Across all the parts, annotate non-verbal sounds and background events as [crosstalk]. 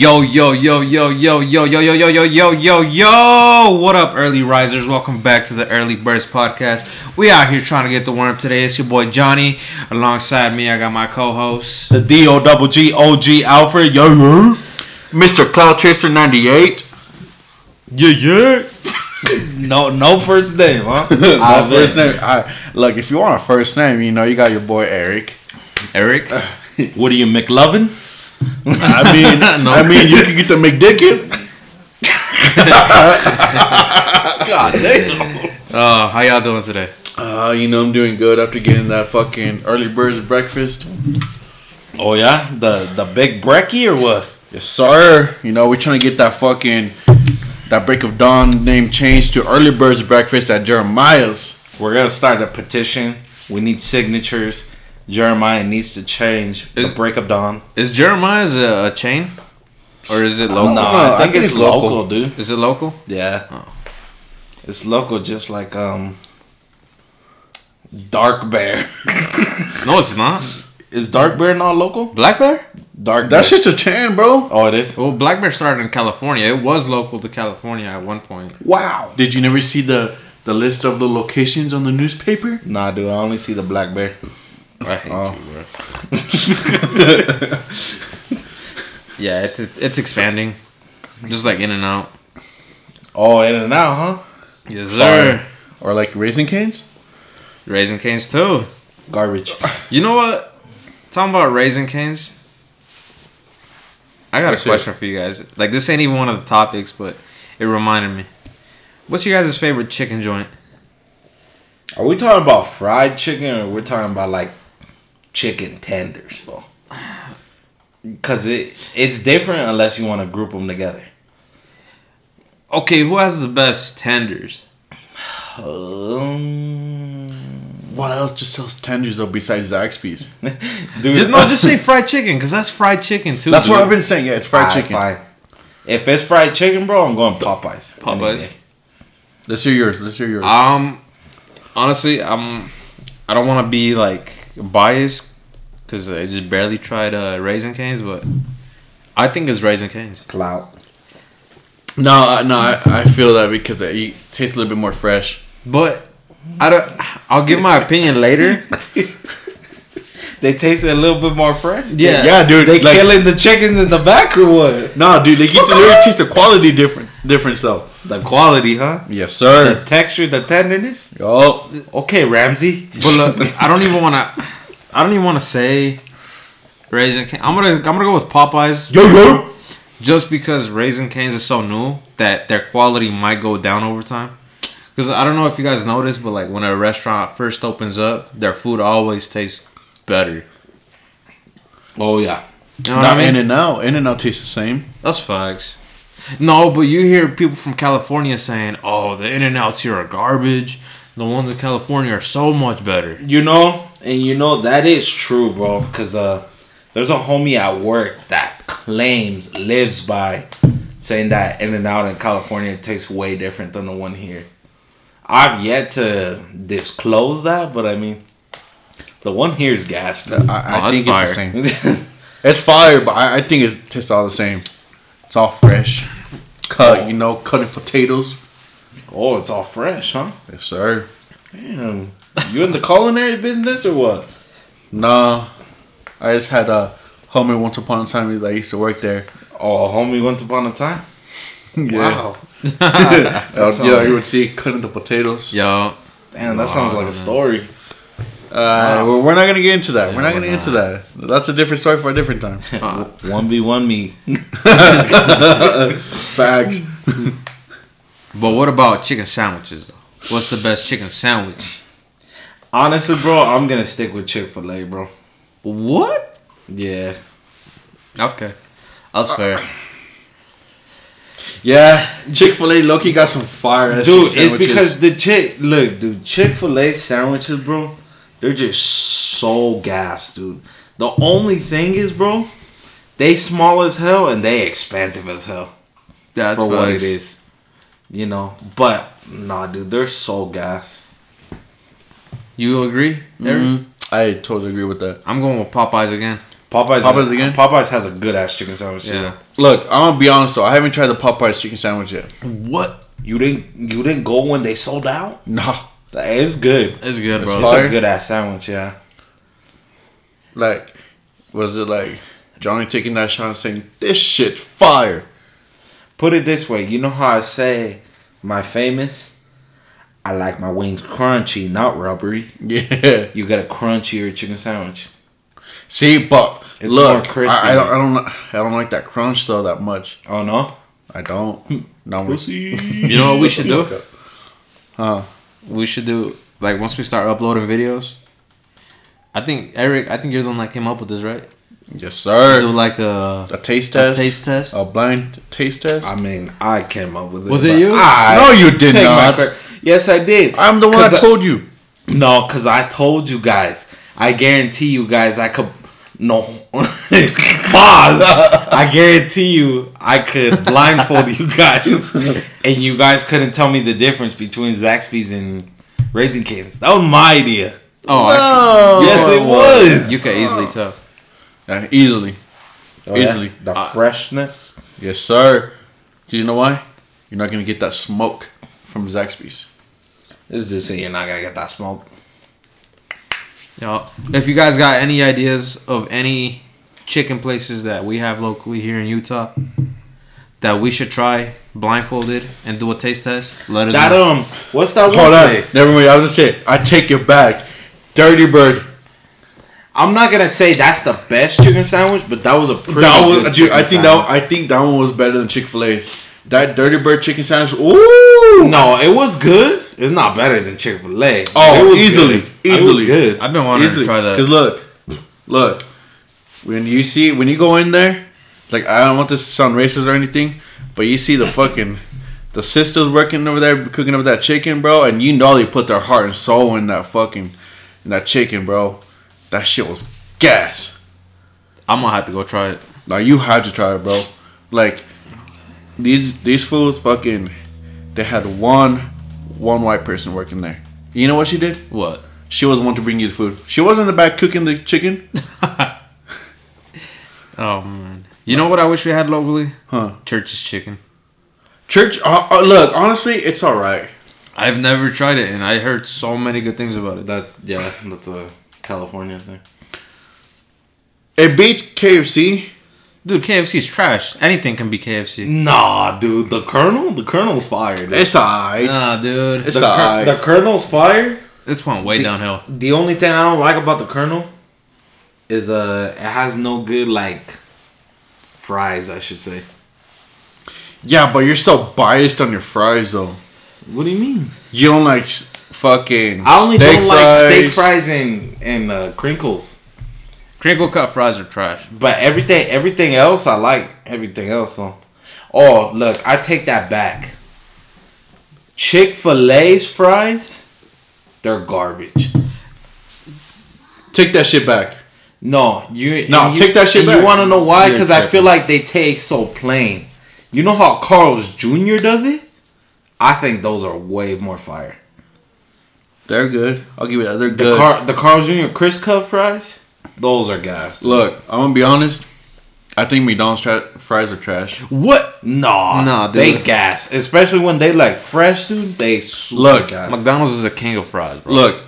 Yo, yo, yo, yo, yo, yo, yo, yo, yo, yo, yo, yo, yo. What up, early risers? Welcome back to the Early Birds podcast. We out here trying to get the worm today. It's your boy Johnny. Alongside me, I got my co-host. The D O double G O G Alfred, yo, yo. Mr. Cloud Chaser 98. Yeah, yeah. No, no first name, huh? Uh, first name. All right. Look, if you want a first name, you know you got your boy Eric. Eric. What are you, McLovin? I mean, [laughs] I mean, you can get the McDickin. [laughs] God damn. Uh, how y'all doing today? Uh, you know I'm doing good after getting that fucking early birds breakfast. Oh yeah, the the big brekkie or what? Yes, sir. You know we're trying to get that fucking that break of dawn name changed to early birds breakfast at Jeremiah's. We're gonna start a petition. We need signatures. Jeremiah needs to change the Is- break of dawn. Is Jeremiah's a, a chain, or is it local? No. I I think, think it's, it's local, local. dude. Is it local? Yeah, Oh. it's local, just like um, Dark Bear. [laughs] No, it's not. Is Dark Bear not local? Black Bear? Dark That's just a chain, bro. oh, it is. Well, Black Bear started in California. It was local to California at one point. Wow. Did you never see the the list of the locations on the newspaper? Nah, dude. I only see the Black Bear. I hate Oh. you, bro. [laughs] yeah, it's it's expanding, just like In and Out. Oh, in and out, huh? Yes, sir. Or like Raising Cane's? Raising Cane's too. Garbage. You know what? Talking about Raising Cane's. I got What's a question for you guys. Like this ain't even one of the topics, but it reminded me. What's your guys' favorite chicken joint? Are we talking about fried chicken or we're talking about like chicken tenders though? Cause it it's different unless you want to group them together. Okay, who has the best tenders? Um, What else just sells tenders though besides Zaxby's? [laughs] dude, Just, no, just say fried chicken, cause that's fried chicken too. That's what. I've been saying. Yeah, it's fried Alright, chicken. Fine. If it's fried chicken, bro, I'm going Popeyes. Popeyes? day. Let's hear yours. Let's hear yours. Um, honestly, I'm. I don't want to be like biased, cause I just barely tried uh, Raising Cane's, but I think it's Raising Cane's. Clout. no, no, I, I feel that because it eat, tastes a little bit more fresh. But I don't. I'll give my opinion later. [laughs] They taste a little bit more fresh. Yeah. Yeah, dude. They like, killing the chickens in the back or what? No, dude, they get to they taste the quality different difference though. The quality, huh? Yes, sir. The texture, the tenderness. Oh, Okay, Ramsey. But look, [laughs] I don't even want to. I don't even want to say Raising Cane's. I'm gonna. I'm gonna go with Popeyes. yo, yo. just because Raising Cane's is so new that their quality might go down over time. Because I don't know if you guys noticed, but like when a restaurant first opens up, their food always tastes better. Oh yeah. You know what Not I mean? In and Out. In and Out tastes the same. That's facts. No, but you hear people from California saying, "Oh, the In and Outs here are garbage. The ones in California are so much better." You know, and you know that is true, bro. Cause uh, there's a homie at work that claims lives by saying that In and Out in California tastes way different than the one here. I've yet to disclose that, but I mean, the one here is gas. I, Oh, I that's think it's fire. the same. [laughs] It's fire, but I, I think it tastes all the same. It's all fresh. Cut, you know, cutting potatoes. oh, it's all fresh, huh? Yes, sir. Damn, you in the culinary business or what? Nah, I just had a homie once upon a time that I used to work there. Oh, homie, once upon a time. [laughs] Wow. [laughs] Uh, yeah, you would see cutting the potatoes. Yo, Damn, that sounds like a story. Uh, well, we're not gonna get into that. we're not gonna get into that. That's a different story for a different time. [laughs] [laughs] One v one me. [laughs] Facts. but what about chicken sandwiches? though? What's the best chicken sandwich? Honestly, bro, I'm gonna stick with Chick Fil A, bro. What? Yeah. Okay, that's fair. Yeah, Chick Fil A, Loki got some fire. Dude, chicken it's because the chick look, dude, Chick Fil A sandwiches, bro, they're just so gas, dude. The only thing is, bro, they small as hell and they expensive as hell That's for what it is. You know, but nah, dude, they're so gas. You agree? Mhm. I totally agree with that. I'm going with Popeyes again. Popeyes. Popeyes again? Popeyes has a good ass chicken sandwich. Yeah. Yeah. Look, I'm gonna be honest though. I haven't tried the Popeyes chicken sandwich yet. What? You didn't? You didn't go when they sold out? Nah, That is good. It's good, bro. It's fire. a good ass sandwich. Yeah. like, was it like Johnny taking that shot and saying this shit fire? Put it this way. You know how I say my famous? I like my wings crunchy, not rubbery. [laughs] Yeah. You got a crunchier chicken sandwich. See, but It's look, more crispy. I, I don't, I don't, I don't like that crunch though that much. Oh no. I don't. [laughs] No, [laughs] You know what we should do? Huh? We should do like once we start uploading videos. I think Eric. I think you're the one that came up with this, right? Yes, sir. Do like a, A taste a test. taste test. A blind taste test. I mean, I came up with it. Was it you? I No, you did take not. Yes, I did. I'm the one that I- told you. No, because I told you guys. I guarantee you guys I could. No. [laughs] Pause. I guarantee you I could blindfold you guys. And you guys couldn't tell me the difference between Zaxby's and Raising Cane's. That was my idea. Oh, I, Yes, it was. you could easily tell. Yeah, easily. Oh, yeah? Easily. The uh, freshness. Yes, sir. Do you know why? You're not gonna get that smoke from Zaxby's. This is just saying you're not going to get that smoke. Yeah. If you guys got any ideas of any chicken places that we have locally here in Utah that we should try blindfolded and do a taste test, let us That, know. um, what's that Hold one on. place? Never mind. I was gonna say. I take it back. Dirty Bird. I'm not going to say that's the best chicken sandwich, but that was a pretty That good was, dude, I think sandwich. that I think that one was better than Chick Fil A's. That Dirty Bird chicken sandwich. Ooh. No, it was good. It's not better than Chick Fil A. Oh, it was easily, good. It was easily. good. I've been wanting to try that. Because look, look, when you see when you go in there, like I don't want this to sound racist or anything, but you see the fucking the sisters working over there cooking up that chicken, bro, and you know they put their heart and soul in that fucking in that chicken, bro. That shit was gas. I'm gonna have to go try it. Like you had to try it, bro. Like these these fools fucking they had one one white person working there. You know what she did? What? She was the one to bring you the food. She wasn't in the back cooking the chicken. [laughs] Oh man. You know what I wish we had locally? Huh. Church's chicken. Church, uh, uh, look, honestly, it's all right. I've never tried it, and I heard so many good things about it. That's yeah, that's a California thing. It beats KFC. Dude, KFC's trash. Anything can be KFC. Nah, dude, the Colonel, the Colonel's fire. Dude. It's alright. Nah, dude. It's the, Col- alright. the Colonel's fire. It's went way The- downhill. The only thing I don't like about the Colonel is uh, it has no good like fries. I should say. Yeah, but you're so biased on your fries, though. What do you mean? You don't like fucking. I only steak don't like steak fries and and uh, crinkles. Crinkle cut fries are trash. But everything, everything else, I like everything else though. Oh, look, I take that back. Chick Fil A's fries, they're garbage. Take that shit back. No, you. No, you- take that shit back. You want to know why? Because I feel like they taste so plain. You know how Carl's Jr. does it? I think those are way more fire. They're good. I'll give you that. They're The good. Car, the Carl's Jr. CrissCut fries, those are gas. Look, I'm gonna be honest. I think McDonald's tra- fries are trash. What? Nah, Nah, dude. they gas, especially when they like fresh, dude. They super Look, gas. McDonald's is a king of fries, bro. Look,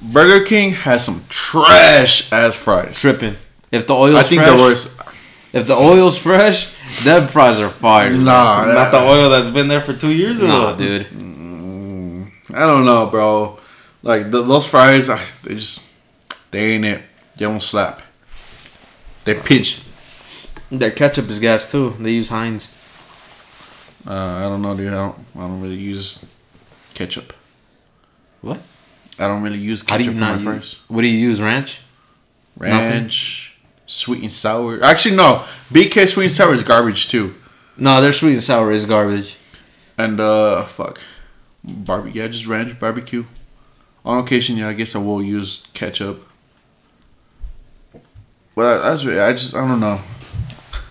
Burger King has some trash ass fries. tripping. If the oil's I think fresh, the worst. if the oil's fresh, them fries are fire. Nah, Not the oil that's been there for two years Nah, what? dude. Mm, I don't know, bro. Like th those fries, I, they just they ain't it. They don't slap. They pitch. Their ketchup is gas too. They use Heinz. Uh, I don't know, dude. I don't. I don't really use ketchup. What? I don't really use ketchup for my fries. use? What do you use? Ranch? Ranch, sweet and sour. Actually, no. BK sweet and sour is garbage too. No, their sweet and sour is garbage. And uh, fuck, barbecue. Yeah, just ranch barbecue. On occasion, yeah, I guess I will use ketchup. But that's I just I don't know. [laughs]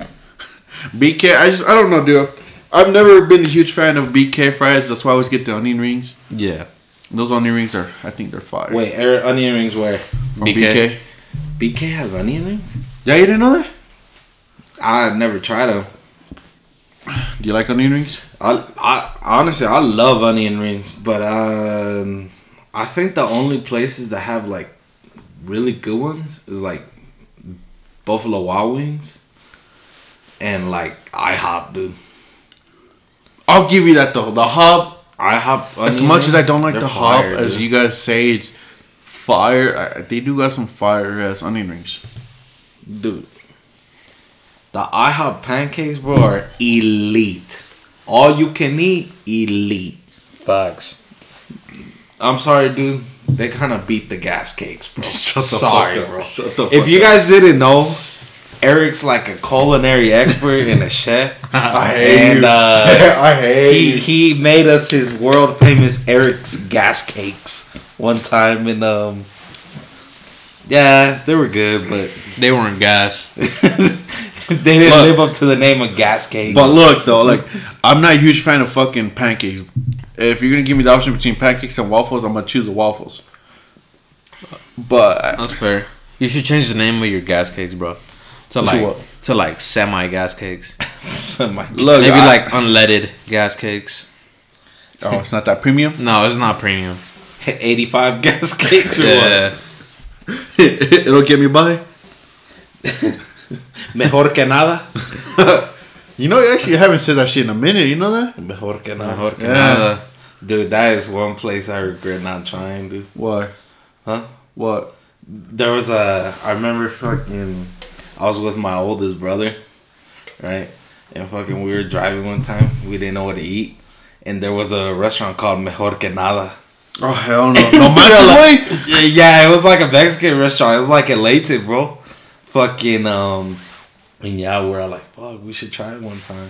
BK, I just I don't know, dude. I've never been a huge fan of BK fries. That's why I always get the onion rings. Yeah. Those onion rings are, I think they're fire. Wait, er, onion rings where? From BK? BK has onion rings? Yeah, you didn't know that? I never tried them. Do you like onion rings? I, I honestly I love onion rings, but um, I think the only places that have like really good ones is like Buffalo Wild Wings and like IHOP, dude. I'll give you that though. The hub, IHOP. as much as I don't like the hub, fire, as dude. you guys say, it's fire. I, they do got some fire ass onion rings. dude. The IHOP pancakes, bro, are elite. All you can eat, elite. Facts. I'm sorry, dude. They kind of beat the gas cakes, bro. [laughs] Shut the sorry, fuck up. bro. Shut the If you up. guys didn't know, Eric's like a culinary expert and a chef. [laughs] I hate and you. uh, [laughs] I hate he you. he made us his world famous Eric's gas cakes one time, and um, yeah, they were good, but They weren't gas. they didn't live up to the name of gas cakes. But look though, like I'm not a huge fan of fucking pancakes. If you're gonna give me the option between pancakes and waffles, I'm gonna choose the waffles. But That's fair. You should change the name of your gas cakes, bro. To like what? to like semi gas cakes. [laughs] God. look, Maybe I- like unleaded gas cakes. oh, it's not that premium. No, it's not premium. [laughs] 85 gas cakes or what? Yeah. [laughs] It'll get me by. Mejor que nada. You know, you actually haven't said that shit in a minute. You know that? Mejor que nada. Mejor que Yeah. nada. Dude, that is one place I regret not trying, dude. Why? Huh? What? There was a. I remember fucking. I was with my oldest brother, right? And fucking, we were driving one time. We didn't know what to eat, and there was a restaurant called Mejor que nada. Oh hell no! [laughs] No Mexican way. Yeah, yeah, it was like a Mexican restaurant. It was like elated, bro. Fucking um, and yeah, we we're like, fuck, we should try it one time.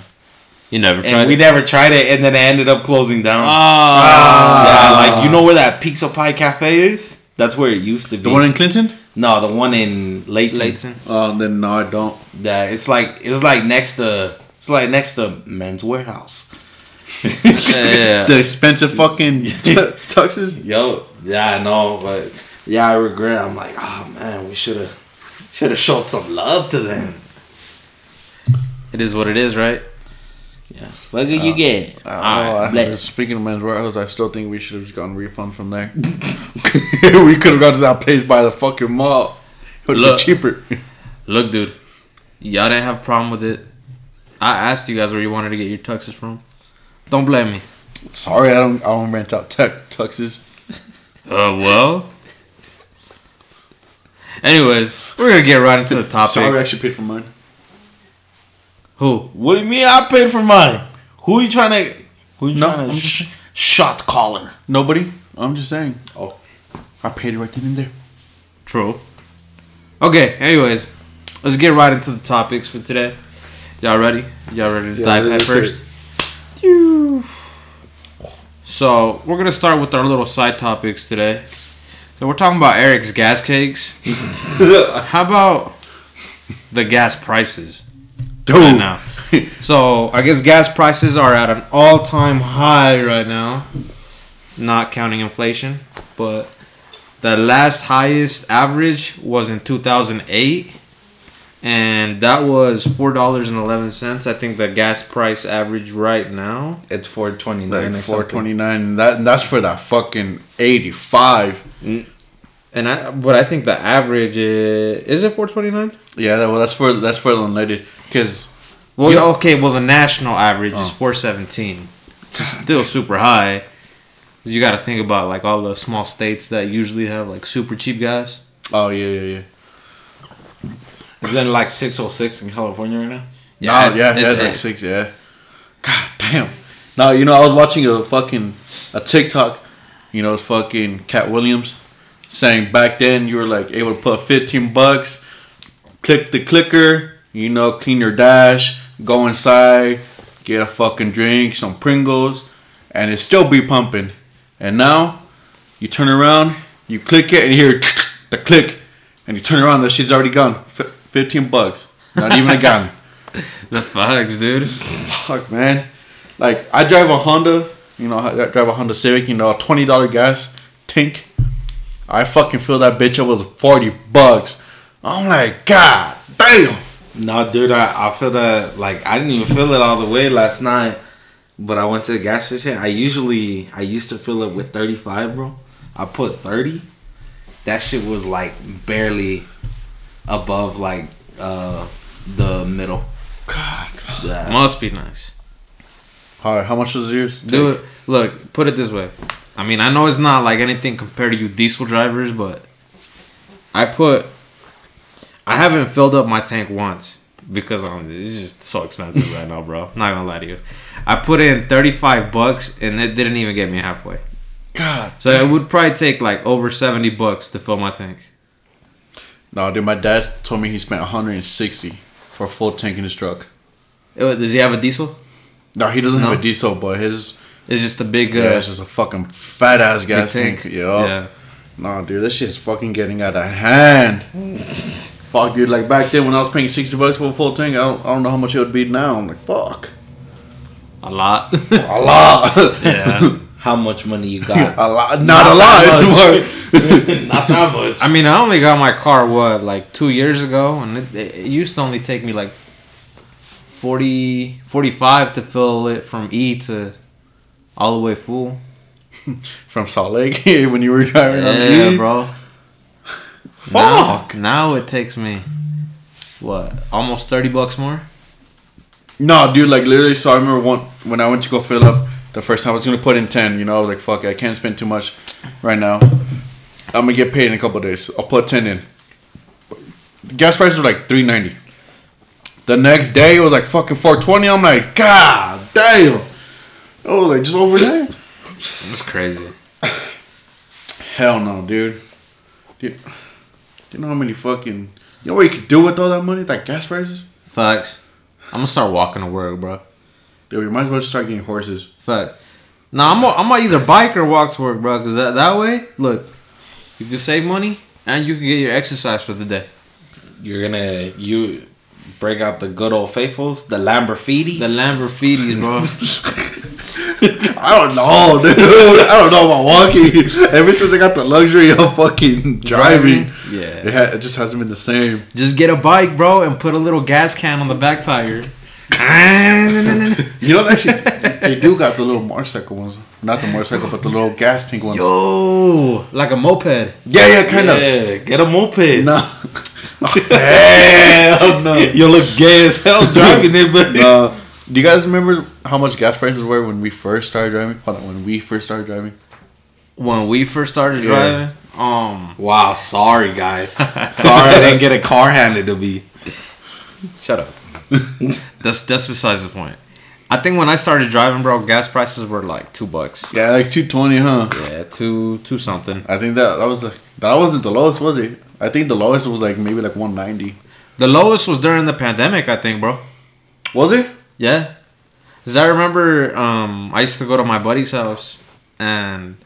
You never tried And we it. never tried it, and then it ended up closing down. Ah. yeah, like you know where that Pizza Pie Cafe is? That's where it used to be. The one in Clinton? no, the one in Layton. Leighton. Oh, then no, I don't. Yeah, it's like it's like next to it's like next to Men's Wearhouse. Yeah. [laughs] The expensive fucking [laughs] t- tuxes. Yo, yeah, I know, but yeah, I regret. I'm like, oh man, we should have should have showed some love to them. It is what it is, right? Yeah, what did you get? Uh, Alright, I- speaking of Men's Wearhouse, I still think we should have just gotten refund from there. [laughs] we could have gone to that place by the fucking mall. It would be Look. cheaper. Look, dude. Y'all didn't have a problem with it. I asked you guys where you wanted to get your tuxes from. Don't blame me. Sorry, I don't. I don't rent out tuxes. Uh, well. Anyways, we're gonna get right into the topic. Sorry, I actually paid for mine. Who? What do you mean? I paid for mine. Who are you trying to? Who are you No, trying to? I'm sh- shot caller. Nobody. I'm just saying. Oh, I paid right then and there. True. Okay. Anyways, let's get right into the topics for today. Y'all ready? Y'all ready to Yeah, dive head first? So we're gonna start with our little side topics today. So we're talking about Eric's gas cakes. [laughs] How about the gas prices Dude. Right now? [laughs] So I guess gas prices are at an all-time high right now, not counting inflation. But the last highest average was in 2008, and that was four dollars and eleven cents. I think the gas price average right now. it's four twenty Like nine. four twenty nine. That that's for that fucking eighty five. Mm. And I, but I think the average is is it 429? Yeah, that, well, that's for that's for the unleaded. Cause Well, Yeah. okay. Well, the national average is Oh. 417, which is still super high. You got to think about like all the small states that usually have like super cheap gas. oh yeah yeah yeah. Isn't it like six oh six in California right now? Yeah, yeah, it- yeah, it's it- like six, yeah. God damn. Now you know I was watching a fucking a TikTok, you know, it's fucking Katt Williams saying back then you were like able to put fifteen bucks, click the clicker, you know, clean your dash, go inside, get a fucking drink, some Pringles, and it still be pumping. And now you turn around, you click it, and you hear [tsk] the click, and you turn around, the shit's already gone. F- fifteen bucks, not even a gun. [laughs] The facts, dude. Fuck, man. Like, I drive a Honda, you know, I drive a Honda Civic, you know, a $20 gas tank. I fucking fill that bitch up with 40 bucks. I'm like, God damn. damn. No, dude, I, I feel that like I didn't even feel it all the way last night. But I went to the gas station. I usually I used to fill it with thirty five, bro. I put thirty. That shit was like barely above like uh the middle. God. Yeah. Must be nice. All right, how much was yours? Do it. Look, put it this way. I mean, I know it's not like anything compared to you diesel drivers, but I put. I haven't filled up my tank once because um, it's just so expensive right now, bro. Not gonna lie to you. I put in thirty five bucks and it didn't even get me halfway. God. So it would probably take like over seventy bucks to fill my tank. No, dude, my dad told me he spent 160 for a full tank in his truck. Does he have a diesel? No, he doesn't No? have a diesel, but his It's just a big. Uh, yeah, it's just a fucking fat ass big gas tank. tank. Yeah. Yeah. Nah, dude, this shit's fucking getting out of hand. fuck, dude. Like back then when I was paying 60 bucks for a full tank, I don't, I don't know how much it would be now. I'm like, fuck. A lot. [laughs] A lot. [laughs] yeah. How much money you got? [laughs] a lot. Not, Not a lot. that Not that much. I mean, I only got my car what like two years ago, and it, it used to only take me like 40, 45 to fill it from E to all the way full. [laughs] From Salt Lake [laughs] when you were driving Yeah, E. bro. Fuck. Now, now it takes me what almost thirty bucks more. No, dude, like literally, so I remember one when I went to go fill up the first time I was gonna put in ten. You know, I was like, "Fuck, it, I can't spend too much right now. I'm gonna get paid in a couple days. I'll put ten in." The gas prices were like three ninety. The next day it was like fucking four twenty. I'm like, God damn! Oh, like just over there. That's crazy. Hell no, dude. Dude, you know how many fucking you know what you could do with all that money? That gas prices. Facts. I'm gonna start walking to work, bro. Dude, you might as well start getting horses. Facts. Nah, I'm gonna, I'm gonna either bike or walk to work, bro. Cause that, that way, look, you can save money and you can get your exercise for the day. You're gonna you break out the good old faithfuls, the Lamborghinis. The Lamborghinis, bro. [laughs] I don't know, dude. I don't know about walking. Ever since I got the luxury of fucking driving, Yeah. it, ha- it just hasn't been the same. Just get a bike, bro, and put a little gas can on the back tire. [laughs] Ah, you know, actually, they do got the little motorcycle ones. Not the motorcycle, but the little gas tank ones. Yo, like a moped. Yeah, yeah, kind of. yeah, get a moped. No. [laughs] [laughs] Hell no. You look gay as hell driving it, but No. Do you guys remember how much gas prices were when we first started driving? Hold on, when we first started driving? When we first started Yeah. driving, um, wow, sorry guys. [laughs] Sorry I didn't get a car handed to me. shut up. that's that's besides the point. I think when I started driving, bro, gas prices were like two bucks. Yeah, like 220, huh? Yeah, two two something. I think that that was like that wasn't the lowest, was it? I think the lowest was like maybe like 190. The lowest was during the pandemic, I think, bro. Was it? Yeah. Cause I remember um, I used to go to my buddy's house and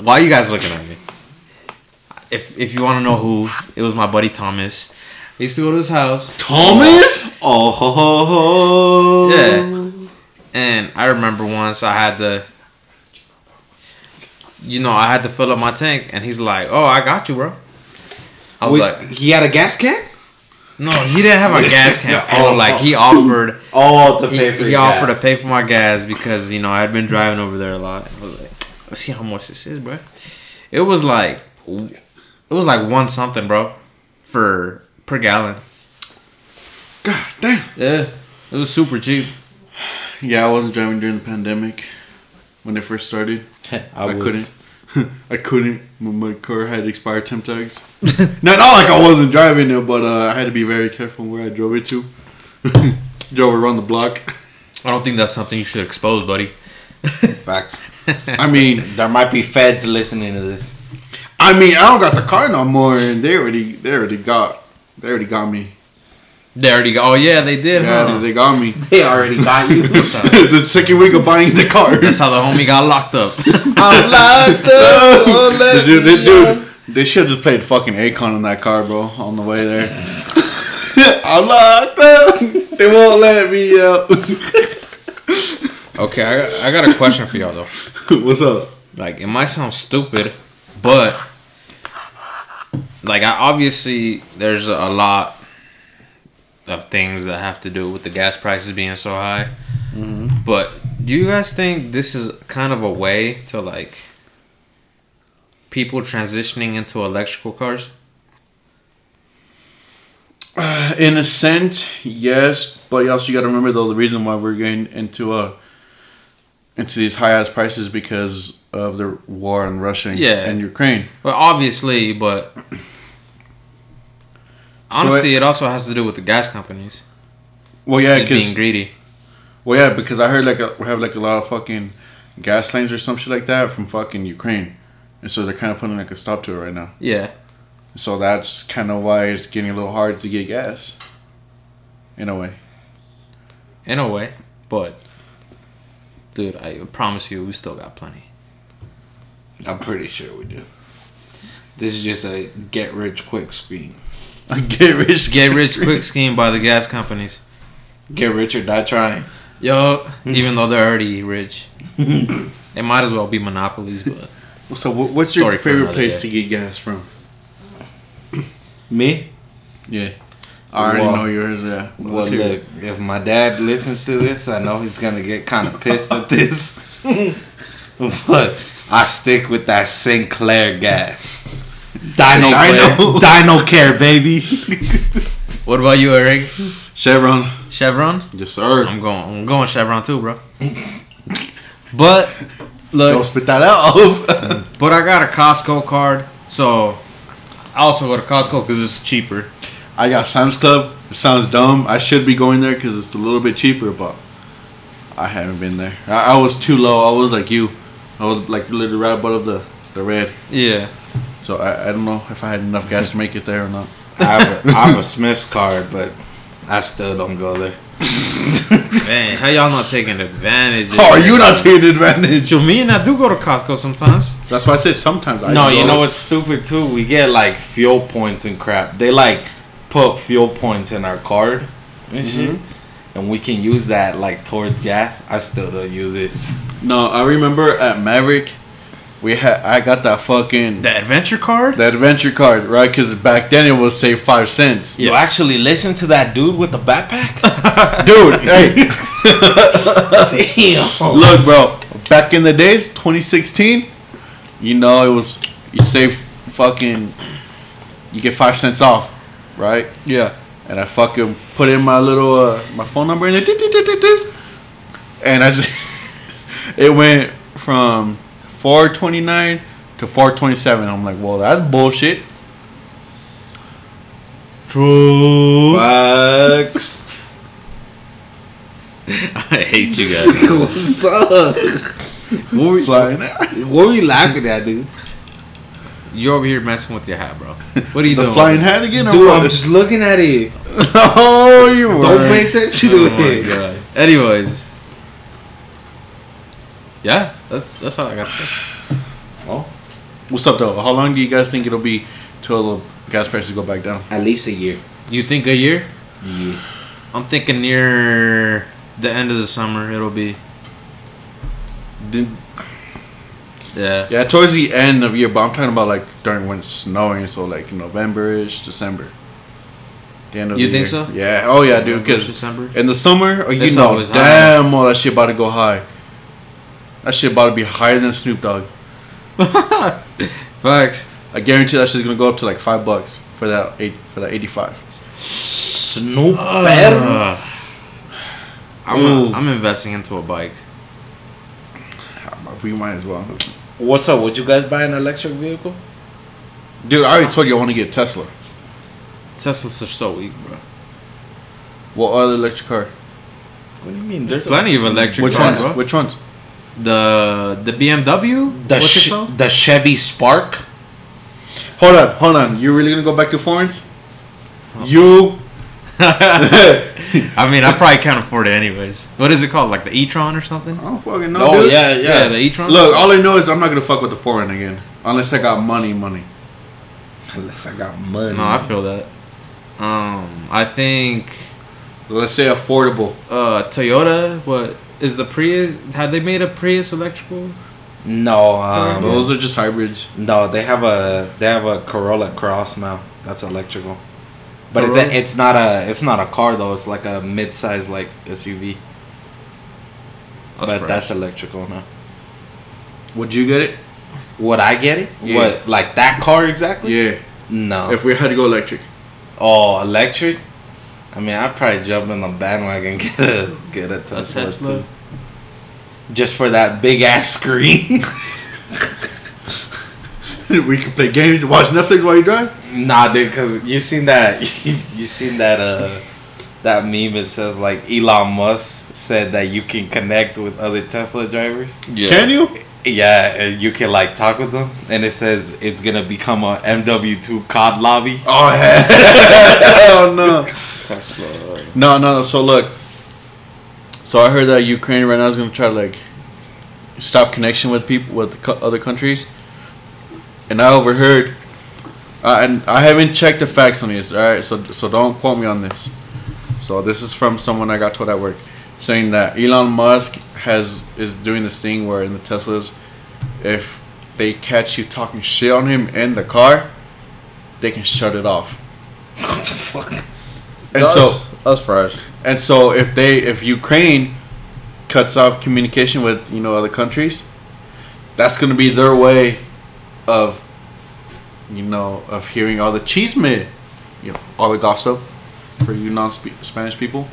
why are you guys looking at me? If if you want to know who, it was my buddy Thomas. I used to go to his house. Thomas? Oh ho ho ho. Yeah. And I remember once I had to you know, I had to fill up my tank and he's like, "Oh, I got you, bro." I was Wait, like, he had a gas can? "No, he didn't have a gas can Yeah, [laughs] oh, like he offered Oh, to he, pay for he your offered gas. to pay for my gas because you know I had been driving over there a lot. I was like, let's see how much this is, bro. It was like, it was like one something, bro, for per gallon. God damn. Yeah, it was super cheap. Yeah, I wasn't driving during the pandemic when it first started. [laughs] I, I, couldn't. [laughs] I couldn't. My my car had expired temp tags. [laughs] no, not like I wasn't driving it, but uh, I had to be very careful where I drove it to. drove around the block. I don't think that's something you should expose, buddy. Facts. I mean, There might be feds listening to this. I mean, I don't got the car no more, and they already, they already got, they already got me. They already go. Oh yeah, they did. Yeah, huh? they got me. [laughs] They already got you. [laughs] The second week of buying the car. that's how the homie got locked up. [laughs] I'm locked up. Won't let dude, me they, dude, they should have just played fucking Akon in that car, bro, on the way there. I'm locked up. They won't let me out. okay, I got, I got a question for y'all though. What's up? Like it might sound stupid, but like I, obviously there's a lot of things that have to do with the gas prices being so high. But do you guys think this is kind of a way to like people transitioning into electrical cars? In a sense, yes, but also you also got to remember though the reason why we're getting into uh into these high ass prices because of the war in Russia and, Yeah. and Ukraine. Well, obviously, but honestly, it, also has to do with the gas companies Well, yeah, just being greedy. well, yeah, because I heard like a, we have like a lot of fucking gas lines or some shit like that from fucking Ukraine, and so they're kind of putting like a stop to it right now. Yeah, So that's kind of why it's getting a little hard to get gas. In a way. in a way, but dude, I promise you, we still got plenty. I'm pretty sure we do. This is just a get rich quick scheme. A get rich, Get rich quick scheme by the gas companies. Get rich or die trying. Yo, even though they're already rich, [laughs] they might as well be monopolies. But So, what's your favorite place day. to get gas from? Me? Yeah, I already Well- know yours. Yeah. Well, Let's look, if my dad listens to this, I know he's gonna get kind of pissed at this. [laughs] but I stick with that Sinclair gas. Dino Sinclair. Care, Dino Care, baby. [laughs] what about you, Eric? Chevron. Chevron? Yes, sir. I'm going. I'm going Chevron too, bro. [laughs] But look, Don't spit that out. but I got a Costco card, so I also go to Costco because it's cheaper. I got Sam's Club. It sounds dumb. I should be going there because it's a little bit cheaper, but I haven't been there. I, I was too low. I was like you. I was like literally right above the, the red. Yeah. So I, I don't know if I had enough gas to make it there or not. [laughs] I have, a, I have a Smith's card, but I still don't go there. Man, how y'all not taking advantage? of Oh, are you not taking advantage? Yo, me and I do go to Costco sometimes. That's why I said sometimes. I No, you know what's stupid too? We get like fuel points and crap. They like put fuel points in our card and mm-hmm. shit. And we can use that like towards gas. I still don't use it. No, I remember at Maverik, we had I got that fucking The adventure card? the adventure card, right? Because back then it was say five cents. You actually listen to that dude with the backpack? [laughs] Dude, hey, Damn. look, bro. Back in the days, 2016, you know it was you save fucking you get five cents off, right? Yeah. And I fucking put in my little uh, my phone number and it and I just [laughs] it went from 429 to 427. I'm like, well, that's bullshit. True. Facts. [laughs] I hate you guys. [laughs] What's up? What were, Flying. what were you laughing at, dude? You over here messing with your hat, bro. What are you doing? The doing? flying hat again? or Dude, what? I'm just looking at it. [laughs] oh, you were. Don't pay attention to my it. Anyways. Yeah, that's that's all I gotta say. Well, What's up, though? How long do you guys think it'll be till the gas prices go back down? At least a year. You think a year? Yeah. I'm thinking near the end of the summer it'll be. Did- Yeah. Yeah, towards the end of year, but I'm talking about like during when it's snowing, so like November-ish, December. The end of You the think year. so? Yeah. Oh yeah, dude. Because December? in the summer, oh, you It's know, always high. damn, oh, that shit about to go high. That shit about to be higher than Snoop Dogg. [laughs] Facts. I guarantee that shit's gonna go up to like five bucks for that eight for that eighty-five. Snoop Uh. I'm, Ooh. I'm investing into a bike. We might as well. What's up? Would you guys buy an electric vehicle? Dude, I already told you I want to get Tesla. Teslas are so weak, bro. What other electric car? What do you mean? There's plenty of electric Which cars, ones? bro. Which ones? The the BMW. The What's it called? the Chevy Spark. Hold on, hold on. You really gonna go back to foreigns? You [laughs] I mean, I probably can't afford it anyways. What is it called? Like the e-tron or something? I don't fucking know, Oh dude. yeah, yeah. Yeah, the e-tron. Look, all I know is I'm not gonna fuck with the foreign again, unless I got money, money. Unless I got money. No, I feel that. Um, I think Let's say affordable. uh Toyota. What is the Prius? Have they made a Prius electrical? No, um, Those are just hybrids. no, they have a they have a Corolla Cross now. That's electrical. But it's a, it's not a it's not a car though. It's like a mid-size like SUV. but that's electrical now. Would you get it? Would I get it? Yeah. What like that car exactly? Yeah. No. If we had to go electric. oh, electric. I mean, I'd probably jump in the bandwagon and [laughs] get a get a A Tesla, Tesla. too. Just for that big ass screen. [laughs] we can play games, watch Netflix while you drive. Nah, dude, cause you seen that [laughs] you seen that uh that meme. It says like Elon Musk said that you can connect with other Tesla drivers. Yeah. Can you? Yeah, and you can like talk with them, and it says it's gonna become a MW2 COD lobby. Oh hell [laughs] no. Tesla. No, no. So look. So I heard that Ukraine right now is gonna try to like stop connection with people with other countries, and I overheard. Uh, and I haven't checked the facts on this. All right, so so don't quote me on this. So this is from someone I got told at work, saying that Elon Musk has is doing this thing where in the Teslas, if they catch you talking shit on him in the car, they can shut it off. [laughs] What the fuck? And so that's fresh. and so if they if Ukraine cuts off communication with you know other countries, that's gonna be their way of you know of hearing all the chisme, you know, all the gossip for you non Spanish people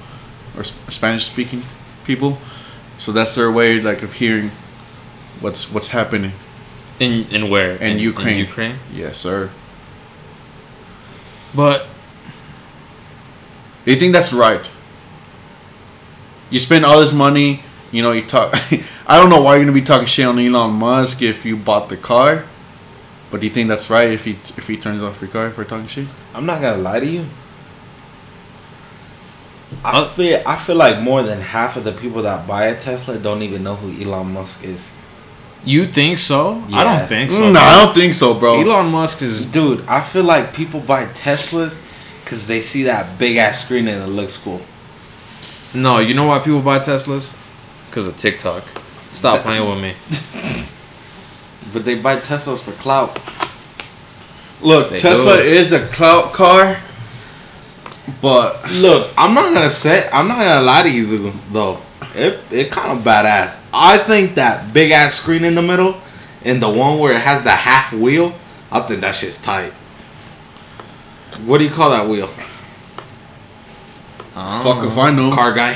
or Spanish speaking people. So that's their way like of hearing what's what's happening. In in where? In Ukraine. Ukraine. Yes, sir. But you think that's right? You spend all this money, you know, you talk. [laughs] I don't know why you're gonna be talking shit on Elon Musk if you bought the car, but do you think that's right if he if he turns off Ricard for talking shit? I'm not gonna lie to you. I feel I feel like more than half of the people that buy a Tesla don't even know who Elon Musk is. you think so? I don't think so. no, I don't think so, bro. Elon Musk is Dude, I feel like people buy Teslas because they see that big ass screen and it looks cool. no. You know why people buy Teslas? Because of TikTok. Stop [laughs] playing with me. [laughs] But they buy Teslas for clout. Look, They Tesla do. is a clout car, but Look, I'm not gonna say I'm not gonna lie to you though. It it kind of badass. I think that big ass screen in the middle and the one where it has the half wheel, I think that shit's tight. What do you call that wheel? fuck if I know. Car guy.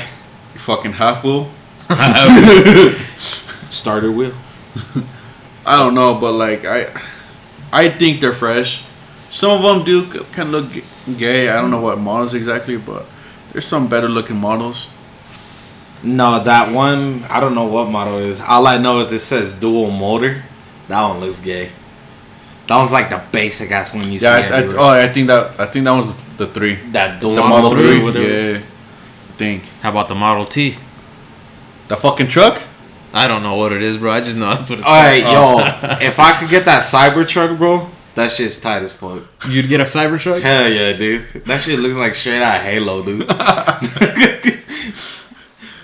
You fucking half fool. [laughs] [laughs] Starter wheel. [laughs] I don't know, but like I, I think they're fresh. Some of them do kind of look gay. I don't know what models exactly, but there's some better looking models. No, that one I don't know what model it is. All I know is it says dual motor. That one looks gay. That one's like the basic ass one you Yeah, see I, I, oh, I think that I think that was the three. that dual The Model motor, Three, whatever. yeah. I think How about the Model T? the fucking truck. I don't know what it is, bro. I just know that's what it's All right, yo, [laughs] if I could get that Cybertruck, bro, that shit's tight as fuck. You'd get a Cybertruck? Hell yeah, dude. That shit looks like straight out of Halo, dude. [laughs]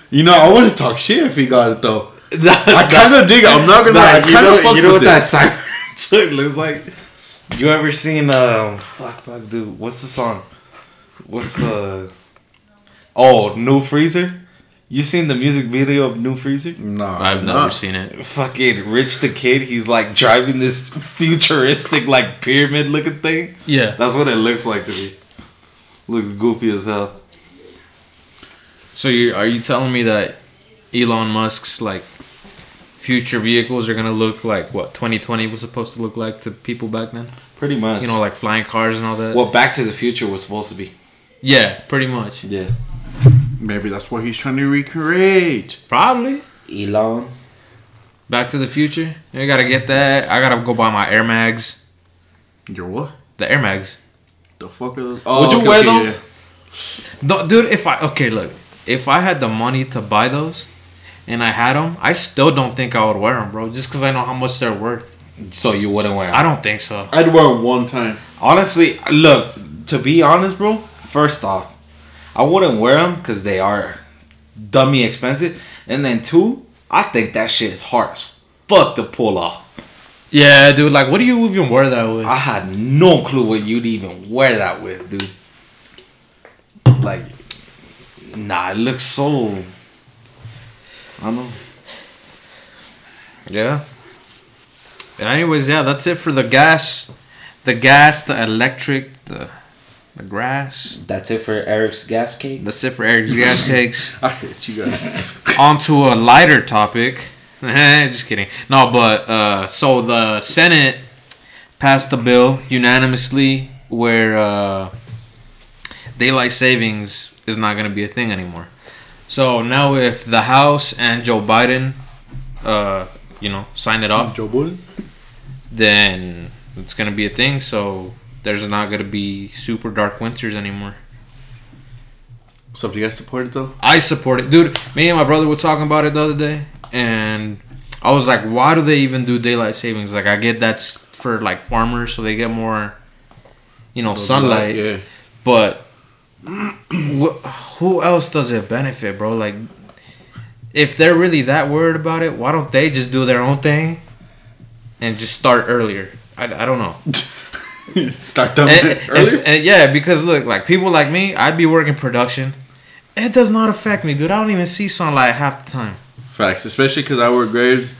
You know, I wouldn't talk shit if he got it though. [laughs] I kind of dig it. I'm not gonna. lie, I you kind know, of you know with what it. that Cybertruck looks like? You ever seen um fuck fuck dude, what's the song? What's the Oh, New Freezer? You seen the music video of New Freezer? No, I've never not. seen it. Fucking Rich the Kid, he's like driving this futuristic like pyramid looking thing. Yeah. That's what it looks like to me. Looks goofy as hell. So you are you telling me that Elon Musk's like future vehicles are gonna look like what 2020 was supposed to look like to people back then? Pretty much. You know, like flying cars and all that. what Back to the Future was supposed to be. yeah, pretty much. Yeah. Maybe that's what he's trying to recreate. Probably. Elon. Back to the Future. I gotta get that. I gotta go buy my Air Mags. Your what? The Air Mags. The fuck are those? Oh, Would you okay, wear okay, those? yeah. No, dude. If I okay, look. If I had the money to buy those, and I had them, I still don't think I would wear them, bro. Just because I know how much they're worth. So you wouldn't wear 'em. I don't think so. I'd wear them one time. Honestly, look, to be honest, bro, first off, I wouldn't wear them because they are dummy expensive. And then two, I think that shit is hard as fuck to pull off. Yeah, dude. Like, what do you even wear that with? I had no clue what you'd even wear that with, dude. Like, nah, it looks so. I don't know. Yeah. Anyways, yeah, that's it for the gas, the gas, the electric, the the grass. That's it for Eric's gas cake. That's it for Eric's gas [laughs] cakes. I hate you guys. [laughs] On to a lighter topic. [laughs] Just kidding. No, but uh, so the Senate passed the bill unanimously where uh, daylight savings is not going to be a thing anymore. So now, if the House and Joe Biden, uh, you know, sign it off, Joe Budden. then it's gonna be a thing. So there's not gonna be super dark winters anymore. So do you guys support it though? I support it, dude. Me and my brother were talking about it the other day, and I was like, "Why do they even do daylight savings?" Like, I get that's for like farmers, so they get more, you know, sunlight. Yeah. But [clears throat] wh- who else does it benefit, bro? Like, if they're really that worried about it, why don't they just do their own thing and just start earlier? I, I don't know. [laughs] [laughs] Start them And- and- yeah, because look, like people like me, I'd be working production. It does not affect me, dude. I don't even see sunlight half the time. Facts, especially because I work graves.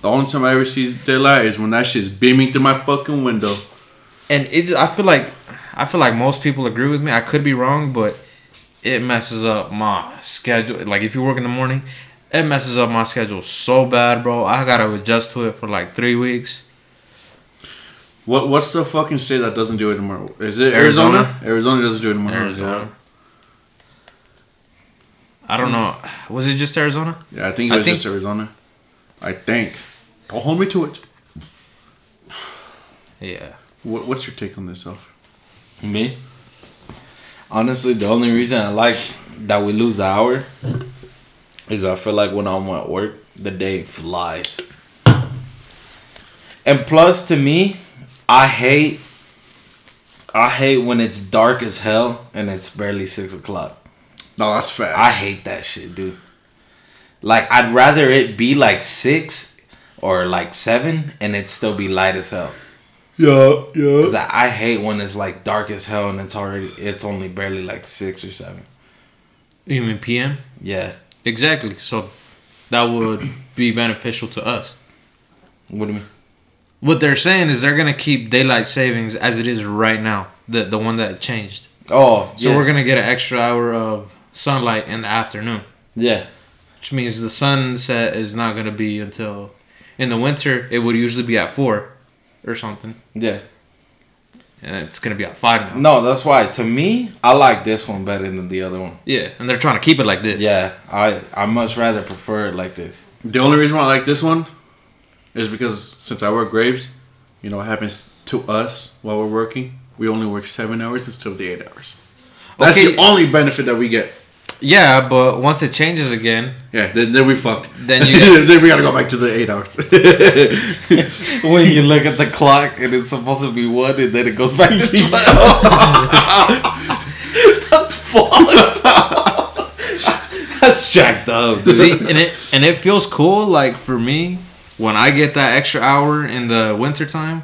The only time I ever see daylight is when that shit's beaming through my fucking window. And it, I feel like, I feel like most people agree with me. I could be wrong, but it messes up my schedule. Like if you work in the morning, it messes up my schedule so bad, bro. I gotta adjust to it for like three weeks. What What's the fucking state that doesn't do it anymore? Is it Arizona? Arizona? Arizona doesn't do it anymore. Arizona. I don't know. Was it just Arizona? Yeah, yeah I think it was think- just Arizona. I think. Don't hold me to it. Yeah. What, what's your take on this, Elf? Me? Honestly, the only reason I like that we lose the hour is I feel like when I'm at work, the day flies. And plus, to me, I hate, I hate when it's dark as hell and it's barely six o'clock. No, that's fast. I hate that shit, dude. Like, I'd rather it be like six or like seven and it still be light as hell. yeah, yeah. Cause I, I hate when it's like dark as hell and it's already it's only barely like six or seven. You mean PM? Yeah. Exactly. So that would be beneficial to us. What do you mean? What they're saying is they're gonna keep daylight savings as it is right now, the the one that changed. Oh, So yeah. we're gonna get an extra hour of sunlight in the afternoon, yeah. which means the sunset is not gonna be until in the winter. It would usually be at four or something, Yeah. and it's gonna be at five now. No, that's why to me I like this one better than the other one. Yeah, and they're trying to keep it like this. Yeah, I I much rather prefer it like this. The only reason why I like this one is because since I work graves, you know what happens to us while we're working? We only work seven hours instead of the eight hours. That's Okay. the only benefit that we get. Yeah, but once it changes again, Yeah, then, then we fucked. Then you- [laughs] then we gotta go back to the eight hours. [laughs] when you look at the clock and it's supposed to be one and then it goes back to [laughs] twelve. That's fucked. That's jacked up. See, and it and it feels cool. Like for me, when I get that extra hour in the wintertime.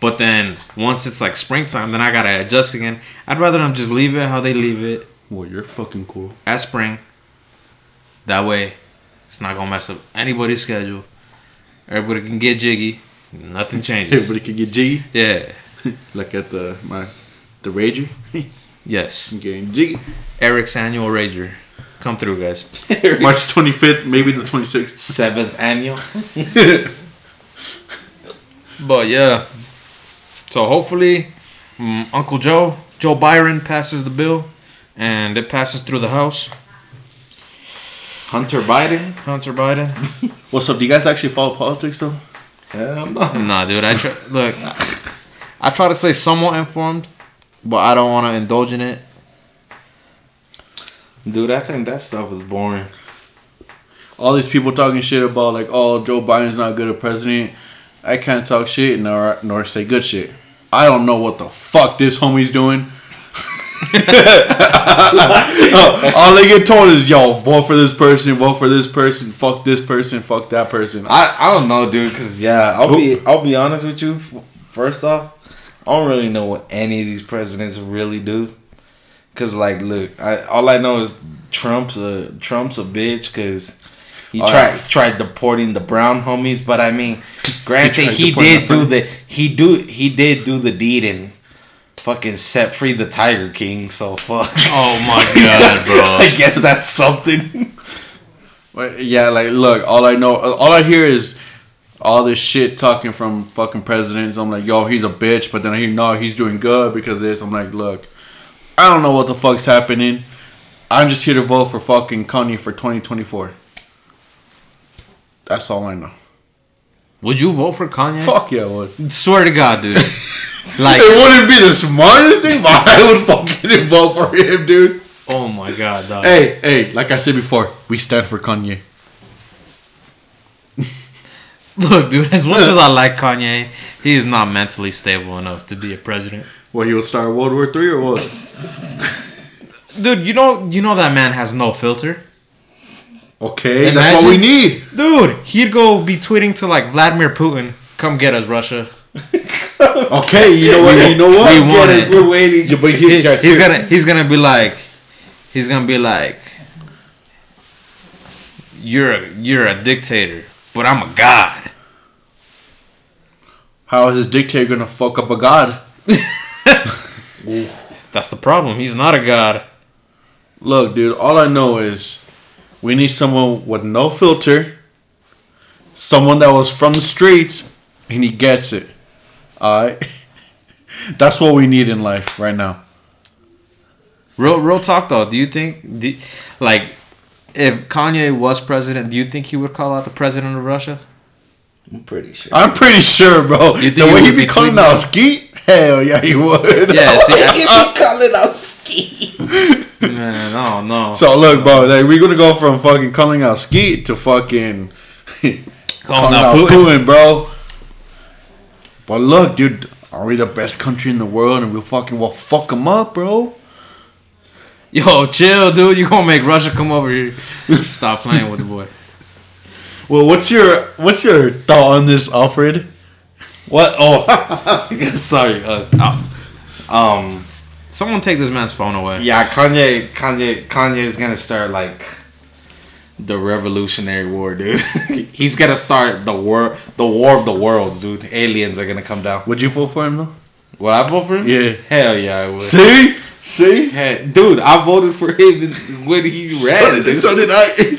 But then once it's like springtime, then I gotta adjust again. I'd rather them just leave it how they leave it well, you're fucking cool. at spring. That way, it's not gonna mess up anybody's schedule. Everybody can get jiggy. Nothing [laughs] changes. Everybody can get G. Yeah. [laughs] Like at the my the Rager. [laughs] Yes. Getting jiggy. Eric's annual rager. Come through, guys. [laughs] March 25th, maybe the 26th. Seventh annual. [laughs] But yeah. So hopefully, mm, Uncle Joe, Joe Byron passes the bill, and it passes through the House. Hunter Biden. Hunter Biden. [laughs] What's up? Do you guys actually follow politics though? Hell no. nah, dude. I try, look. I try to stay somewhat informed, but I don't want to indulge in it. Dude, I think that stuff is boring. All these people talking shit about like, oh, Joe Biden's not good at president. I can't talk shit nor nor say good shit. I don't know what the fuck this homie's doing. [laughs] All they get told is, yo, vote for this person, vote for this person, fuck this person, fuck that person. I, I don't know, dude. Cause yeah, I'll be I'll be honest with you. First off, I don't really know what any of these presidents really do. Cause like, look, I all I know is Trump's a Trump's a bitch. Cause he Oh, tried he tried deporting the brown homies, but I mean, [laughs] granted, tried he, did do the he do he did do the deed and fucking set free the Tiger King. So fuck. [laughs] Oh my god, bro. [laughs] I guess that's something. But yeah, like, look, all I know, all I hear is all this shit talking from fucking presidents. I'm like, yo, he's a bitch, but then I hear, no, he's doing good because of this. I'm like, look, I don't know what the fuck's happening. I'm just here to vote for fucking Kanye for 2024. That's all I know. Would you vote for Kanye? Fuck yeah, I would. Swear to God, dude. [laughs] Like, It wouldn't be the smartest thing, but I would fucking [laughs] vote for him, dude. oh my God, dog. Hey, hey, like I said before, we stand for Kanye. [laughs] Look, dude. As much as I like Kanye, he is not mentally stable enough to be a president. Well, he will start World War Three or what? [laughs] Dude, you know, you know that man has no filter. Okay, that's what we need. Dude, he'd go be tweeting to like Vladimir Putin, "Come get us, Russia." [laughs] Okay, you know what? You know what? We Get want us, it. We're waiting. Yeah, but He- he's here- gonna he's gonna be like he's gonna be like you're a you're a dictator, but I'm a god. How is this dictator gonna fuck up a god? [laughs] [laughs] That's the problem. He's not a god. Look, dude. All I know is we need someone with no filter, someone that was from the streets, and he gets it. All right. [laughs] That's what we need in life right now. Real real talk though. Do you think do, like if Kanye was president, do you think he would call out the president of Russia? I'm pretty sure. I'm pretty sure, bro. You think the he way would he be be calling out out? Skete, hell yeah, he would. Yeah, [laughs] see, If I, you call it out ski. man, no, no. So look, bro, like we're gonna go from fucking calling out Skete to fucking [laughs] calling out out Putin. Putin. bro. But look, dude, are we the best country in the world and we'll fucking well fuck them up, bro? Yo, chill, dude. You gonna make Russia come over here? Stop playing with the boy. Well, what's your what's your thought on this, Alfred? What? Oh, [laughs] sorry. Uh, um, Someone take this man's phone away. yeah, Kanye, Kanye, Kanye is gonna start like the Revolutionary War, dude. [laughs] He's gonna start the war, the War of the Worlds, dude. Aliens are gonna come down. Would you vote for him though? Will I vote for him? Yeah. Hell yeah, I would. See, see, Hey, dude, I voted for him when he [laughs] so ran. did, so did I.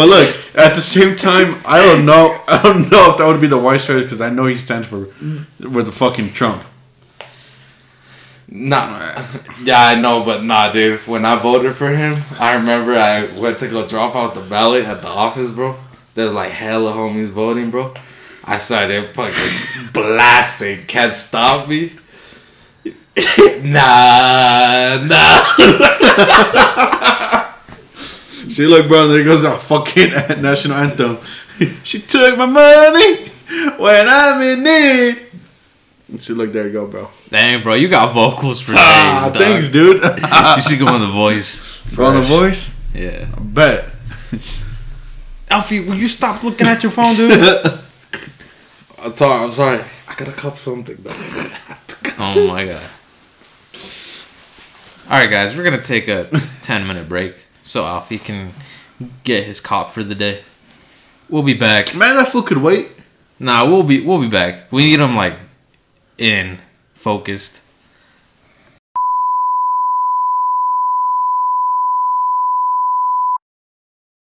But look, at the same time, I don't know. [laughs] I don't know if that would be the wise choice because I know he stands for with the fucking Trump. Nah, yeah, I know, but nah, dude. When I voted for him, I remember I went to go drop out the ballot at the office, bro. There's like hella homies voting, bro. I started fucking [laughs] blasting. Can't stop me. [laughs] nah, nah. See, look, bro, there goes our fucking [laughs] national anthem. [laughs] she took my money when I'm in need. See, look, there you go, bro. Dang, bro, you got vocals for days. Ah, dog. thanks, dude. [laughs] You should go on the voice. For on the voice, Yeah. bet. Alfie, will you stop looking at your phone, dude? I'm sorry. I'm sorry. I gotta cup something though. oh my god. All right, guys, we're gonna take a ten minute break so Alfie can get his cop for the day. We'll be back. Man, that fool could wait. Nah, we'll be we'll be back. We need him like in focused.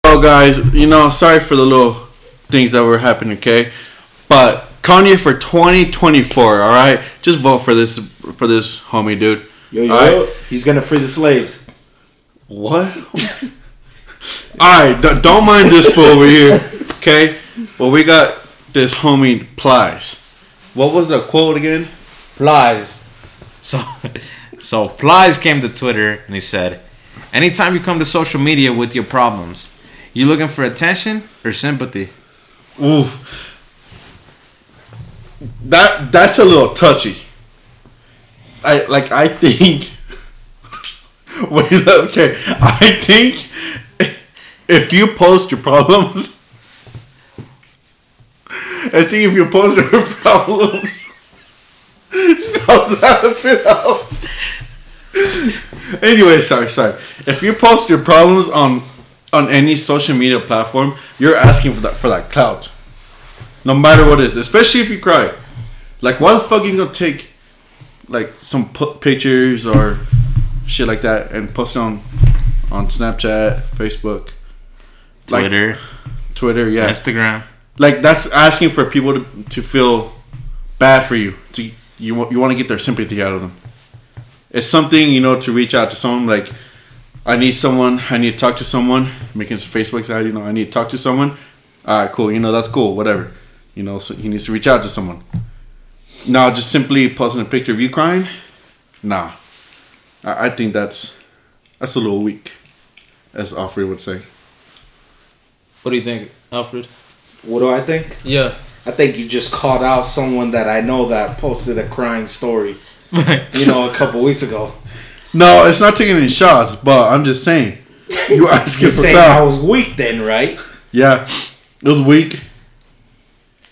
Oh, guys, you know, sorry for the little things that were happening, okay? But Kanye for 2024, all right? Just vote for this for this homie, dude. Yo, yo, All right? he's gonna free the slaves. What? [laughs] Alright, d- don't mind this fool over here. Okay? Well, we got this homie Plies. What was the quote again? Plies. So, so Plies came to Twitter and he said, "Anytime you come to social media with your problems, you looking for attention or sympathy?" Oof. That that's a little touchy. I like I think [laughs] Wait, okay. I think if you post your problems, I think if you post your problems, stop laughing out. Anyway, sorry, sorry. If you post your problems on on any social media platform, you're asking for that for that clout. No matter what it is, especially if you cry. Like, why the fuck you gonna take like some pictures or shit like that and post it on on Snapchat, Facebook, like Twitter, Twitter, yeah. Instagram. Like that's asking for people to, to feel bad for you. To you want you want to get their sympathy out of them. It's something you know to reach out to someone like I need someone. I need to talk to someone. Making some Facebook side, you know, I need to talk to someone. All right, cool. You know, that's cool. Whatever. You know, so he needs to reach out to someone. Now, just simply posting a picture of you crying, nah. I, I think that's that's a little weak, as Alfred would say. What do you think, Alfred? What do I think? Yeah. I think you just called out someone that I know that posted a crying story. You know, a couple weeks ago. No, it's not taking any shots, but I'm just saying. [laughs] You asking You're for saying I was weak then, right? Yeah, it was weak.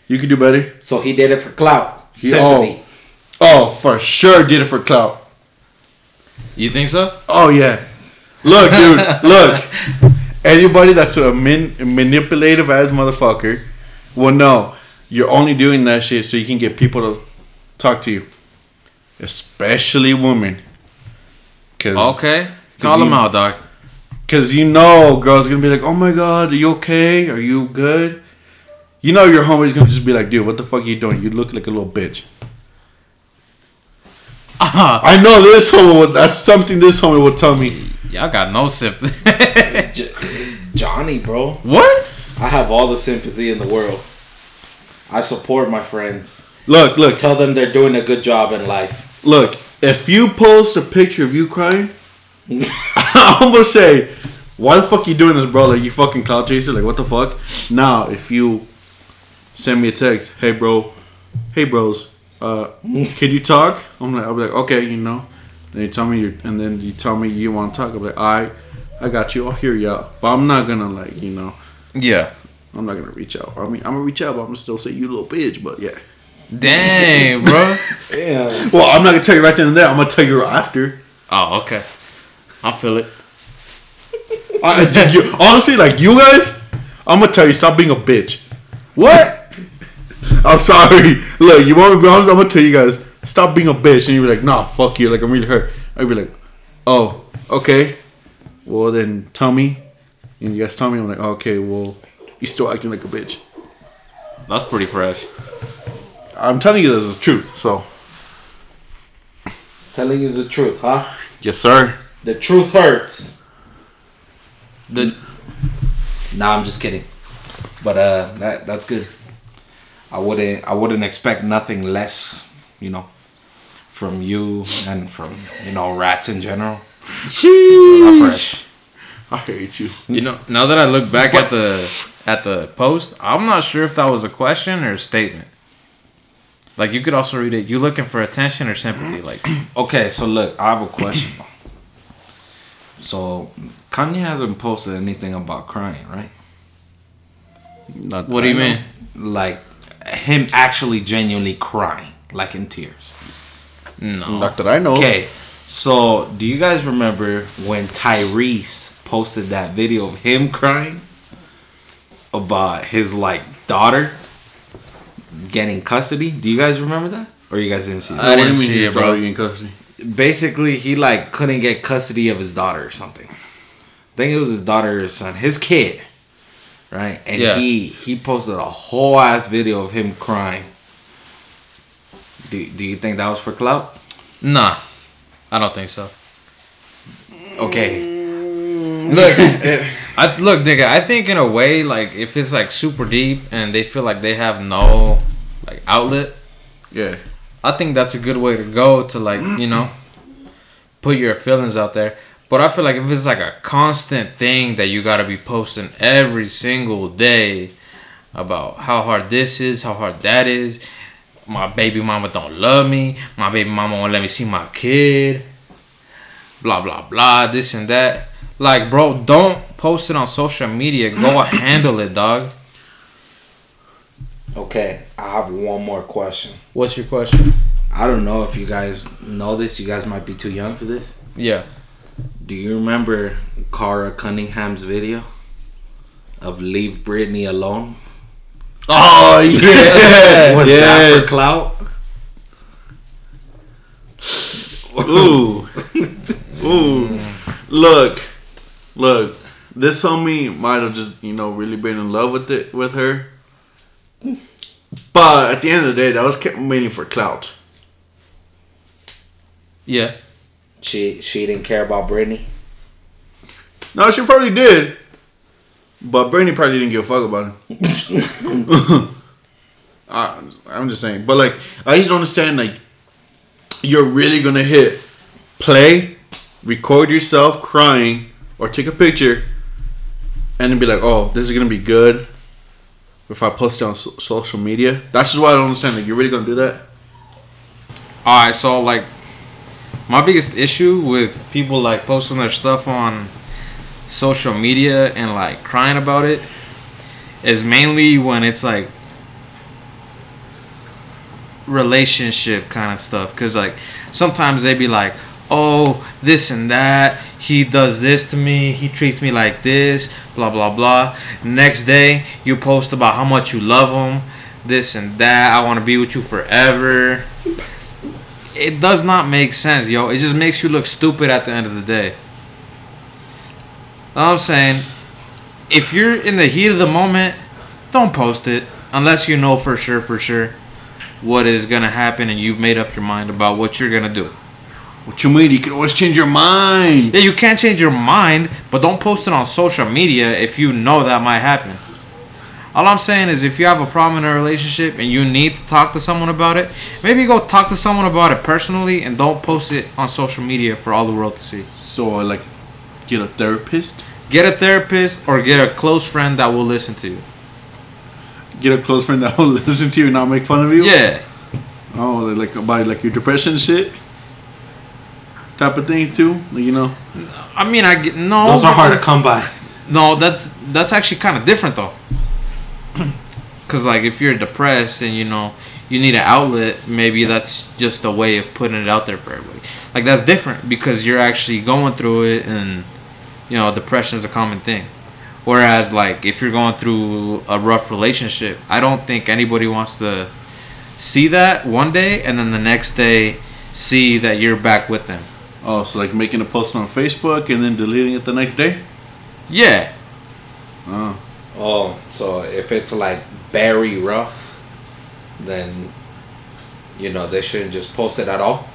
You could do better. So he did it for clout, He- oh. sympathy. Oh, for sure, did it for clout. You think so? Oh yeah. Look, dude. [laughs] look. Anybody that's a man- manipulative ass motherfucker will know you're only doing that shit so you can get people to talk to you, especially women. Cause, Okay. Call him out, dog. Cause you know, girls gonna be like, "Oh my god, are you okay? Are you good?" You know, your homie's gonna just be like, "Dude, what the fuck are you doing? You look like a little bitch." Uh-huh. I know this homie. Would, that's something this homie would tell me. Y'all got no sympathy. J- it's Johnny, bro. what? I have all the sympathy in the world. I support my friends. Look, look, Tell them they're doing a good job in life. look. If you post a picture of you crying, [laughs] I'm gonna say, "Why the fuck you doing this, bro? Like you fucking cloud chaser? Like what the fuck?" Now, if you send me a text, "Hey, bro, hey, bros, uh, can you talk?" I'm like, I'll be like, "Okay, you know." Then you tell me you, and then you tell me you want to talk. I'm like, "I, I got you. I'll hear you out." But I'm not gonna like, you know, Yeah. I'm not gonna reach out. I mean, I'm gonna reach out, but I'm gonna still say you little bitch. But yeah. Dang, bro. [laughs] Yeah. Well, I'm not gonna tell you right then and there. I'm gonna tell you after. Oh, okay. I feel it. I, dude, you, honestly, like you guys, I'm gonna tell you, stop being a bitch. What? [laughs] I'm sorry. Look, you want to be honest? I'm gonna tell you guys, stop being a bitch, and you be like, nah, fuck you. Like I'm really hurt. I'd be like, oh, okay. Well then, tell me. And you guys tell me. I'm like, okay. Well, you still acting like a bitch. That's pretty fresh. I'm telling you this is the truth. So, Telling you the truth, huh? yes, sir. The truth hurts. The Nah, I'm just kidding. But uh, that that's good. I wouldn't I wouldn't expect nothing less, you know, from you and from you know rats in general. Sheesh. fresh. I hate you. you know, now that I look back at the at the post, I'm not sure if that was a question or a statement. Like you could also read it. You looking for attention or sympathy? Like [clears throat] Okay, so look, I have a question. So Kanye hasn't posted anything about crying, right? Not what do you know. mean? Like him actually genuinely crying, like in tears. No. Not that I know. Okay, so do you guys remember when Tyrese posted that video of him crying about his like daughter getting custody? Do you guys remember that, or you guys didn't see that? I didn't you mean see his it, bro. daughter getting custody? Basically, he like couldn't get custody of his daughter or something. I think it was his daughter or his son, his kid, right? And Yeah. he he posted a whole ass video of him crying. Do Do you think that was for clout? Nah, I don't think so. Okay. Mm. Look, [laughs] I look, nigga. I think in a way, like if it's like super deep and they feel like they have no like outlet, Yeah. I think that's a good way to go to like you know put your feelings out there. But I feel like if it's like a constant thing that you gotta be posting every single day about how hard this is, how hard that is, my baby mama don't love me, my baby mama won't let me see my kid. blah blah blah, this and that. Like, bro, don't post it on social media. Go [coughs] handle it, dog. Okay, I have one more question. What's your question? I don't know if you guys know this. You guys might be too young for this. Yeah. Do you remember Cara Cunningham's video of "Leave Britney Alone"? Oh [laughs] yeah, Was yeah. that for clout? Ooh, ooh. Look, look. This homie might have just you know really been in love with it with her, but at the end of the day, that was kept mainly for clout. Yeah. She she didn't care about Britney. No, she probably did, but Bernie probably didn't give a fuck about him. [laughs] I, I'm just saying, but like I just don't understand. Like, you're really gonna hit play, record yourself crying, or take a picture, and then be like, "Oh, this is gonna be good." If I post it on so- social media, that's just why I don't understand. Like, you're really gonna do that? All right, so like my biggest issue with people like posting their stuff on social media and like crying about it is mainly when it's like relationship kind of stuff. Cuz like sometimes they be like oh this and that. He does this to me. He treats me like this. Blah blah blah. Next day you post about how much you love him this and that. I want to be with you forever it does not make sense, yo. It just makes you look stupid at the end of the day. What I'm saying? If you're in the heat of the moment, don't post it unless you know for sure, for sure, what is gonna happen and you've made up your mind about what you're gonna do. What you mean? You can always change your mind. Yeah, you can't change your mind, but don't post it on social media if you know that might happen. All I'm saying is if you have a problem in a relationship and you need to talk to someone about it, maybe go talk to someone about it personally and don't post it on social media for all the world to see. So, uh, like, get a therapist. Get a therapist or get a close friend that will listen to you. Get a close friend that will [laughs] listen to you and not make fun of you. Yeah. Oh, like about like your depression shit. Type of things too. Like, you know. I mean, I get no. Those are hard to [laughs] come by. No, that's that's actually kind of different though. [clears throat] Cause like if you're depressed and you know you need an outlet, maybe that's just a way of putting it out there for everybody. Like that's different because you're actually going through it and you know depression is a common thing. Whereas like if you're going through a rough relationship, I don't think anybody wants to see that one day and then the next day see that you're back with them. Oh, so like making a post on Facebook and then deleting it the next day. Yeah. Oh, Oh, so if it's like very rough, then you know they shouldn't just post it at all.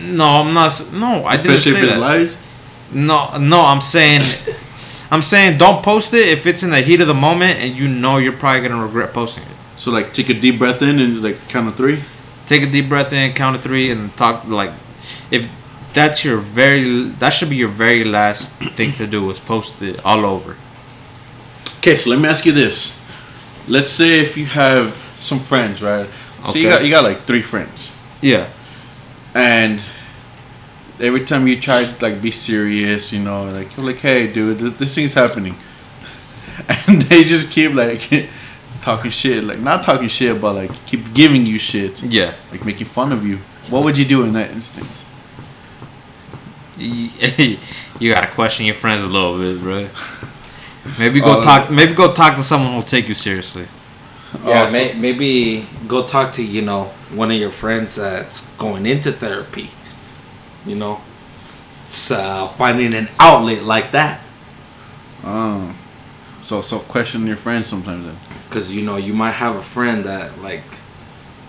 No, I'm not. No, I didn't especially say if it's that. lies. No, no, I'm saying, [laughs] I'm saying, don't post it if it's in the heat of the moment and you know you're probably gonna regret posting it. So like take a deep breath in and like count of three. Take a deep breath in, count to three, and talk like, if that's your very, that should be your very last thing to do is post it all over. Okay, so let me ask you this. Let's say if you have some friends, right? So you got you got like three friends, Yeah. and every time you try to like be serious, you know, like you're like, hey, dude, this, this thing's happening, [laughs] and they just keep like [laughs] talking shit, like not talking shit, but like keep giving you shit, Yeah. like making fun of you. What would you do in that instance? [laughs] you gotta question your friends a little bit, bro. Maybe go Oh, talk. Maybe go talk to someone who'll take you seriously. Yeah, Oh, so- may, maybe go talk to you know one of your friends that's going into therapy. You know, it's, uh, finding an outlet like that Oh, so so question your friends sometimes then. because you know you might have a friend that like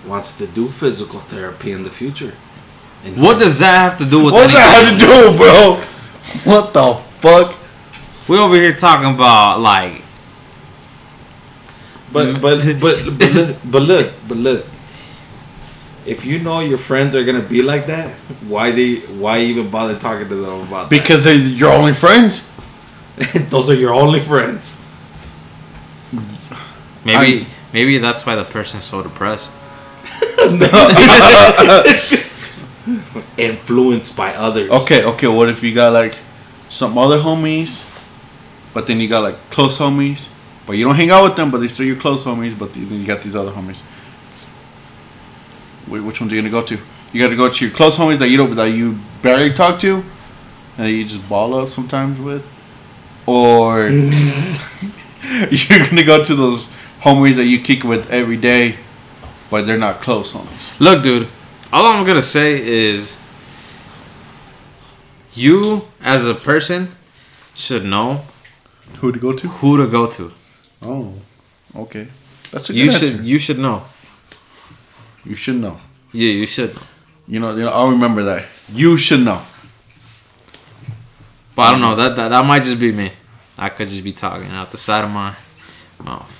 wants to do physical therapy in the future. And What does that have to do with? What's that have to do, bro? What the fuck? We over here talking about like But mm-hmm. but but but [laughs] look, but look but look. If you know your friends are gonna be like that, why do you, why even bother talking to them about that? Because they're your only friends. [laughs] those are your only friends. maybe maybe that's why the person's so depressed. [laughs] influenced by others. Okay, okay. What if you got like some other homies, but then you got like close homies, but you don't hang out with them, but they still your close homies, but then you got these other homies. Wh- Which ones are you gonna go to? You got to go to your close homies that you don't that you barely talk to, and that you just ball up sometimes with, or [laughs] you're gonna go to those homies that you kick with every day, but they're not close homies. Look, dude. All I'm gonna say is, you as a person should know Who to go to? who to go to. Oh, okay. That's a good You answer. should. You should know. You should know. Yeah, you should. You know, you know, I'll remember that. You should know. But I don't know. That, that that might just be me. I could just be talking out the side of my mouth.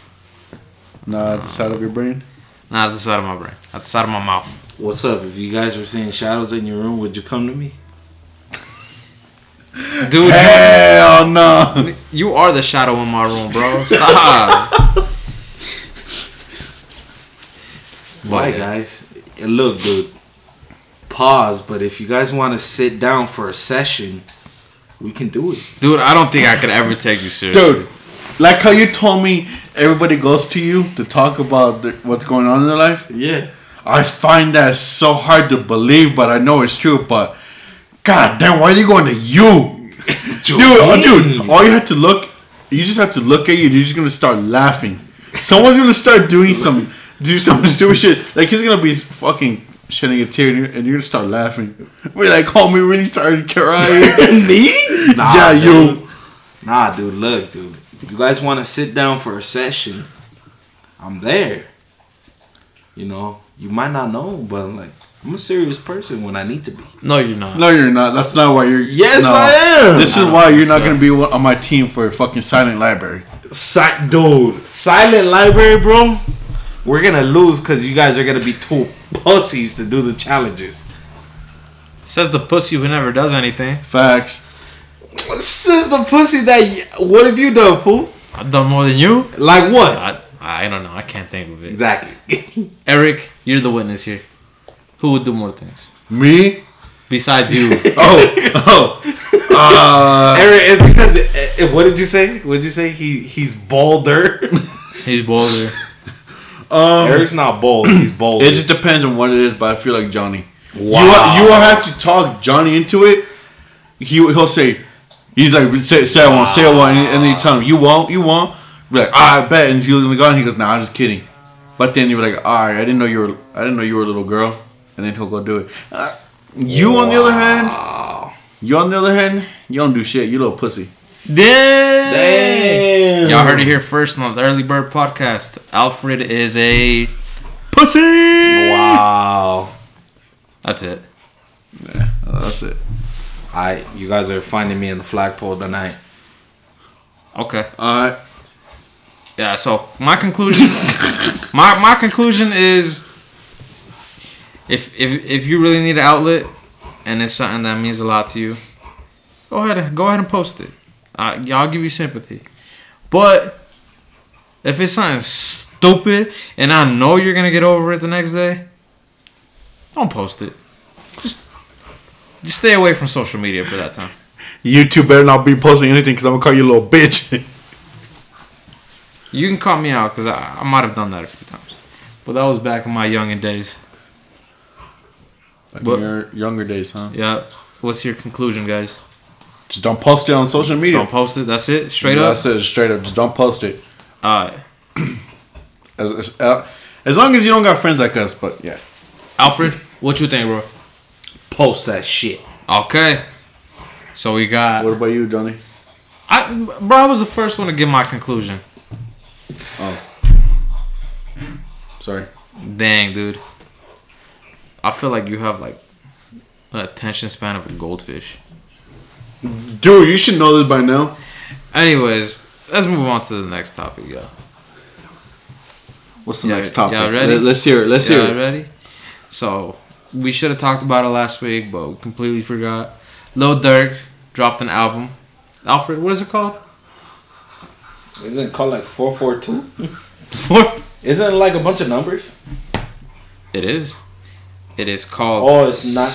Nah, at the uh, side of your brain. Not at the side of my brain. At the side of my mouth. What's up? If you guys were seeing shadows in your room, would you come to me? Dude, Hell no. you are the shadow in my room, bro. Stop. Why, yeah. guys? And Look, dude. Pause. But if you guys want to sit down for a session, we can do it. Dude, I don't think I could ever take you seriously. Dude, like how you told me everybody goes to you to talk about the, what's going on in their life. Yeah. I find that so hard to believe, but I know it's true. But God damn, why are they going to you? [laughs] Dude, oh, dude, all you have to look, you just have to look at you. You're just gonna start laughing. Someone's gonna start doing some, do some [laughs] stupid shit. Like he's gonna be fucking shedding a tear, and you're, and you're gonna start laughing. We're like, oh, homie, really started crying. [laughs] Me? Nah, yeah, dude. you. Nah, dude. Look, dude. If you guys want to sit down for a session, I'm there. You know, you might not know, but like, I'm a serious person when I need to be. No, you're not. No, you're not. That's not why you're. Yes, no. I am. This is why you're not gonna be on my team for fucking silent library. Si- dude, silent library, bro. We're gonna lose because you guys are gonna be two pussies to do the challenges. Says the pussy who never does anything. Facts. This is the pussy that. What have you done, fool? I've done more than you. Like what? I, I don't know. I can't think of it. Exactly. [laughs] Eric, you're the witness here. Who would do more things Me? besides you? [laughs] Oh, oh. Uh, Eric, it's because. eh, eh, what did you say? What did you say? He he's bolder. [laughs] He's bolder. um, Eric's not bold. He's bold. it just depends on what it is, but I feel like Johnny. Wow. You, you will have to talk Johnny into it. He he'll say, he's like say, say I won't, say I won't, and, and then you tell him you won't, you won't. Be like, "Ah, I bet, and he was gonna go, and he goes, Nah, I'm just kidding. But then you're like, All right, I didn't know you were, I didn't know you were a little girl, and then he'll go do it. Uh, you on the other hand, you on the other hand, you don't do shit. You little pussy. Damn. Damn. Y'all heard it here first on the Early Bird podcast. Alfred is a pussy. Wow. That's it. Yeah, that's it. I you guys are finding me in the flagpole tonight. Okay. All right. Yeah. So my conclusion, [laughs] my my conclusion is, if if if you really need an outlet, and it's something that means a lot to you, go ahead and go ahead and post it. Uh, y'all give you sympathy, but if it's something stupid and I know you're gonna get over it the next day, don't post it. Just just stay away from social media for that time. [laughs] You two better not be posting anything because I'm gonna call you a little bitch. You can call me out because I, I might have done that a few times, but that was back in my youngin days. Like But- in your younger days, huh? Yeah. What's your conclusion, guys? Just don't post it on social media. Don't post it. That's it. Straight up. That's it. Straight up. Just don't post it. All right. As, as, uh, as long as you don't got friends like us, but yeah. Alfred, what you think, bro? Post that shit. Okay. So we got. What about you, Johnny? I, bro, I was the first one to give my conclusion. Oh. Sorry. Dang, dude. I feel like you have like an attention span of a goldfish. Dude, you should know this by now. Anyways, let's move on to the next topic, yeah. What's the Yeah, next topic? yeah, ready? Let, us hear it. Let's Yeah, hear it. ready? So, we should have talked about it last week, but we completely forgot. Lil Durk dropped an album. Alfred, what is it called? Isn't it called like four four two? [laughs] Four. Isn't it like a bunch of numbers? It is. It is called. Oh, it's not.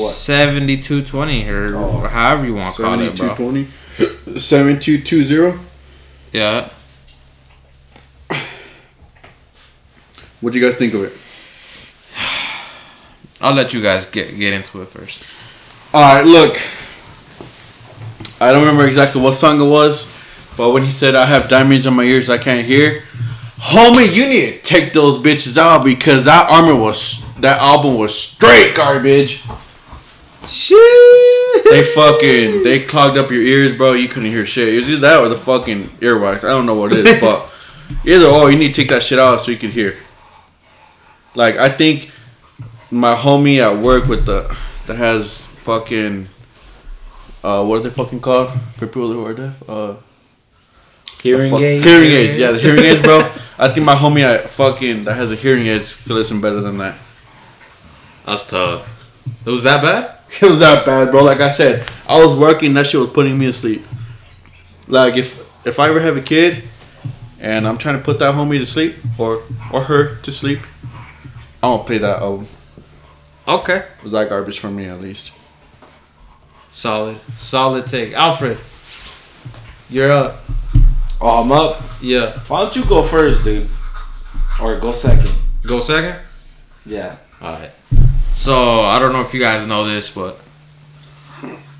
What? 7220 or Oh. however you want to call it, bro. 7220. [laughs] 7220. Yeah. What do you guys think of it? [sighs] I'll let you guys get get into it first. All right, look. I don't remember exactly what song it was, but when he said I have diamonds in my ears I can't hear, homie, you need to take those bitches out because that armor was that album was straight garbage. Shit. They fucking they clogged up your ears, bro. You couldn't hear shit. It was either that or the fucking earwax. I don't know what it is, but [laughs] either or, you need to take that shit out so you can hear. Like I think my homie at work with the that has fucking uh what are they fucking called for people who are deaf? Uh Hearing fuck- aids. Hearing aids, yeah, the hearing aids, bro. I think my homie at fucking that has a hearing aids could listen better than that. That's tough. It was that bad? [laughs] It was that bad, bro. Like I said, I was working. That shit was putting me to sleep. Like if if I ever have a kid, and I'm trying to put that homie to sleep or or her to sleep, I won't play that album. Okay. It was that garbage for me at least. Solid. Solid take. Alfred. You're up. Oh, I'm up. Yeah. Why don't you go first, dude? Or go second? Go second? Yeah. Alright. So I don't know if you guys know this, but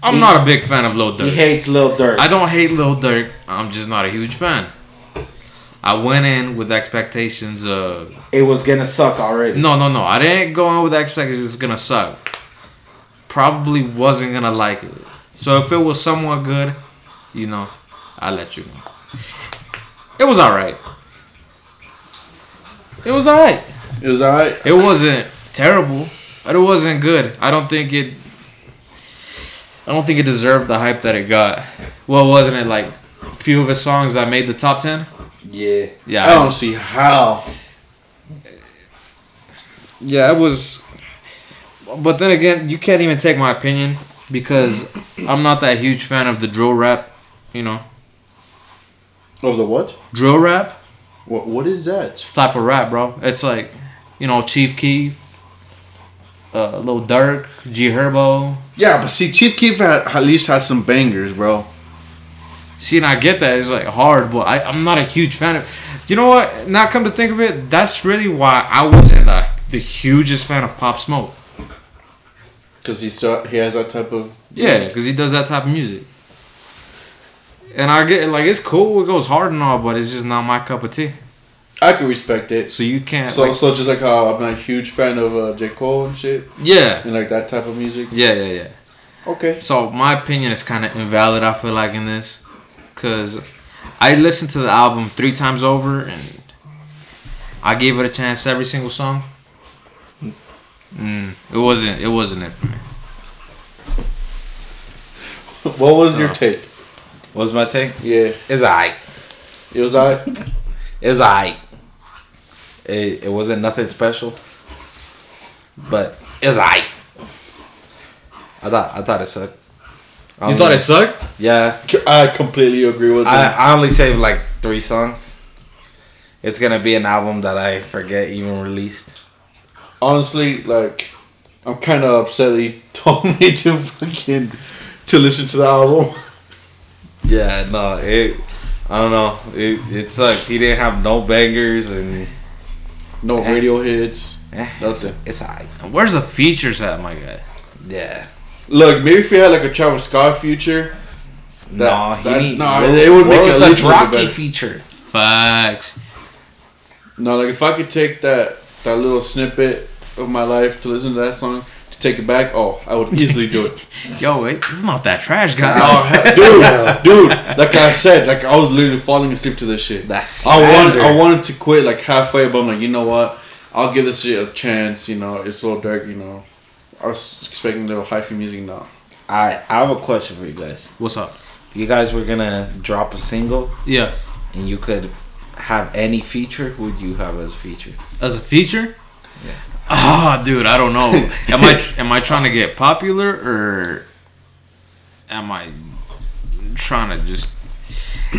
I'm not a big fan of Lil Durk. He hates Lil Durk. I don't hate Lil Durk. I'm just not a huge fan. I went in with expectations of it was gonna suck already. no, no, no. I didn't go in with expectations it's gonna suck. Probably wasn't gonna like it. So if it was somewhat good, you know, I'll let you know. It was alright. It was alright. It was alright. It wasn't terrible, but it wasn't good. I don't think it. I don't think it deserved the hype that it got. Well, wasn't it like a few of his songs that made the top ten? Yeah. Yeah, I don't see how. Yeah, it was. But then again, you can't even take my opinion because I'm not that huge fan of the drill rap. You know, Of the what? drill rap. What what is that? It's type of rap, bro. It's like, you know, Chief Keef, uh, Lil Durk, G Herbo. Yeah, but see, Chief Keef at, at least has some bangers, bro. See, and I get that it's like hard, but I, I'm not a huge fan of. You know what? Now come to think of it, that's really why I wasn't like the hugest fan of Pop Smoke. Cause he still he has that type of Yeah, because he does that type of music. And I get like it's cool, it goes hard and all, but it's just not my cup of tea. I can respect it. So you can't. So like, so just like how I'm not a huge fan of uh, J Cole and shit yeah, and like that type of music. yeah, yeah, yeah. Okay. So my opinion is kind of invalid. I feel like in this, cause I listened to the album three times over and I gave it a chance every single song. Mm, it wasn't. It wasn't it for me. [laughs] What was your Uh. take? was my take? Yeah, It's alright. it was I. [laughs] It's alright. It, it wasn't nothing special. But it's alright. I thought I thought it sucked. I You thought know. it sucked? Yeah. I completely agree with I, that. I only saved like three songs. It's gonna be an album that I forget even released. Honestly, like I'm kind of upset that he [laughs] told me to fucking to listen to the album. Yeah, no, it. I don't know. It it sucked. He didn't have no bangers and No Eh. radio hits. eh, Nothing. It's high. Where's the features at, my guy? Yeah. Look, maybe if he had like a Travis Scott future, no, he that- need, nah, where- they would where make was it at the least a Rocky feature. Facts. no, like if I could take that that little snippet of my life to listen to that song to take it back, oh, I would easily do it. [laughs] Yo, wait, it's not that trash, guys. Oh, [laughs] dude, dude, like I [laughs] said, like I was literally falling asleep to this shit. That's I wanted. I wanted to quit like halfway, but I'm like, you know what? I'll give this shit a chance. You know, it's a little dark. You know, I was expecting a little hyphy music now. I I have a question for you guys. What's up? You guys were gonna drop a single Yeah. and you could have any feature, who would you have as a feature? As a feature? Yeah. Ah, dude, I don't know. [laughs] am I am I trying to get popular or am I trying to just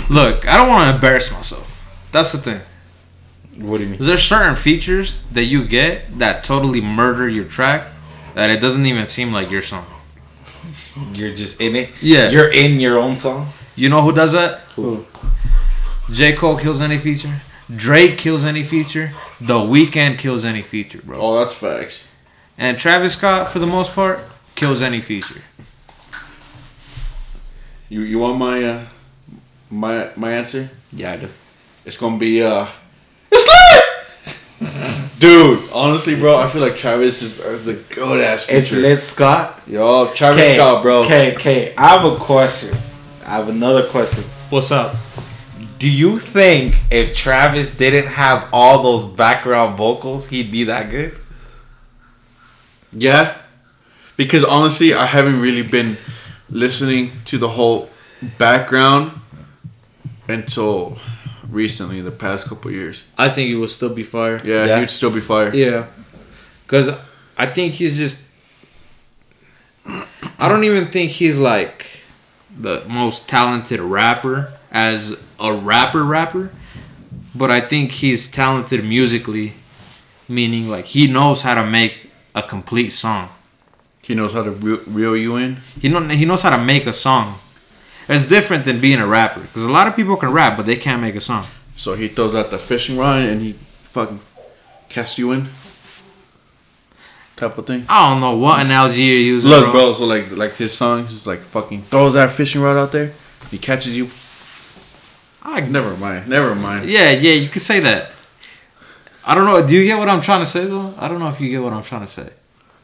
look? I don't want to embarrass myself. That's the thing. What do you mean? There's certain features that you get that totally murder your track, that it doesn't even seem like your song. You're just in it. Yeah. You're in your own song. You know who does that? Who? J. Cole kills any feature. Drake kills any feature. The Weeknd kills any feature, bro. Oh, that's facts. And Travis Scott, for the most part, kills any feature. You you want my uh, my my answer? Yeah, I do. It's gonna be uh. It's lit, [laughs] dude, honestly, bro, I feel like Travis is, is a good ass Feature. It's feature. Lit Scott. Yo, Travis Scott, bro. Okay, okay. I have a question. I have another question. What's up? Do you think if Travis didn't have all those background vocals, he'd be that good? Yeah, because honestly, I haven't really been listening to the whole background until recently, the past couple years. I think he will still be fire. Yeah, Yeah. he'd still be fire. Yeah. Because I think he's just. I don't even think he's like the most talented rapper as a rapper rapper. But I think he's talented musically, meaning like he knows how to make a complete song. He knows how to reel, reel you in. He know he knows how to make a song. It's different than being a rapper because a lot of people can rap but they can't make a song. So he throws out the fishing rod and he fucking casts you in. Type of thing. I don't know what analogy you're using. Look, bro. So like, like his song, he's like fucking throws that fishing rod out there. He catches you. I Never mind. Never mind. Yeah, yeah, you could say that. I don't know. Do you get what I'm trying to say though? I don't know if you get what I'm trying to say.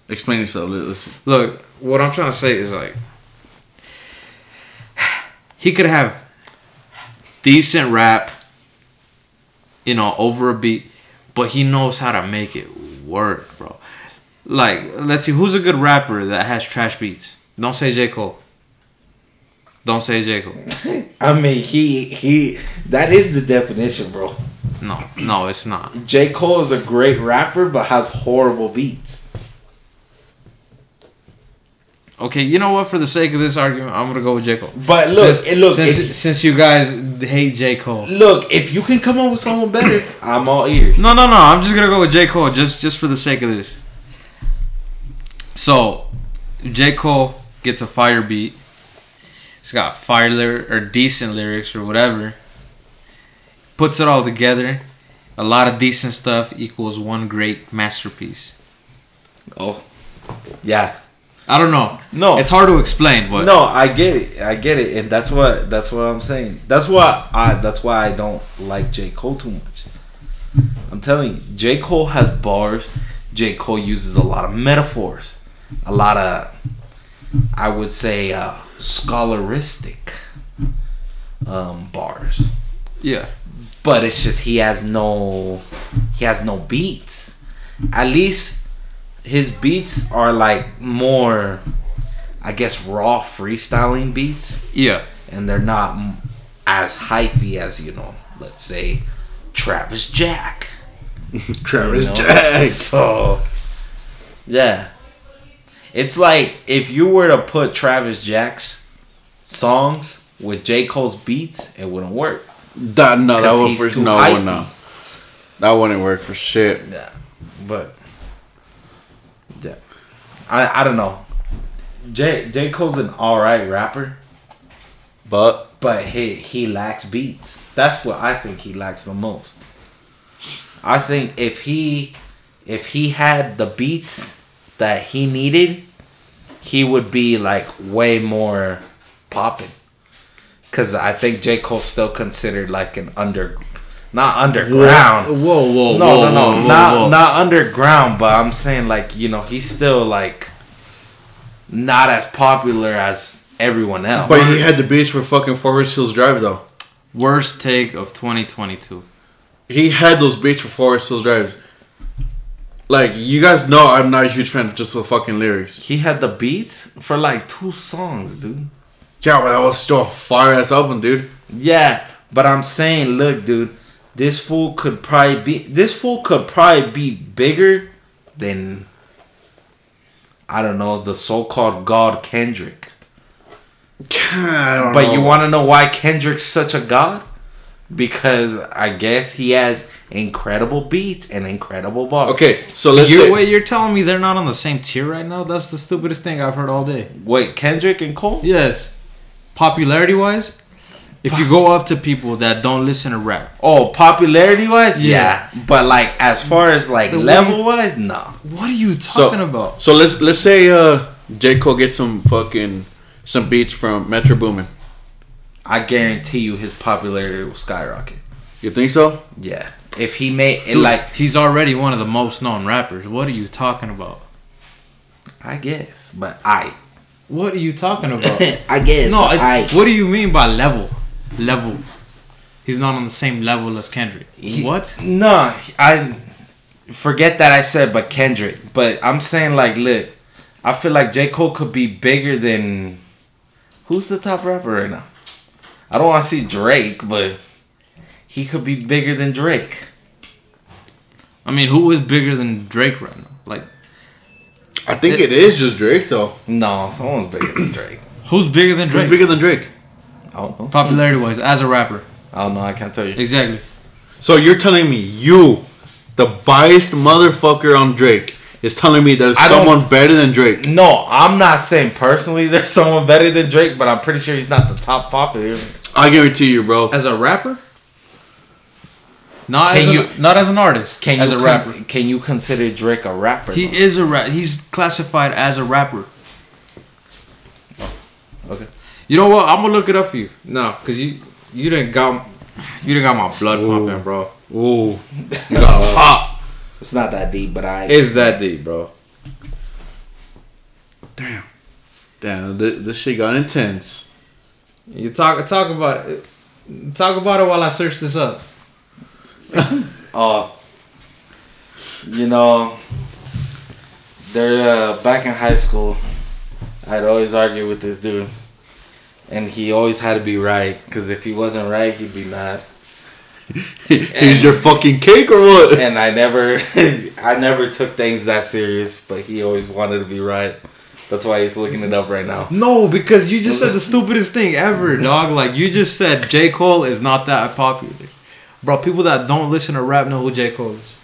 Explain yourself. Listen. Look, what I'm trying to say is like he could have decent rap, you know, over a beat, but he knows how to make it work, bro. Like, let's see, who's a good rapper that has trash beats? Don't say J. Cole. Don't say J. Cole. [laughs] I mean, he he. That is the definition, bro. No, no, it's not. J. Cole is a great rapper, but has horrible beats. Okay, you know what? For the sake of this argument, I'm gonna go with J. Cole. But look, since, it- look, since, if- since you guys hate J. Cole. Look, if you can come up with someone better, I'm all ears. No, no, no. I'm just gonna go with J. Cole just just for the sake of this. So, J. Cole gets a fire beat. He's got fire lyric or decent lyrics or whatever. Puts it all together. A lot of decent stuff equals one great masterpiece. Oh, yeah. I don't know. No. it's hard to explain, but No, I get it. I get it, and that's what that's what I'm saying. That's why I that's why I don't like J Cole too much. I'm telling you, J Cole has bars. J Cole uses a lot of metaphors, a lot of, I would say, uh, scholaristic um, bars. yeah, But it's just he has no he has no beats. At least his beats are like more I guess raw freestyling beats yeah, and they're not as hyphy as, you know, let's say Travis Jack. [laughs] Travis you know? Jack. So yeah. It's like if you were to put Travis Jack's songs with J. Cole's beats, it wouldn't work. That no, that would for, no, hypey. no. That wouldn't work for shit. Yeah, but yeah, I I don't know. J J Cole's an all right rapper, But but he he lacks beats. That's what I think he lacks the most. I think if he if he had the beats that he needed, he would be like way more popping. Cause I think J Cole's still considered like an under, not underground. Whoa, whoa, No, whoa, no, no, whoa, not whoa. not underground, but I'm saying like you know he's still like not as popular as everyone else. but he had the beats for fucking Forest Hills Drive though. Worst take of 2022. He had those beats for Forest Hills Drive. Like you guys know, I'm not a huge fan of just the fucking lyrics. he had the beats for like two songs, dude. Yeah, but that was still a fire ass album, dude. Yeah, but I'm saying, look, dude, this fool could probably be this fool could probably be bigger than I don't know the so-called God Kendrick. But know. you want to know why Kendrick's such a god? Because I guess he has incredible beats and incredible bars. Okay, so let's You're, say wait, you're telling me they're not on the same tier right now? That's the stupidest thing I've heard all day. Wait, Kendrick and Cole? Yes. Popularity wise, if you go up to people that don't listen to rap, Oh, popularity wise, Yeah. yeah. But like as far as like The level wise, no. what are you so, talking about? So let's let's say uh J Cole gets some fucking some beats from Metro Boomin. I guarantee you his popularity will skyrocket. You think so? Yeah. If he made it like he's already one of the most known rappers. What are you talking about? I guess, but I What are you talking [laughs] about? I guess. no, I what do you mean by level? Level. He's not on the same level as Kendrick. He- what? No, I forget that I said, but Kendrick. But I'm saying like, look, I feel like J Cole could be bigger than who's the top rapper right now. I don't want to see Drake, but he could be bigger than Drake. I mean, who is bigger than Drake right now? Like, I think it is just Drake though. No, someone's bigger than Drake. who's bigger than Who's Drake? bigger than Drake? I don't know. Popularity wise, as a rapper. I don't know. I can't tell you. Exactly. So you're telling me you, the biased motherfucker on Drake, is telling me there's I don't- someone better than Drake? No, I'm not saying personally [laughs] there's someone better than Drake, but I'm pretty sure he's not the top popular. I guarantee you, bro. As a rapper? Not Can as you- an, not as an artist. Can as you a con- rapper. Can you consider Drake a rapper? He though? is a rap. He's classified as a rapper. Oh, okay. You know what? I'm gonna look it up for you. No, cause you you didn't got you didn't got my blood pumping, bro. Ooh, You got [laughs] pop. It's not that deep, but I. It's that deep, bro. damn, damn, this, this shit got intense. You talk talk about it. Talk about it while I search this up. Oh, [laughs] you know, they're uh, back in high school. I'd always argue with this dude, and he always had to be right. Cause if he wasn't right, he'd be mad. [laughs] He's your fucking cake or what? And I never, [laughs] I never took things that serious. But he always wanted to be right. That's why he's looking it up right now. No, because you just said the stupidest thing ever, [laughs] dog. Like you just said, J Cole is not that popular, bro. People that don't listen to rap know who J Cole is.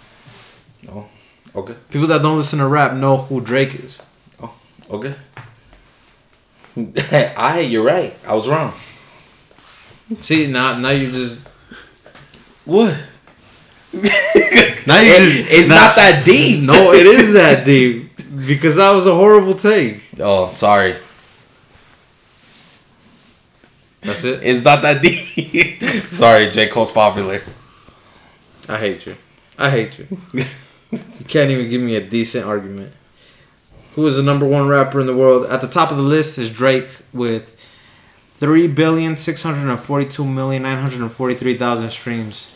Oh, okay, People that don't listen to rap know who Drake is. Oh, okay. [laughs] I, you're right. I was wrong. See now, now you just What? now you just it's now- not that deep. No, it is that deep because that was a horrible take. Oh, sorry. That's it. It's not that deep. [laughs] sorry, J. Cole's popular. I hate you. I hate you. you can't even give me a decent argument. Who is the number one rapper in the world? At the top of the list is Drake with three billion six hundred and forty-two million nine hundred and forty-three thousand streams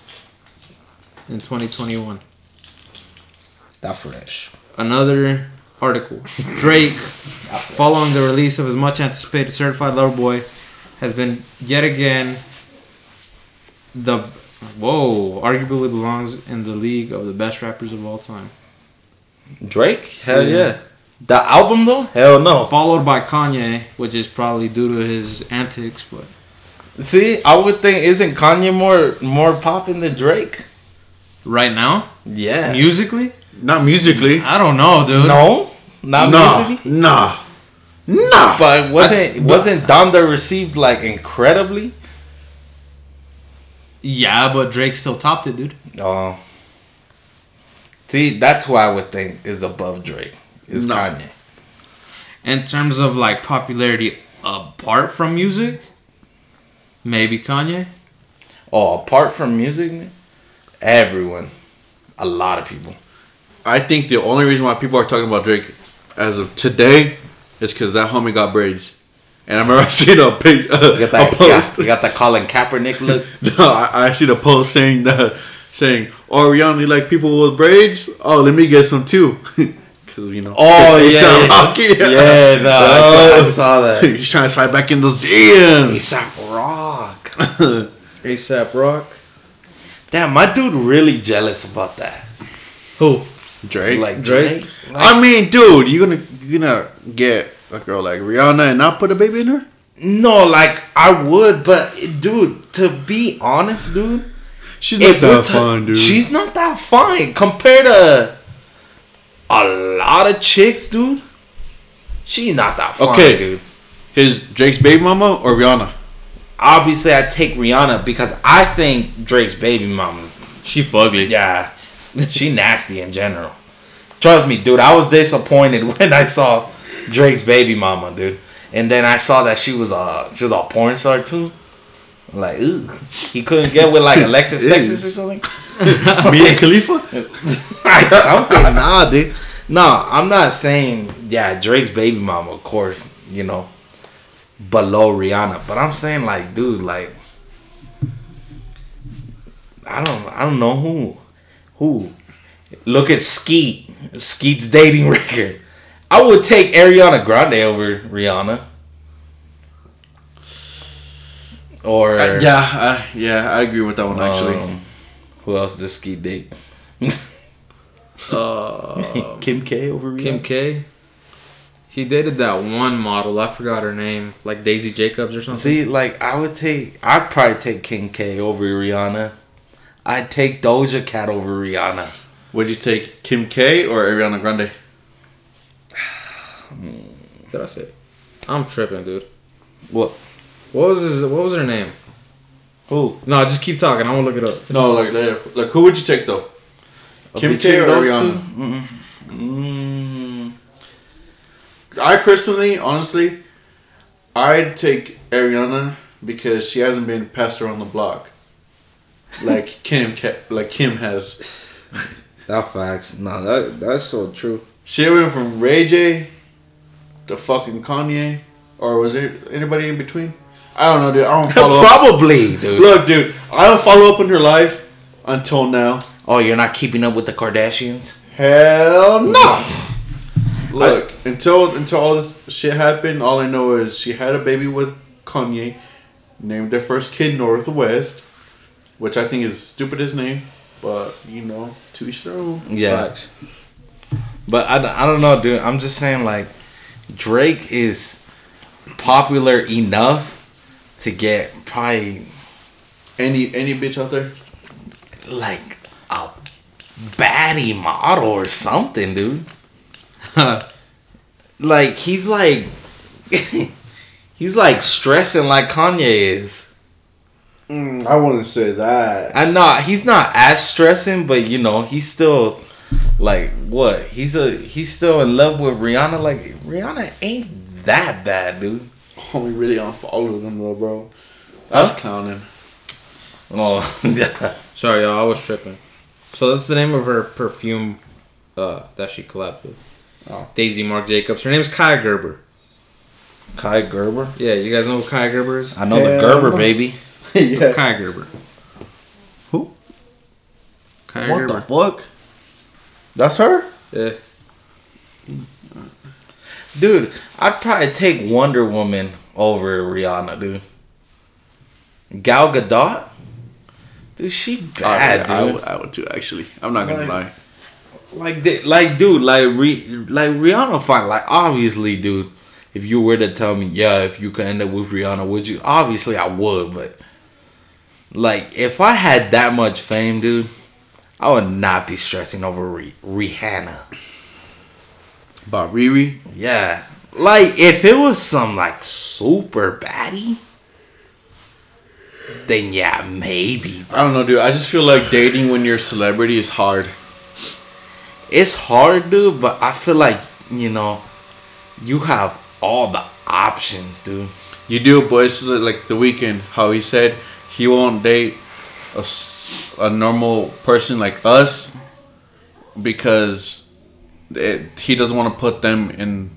in 2021. That fresh. Another article. Drake, following the release of his much anticipated Certified Lover Boy, has been yet again the whoa arguably belongs in the league of the best rappers of all time. Drake? Hell Yeah. yeah. The album though? Hell no. Followed by Kanye, which is probably due to his antics, but See, I would think isn't Kanye more more popping than Drake? right now, Yeah. musically, Not musically. I don't know, dude. no, not Nah, musically. nah, nah. But wasn't I- wasn't Donda received like incredibly? Yeah, but Drake still topped it, dude. Oh. See, that's who I would think is above Drake. Is No. Kanye. In terms of like popularity apart from music, maybe Kanye. Oh, apart from music, everyone, a lot of people. I think the only reason why people are talking about Drake as of today is because that homie got braids. And I remember I [laughs] seen a, pic, uh, You got a that, you post. got, you got that Colin Kaepernick look. [laughs] No, I, I seen a post saying that, saying, "Oh, we only like people with braids? Oh, let me get some too." [laughs] Because you know. Oh, they yeah, sound yeah. rocky. Yeah, no, I saw- I saw that. He's trying to slide back in those DMs. ASAP Rock. ASAP Rock. Damn, my dude really jealous about that. Who? Drake. Like Drake? Drake. I mean, dude, you gonna you gonna get a girl like Rihanna and not put a baby in her? No, like I would, but dude, to be honest, dude, She's not that ta- fun, dude. She's not that fine compared to a lot of chicks, dude. She's not that fine, Okay. dude. his Drake's baby mama or Rihanna. Obviously, I take Rihanna because I think Drake's baby mama. She fugly. Yeah, [laughs] she nasty in general. Trust me, dude. I was disappointed [laughs] when I saw Drake's baby mama, dude. And then I saw that she was a she was a porn star too. Like, ooh, he couldn't get with like Alexis [laughs] Texas or something. Mia Khalifa. like something. Nah, dude. No, I'm not saying yeah, Drake's baby mama, of course, you know, below Rihanna. But I'm saying like, dude, like I don't I don't know who who. Look at Skete. Skete's dating [laughs] record. I would take Ariana Grande over Rihanna. Or Uh, yeah, I, yeah, I agree with that one actually. um, who else does Skete date? Uh, [laughs] Kim K over Rihanna. Kim K. He dated that one model. I forgot her name, like Daisy Jacobs or something. See, like I would take, I'd probably take Kim K over Rihanna. I'd take Doja Cat over Rihanna. Would you take Kim K or Ariana Grande? What [sighs] did I say? I'm tripping, dude. What? What was his? What was her name? Who? No, just keep talking. I want to look it up. No, like like, like who would you take though? Kim K or Rihanna? Mm, mm, I personally, honestly, I'd take Ariana because she hasn't been passed around the block, like Kim, like Kim has. that facts. No, that that's so true. She went from Ray J to fucking Kanye, or was there anybody in between? I don't know, dude. I don't follow up. Probably, dude. Look, dude, I don't follow up on her life until now. Oh, you're not keeping up with the Kardashians? Hell no. Look, until until all this shit happened, all I know is she had a baby with Kanye, named their first kid Northwest, which I think is stupid as name, but you know, to each their own. Yeah. Facts. But I, don't- I don't know, dude. I'm just saying, like, Drake is popular enough to get probably Any any bitch out there? like a baddie model or something, dude. [laughs] Like he's like [laughs] he's like stressing like Kanye is. Mm, I wouldn't say that. I'm not he's not as stressing, but you know, he's still like what? He's a he's still in love with Rihanna. Like Rihanna ain't that bad, dude. Homie really unfollowed them though, bro. That's Huh? clowning. Oh [laughs] yeah. Sorry, y'all. I was tripping. So that's the name of her perfume uh, that she collabed with. Oh. Daisy Marc Jacobs. Her name is Kai Gerber. Kai Gerber. Yeah, you guys know who Kai Gerber is? I know the Gerber no. baby. [laughs] yeah. Kai Gerber. Who? Kai What Gerber. the fuck? That's her? Yeah. Dude, I'd probably take Wonder Woman over Rihanna, dude. Gal Gadot? Dude, she bad, I, dude. would, I would too, actually. I'm not gonna lie. Like, they, like, dude, like, like Rihanna fine. Like, obviously, dude. If you were to tell me, yeah, if you could end up with Rihanna, would you? Obviously, I would, but like, if I had that much fame, dude, I would not be stressing over Ri- Rihanna. About Riri? Yeah, like if it was some like super baddie, then yeah, maybe. I don't know, dude. I just feel like dating when you're a celebrity is hard. It's hard, dude, but I feel like you know, you have all the options, dude. You do, but it's like the Weeknd. How he said he won't date a, a normal person like us because it, he doesn't want to put them in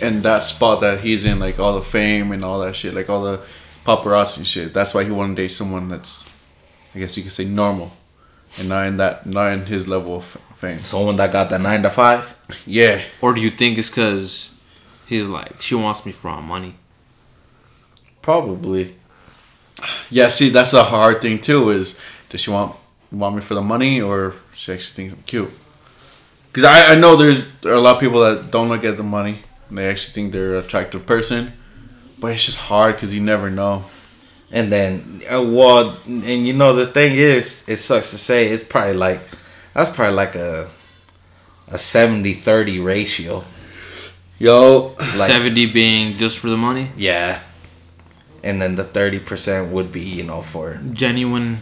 in that spot that he's in, like all the fame and all that shit, like all the paparazzi shit. That's why he want to date someone that's, I guess you could say, normal, and not in that, not in his level of fame. Someone that got the nine to five. Yeah, Or do you think it's because he's like, she wants me for my money? Probably. Yeah. See, that's a hard thing too. Is does she want want me for the money or she actually thinks I'm cute? Because I, I know there's there are a lot of people that don't look at the money. They actually think they're an attractive person. But it's just hard because you never know. And then, uh, well, and you know the thing is, it sucks to say, it's probably like that's probably like a a 70-30 ratio. Yo, Like, 70 being just for the money. yeah. And then the thirty percent would be, you know, for Genuine.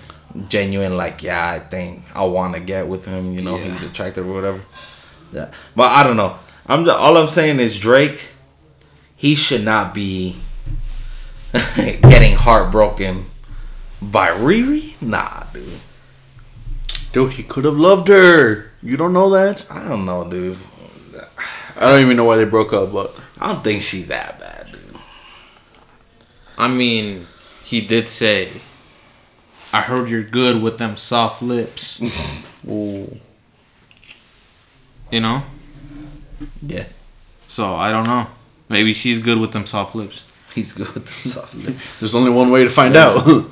genuine, like, yeah, I think I want to get with him. You know, Yeah. he's attractive or whatever. Yeah, but I don't know. I'm just, all I'm saying is Drake. He should not be [laughs] getting heartbroken by Riri. Nah, dude. dude, he could have loved her. You don't know that? I don't know, dude. I don't even know why they broke up, but I don't think she that bad, dude. I mean, he did say, I heard you're good with them soft lips. Ooh. You know? Yeah, So I don't know. Maybe she's good with them soft lips. he's good with them soft lips. there's only one way to find out. no,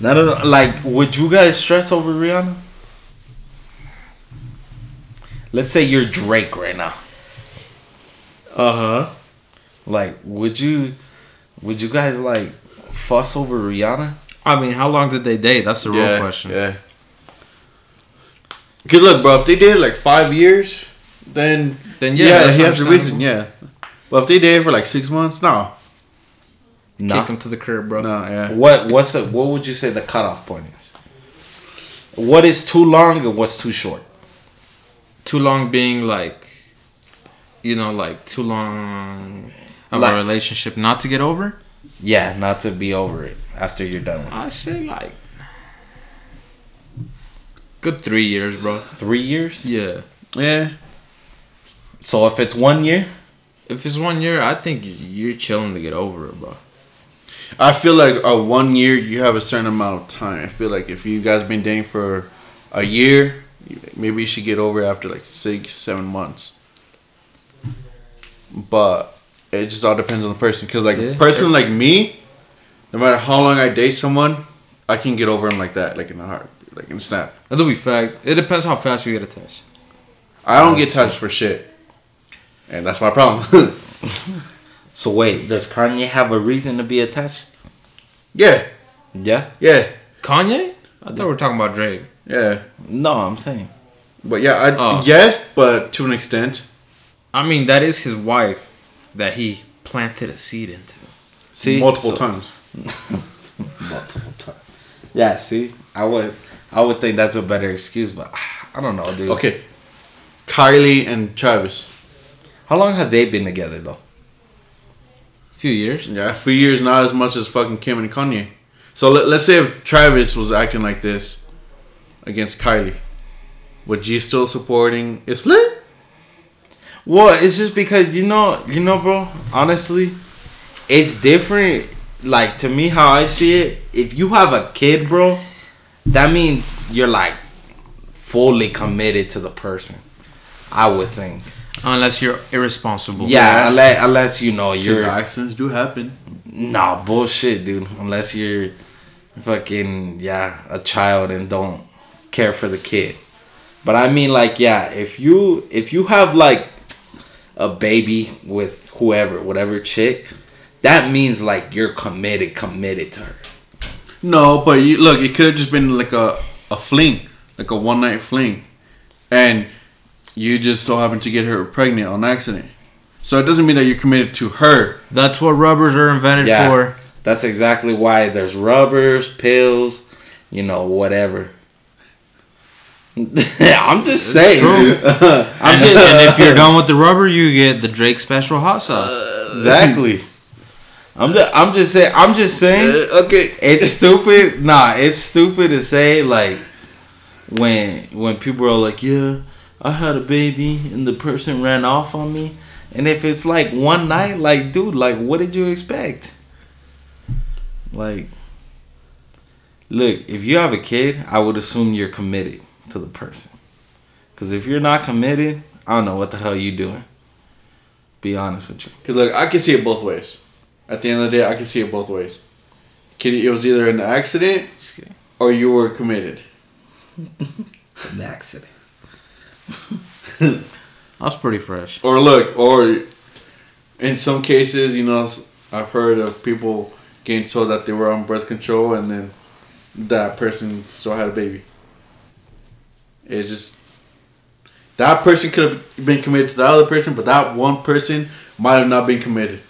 no, no. Like, would you guys stress over Rihanna? Let's say you're Drake right now. Uh huh. Like, would you, would you guys like fuss over Rihanna? I mean, how long did they date? That's the real question. Yeah. Cause look, bro, if they did like five years, then Then yeah, yeah, he has a reason. Yeah, but if they did for like six months, no, No. Kick him to the curb, bro. no, yeah. What what's a, what would you say the cutoff point is? What is too long and what's too short? Too long being like, you know, like too long of Like- a relationship not to get over. Yeah, not to be over it after you're done with it. I say like good three years, bro. Three years? Yeah. Yeah, So if it's one year, If it's one year, I think you're chilling to get over it, bro. I feel like a one year you have a certain amount of time. I feel like if you guys been dating for a year, maybe you should get over it after like six, seven months. But it just all depends on the person. Cause like Yeah. a person like me, no matter how long I date someone, I can get over them like that, like in a heart, like in a snap. That'll be fact. It depends how fast you get attached. I don't get touched for shit, and that's my problem. [laughs] so wait, does Kanye have a reason to be attached? yeah, Yeah. yeah, Kanye? I thought we were talking about Drake. yeah. No, I'm saying. But yeah, I, Oh. yes, but to an extent. I mean, that is his wife that he planted a seed into. See, multiple so- times. [laughs] Multiple times. Yeah. See, I would, I would think that's a better excuse, but [sighs] I don't know, dude. Okay. Kylie and Travis. How long have they been together though? A few years. Yeah, a few years, not as much as fucking Kim and Kanye. So let, let's say if Travis was acting like this against Kylie, would you still supporting It's lit? Well, it's just because you know, you know, bro. Honestly, it's different. Like to me, how I see it, if you have a kid, bro, that means you're like fully committed to the person. I would think. Unless you're irresponsible. Yeah, unless, unless you know your you're accidents do happen. nah bullshit, dude. Unless you're fucking yeah a child and don't care for the kid. But I mean, like, yeah, if you if you have like a baby with whoever, whatever chick, that means like you're committed, committed to her. No, but you look, it could have just been like a, a fling, like a one night fling. And you just so happen to get her pregnant on accident. So it doesn't mean that you're committed to her. That's what rubbers are invented Yeah. for. That's exactly why there's rubbers, pills, you know, whatever. [laughs] I'm just saying. true. [laughs] I'm And, just and if you're done with the rubber, you get the Drake special hot sauce. [laughs] exactly. I'm just, I'm just saying. I'm just saying. okay. It's stupid. Nah, it's stupid to say like when when people are like, yeah, I had a baby and the person ran off on me, and if it's like one night, like, dude, like, what did you expect? Like, look, if you have a kid, I would assume you're committed to the person. Cause if you're not committed, I don't know what the hell you doing. Be honest with you. Because look, I can see it both ways. At the end of the day, I can see it both ways. Kid, it was either an accident or you were committed. [laughs] An accident. [laughs] That's pretty fresh. Or look, or in some cases, you know, I've heard of people getting told that they were on birth control and then that person still had a baby. It's just that person could have been committed to the other person, but that one person might have not been committed.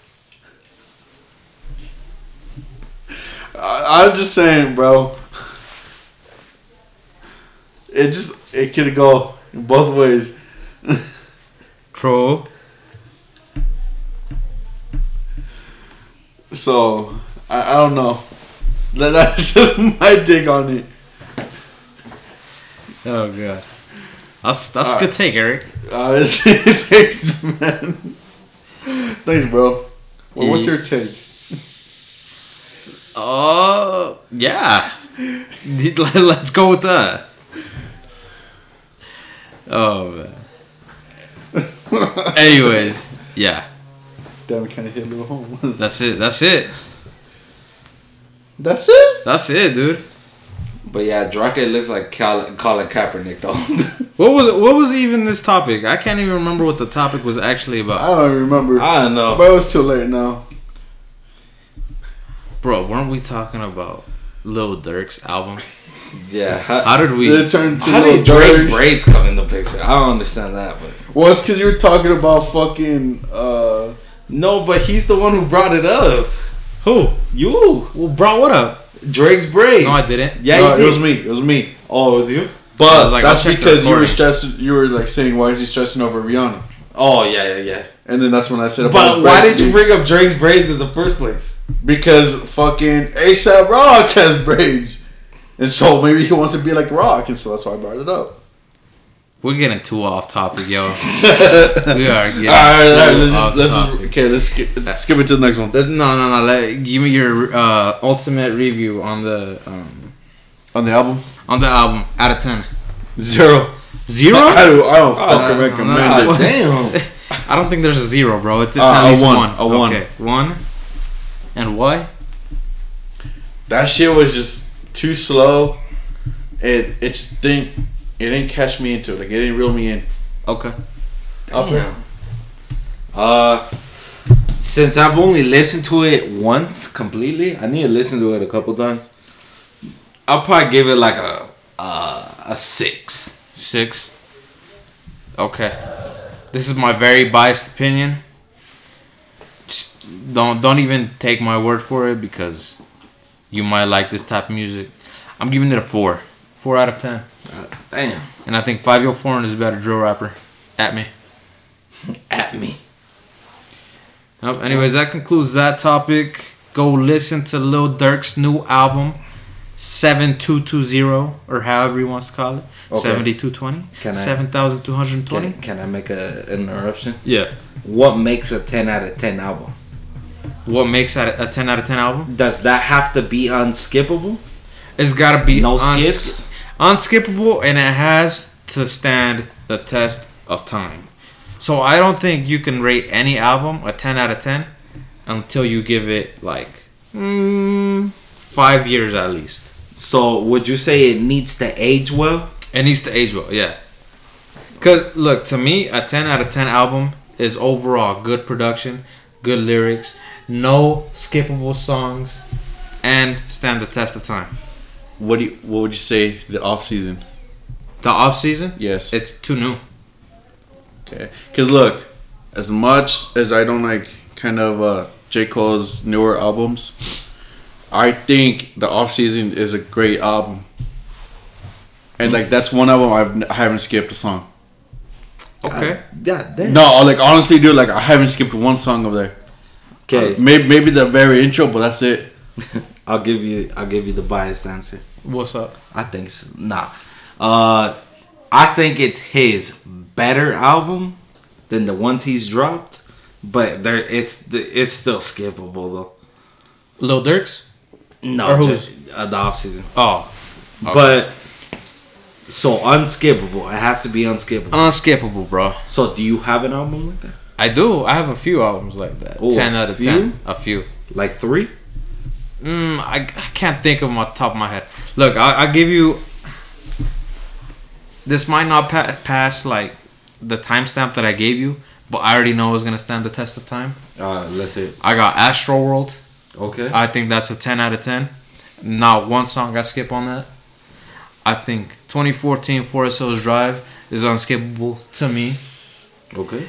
I, I'm just saying, bro. It just it could go both ways. [laughs] True. So I, I don't know. That, [laughs] that's just my take on it. Oh god. That's that's a Alright. good take, Eric. Uh, [laughs] thanks, man. Thanks, bro. Well, what's your take? Uh, yeah. [laughs] Let's go with that. Oh man. [laughs] Anyways, yeah. Damn, kind of hit a little home. That's it. That's it. That's it. That's it, dude. But yeah, Drake looks like Colin, Colin Kaepernick though. [laughs] What was what was even this topic? I can't even remember what the topic was actually about. I don't remember. I don't know. But it's too late now. Bro, weren't we talking about Lil Durk's album? [laughs] Yeah. How, How did we? Then it turned to how little did Drake's Drake's. braids come in the picture? I don't understand that, but Well, it's because you were talking about fucking. uh no, but he's the one who brought it up. Who? You, Well, bro, what up? Drake's braids. No, I didn't. Yeah, no, you it did. was me. It was me. Oh, it was you? I But was like, that's because you were recording. stressing. You were like saying, "Why is he stressing over Rihanna?" Oh yeah, yeah, yeah. And then that's when I said, But why did you bring up Drake's braids in the first place? Because fucking ASAP Rock has braids, and so maybe he wants to be like Rock, and so that's why I brought it up. We're getting too off topic, yo. [laughs] we are getting all right, all right, too let's just, let's just, okay, let's skip, skip it to the next one. Let's- No, no, no. Let, give me your uh, ultimate review on the um, On the album, on the album out of ten. zero. Zero? I don't, I don't no, fucking no, recommend no. it. [laughs] damn. I don't think there's a zero, bro. It's, it's Uh, at a least one, one. a one. Okay, one. And why? That shit was just too slow. It it just didn't it didn't catch me into it. Like it didn't reel me in. Okay. Damn. Uh, since I've only listened to it once completely, I need to listen to it a couple times. I'll probably give it like a uh, a six. Six. Okay. This is my very biased opinion. Just don't don't even take my word for it because you might like this type of music. I'm giving it a four. Four out of ten. Uh, damn. And I think Fivio Foreign is a better drill rapper. At me. [laughs] At me. Nope. Anyways, that concludes that topic. Go listen to Lil Durk's new album, 7220, or however he wants to call it. Okay. 7220? Can I- 7220? Can, can I make a an interruption? Yeah. What makes a ten out of ten album? What makes that a 10 out of 10 album? Does that have to be unskippable? It's gotta be No uns- skips. Unskippable, and it has to stand the test of time. So I don't think you can rate any album a 10 out of 10 until you give it like mm, five years at least. So would you say it needs to age well? It needs to age well, yeah. Cause look, to me, a ten out of ten album is overall good production, good lyrics, no skippable songs, and stand the test of time. What do you, what would you say the off season? The off season, Yes. it's too new. Okay. Because look, as much as I don't like kind of uh, J Cole's newer albums, I think the off season is a great album. And like that's one album I've n- I haven't skipped a song. Okay. Yeah. Damn. No, like honestly, dude, like I haven't skipped one song over there. Okay. Maybe maybe the very intro, but that's it. [laughs] I'll give you. I'll give you the biased answer. What's up? I think it's nah. Uh, I think it's his better album than the ones he's dropped, but there it's it's still skippable though. Lil Durk's? No, just, uh, the off season. Oh, But so unskippable. It has to be unskippable. unskippable, bro. So do you have an album like that? I do. I have a few albums like that. Oh, ten out of few? ten. A few. Like three? Mm, I, I can't think of them off the top of my head. Look, I, I'll give you. This might not pa- pass like the timestamp that I gave you, but I already know it's gonna stand the test of time. Uh, let's see. I got Astroworld. Okay. I think that's a 10 out of 10. Not one song I skip on that. I think 2014 Forest Hills Drive is unskippable to me. okay.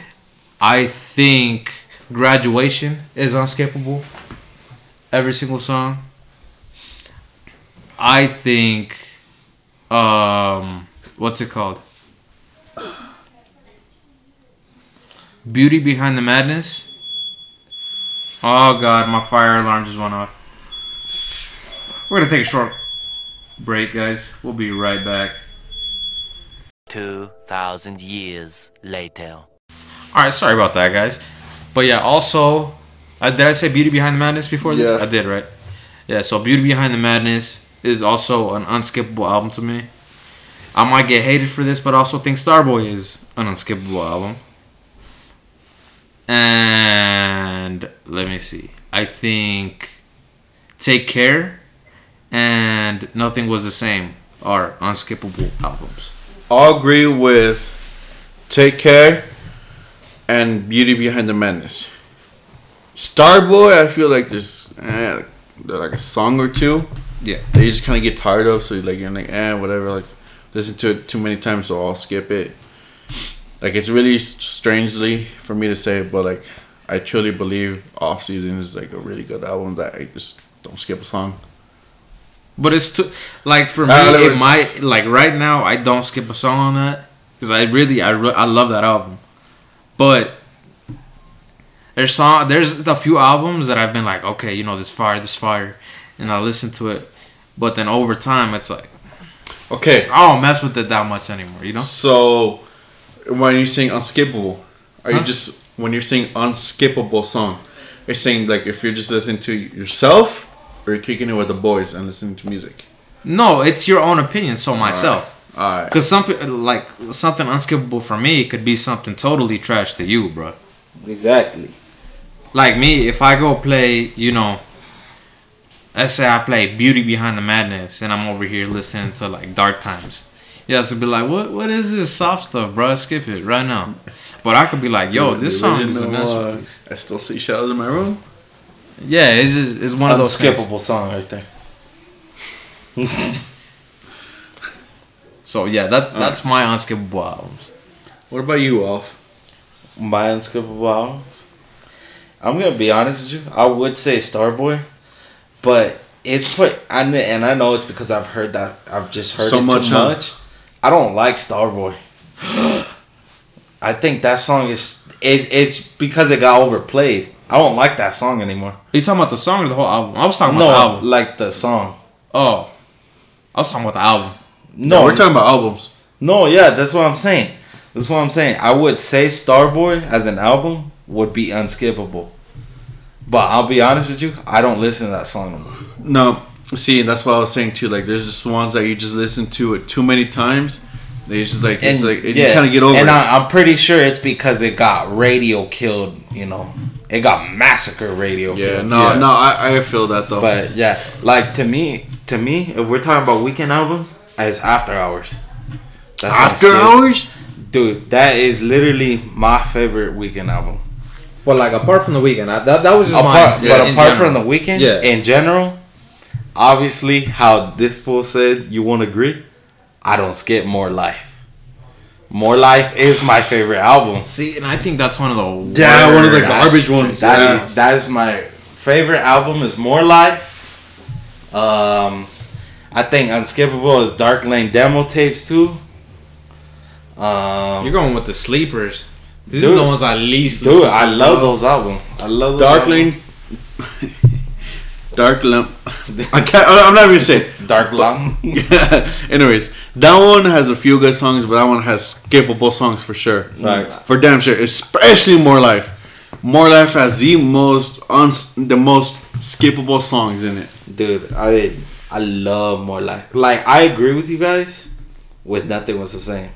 I think Graduation is unskippable. Every single song. I think um what's it called? Beauty Behind the Madness. Oh god, my fire alarm just went off. We're gonna take a short break, guys. We'll be right back. 2,000 years later. All right, sorry about that, guys. But yeah, also, uh, did I say Beauty Behind the Madness before this? Yeah. I did, right? Yeah. So Beauty Behind the Madness is also an unskippable album to me. I might get hated for this, but I also think Starboy is an unskippable album. And let me see. I think Take Care and Nothing Was the Same are unskippable albums. I'll agree with Take Care and Beauty Behind the Madness. Starboy, I feel like there's eh, like a song or two Yeah. that you just kind of get tired of. So you're like, you're like, eh, whatever. Like, listen to it too many times, so I'll skip it. Like, it's really strangely for me to say, but like, I truly believe Off Season is like a really good album that I just don't skip a song. But it's too like for me. Uh, it might like right now. I don't skip a song on that because I really I re- I love that album. But there's song there's a few albums that I've been like okay you know this fire this fire, and I listen to it. But then over time it's like Okay, I don't mess with it that much anymore. You know. So, when you're saying unskippable, are Huh? you just when you're saying unskippable song? You're saying like if you're just listening to yourself, or you're kicking it with the boys and listening to music. No, it's your own opinion. So myself. All right. Cause something like something unskippable for me could be something totally trash to you, bro. Exactly. Like me, if I go play, you know, let's say I play Beauty Behind the Madness, and I'm over here listening to like Dark Times. Yeah, so be like, what What is this soft stuff, bro? Skip it right now. But I could be like, yo, this song is a original, uh. I still see shadows in my room. Yeah, it's just, it's one of those things. Unskippable song right there. So yeah, that that's my unskippable albums. What about you, Alf? My unskippable albums. I'm gonna be honest with you. I would say Starboy, but it's put. I kn- and I know it's because I've heard that. I've just heard So it much, too huh? much. I don't like Starboy. [gasps] I think that song is. It, it's because it got overplayed. I don't like that song anymore. Are you talking about the song or the whole album? I was talking No, about the album. like the song. Oh, I was talking about the album. No, we're talking about albums. No, yeah, that's what I'm saying. That's what I'm saying. I would say Starboy as an album would be unskippable. But I'll be honest with you, I don't listen to that song no more. No, see, that's what I was saying too. Like, there's just ones that you just listen to it too many times. They just like it's like you kind of get over And it. I, I'm pretty sure it's because it got radio killed, you know. It got massacre radio yeah, killed. no, no, I, I feel that though. But yeah, like to me, to me, if we're talking about Weeknd albums, it's After Hours. That's After hours. Dude, that is literally my favorite Weeknd album. But like apart from the Weeknd, I, that that was just apart, mine. but apart general. from the Weeknd, Yeah. in general, obviously, how this fool said you won't agree, I don't skip More Life. More Life is my favorite album. See, and I think that's one of the Yeah, one of the worst. garbage ones. That yeah. is, that is my favorite album. Is More Life. Um, I think Unskippable is Dark Lane demo tapes too. Um, You're going with the sleepers. These Dude. are the ones I least. dude, listen I love bro. those albums. I love those Dark albums. Lane. [laughs] Dark Lamp. [laughs] I can't. I'm not even say. Dark Lane. [laughs] Anyways, that one has a few good songs, but that one has skippable songs for sure. Facts. For damn sure, especially More Life. More Life has the most uns- the most skippable songs in it. Dude, I I love more life. Like I agree with you guys. With nothing was the same.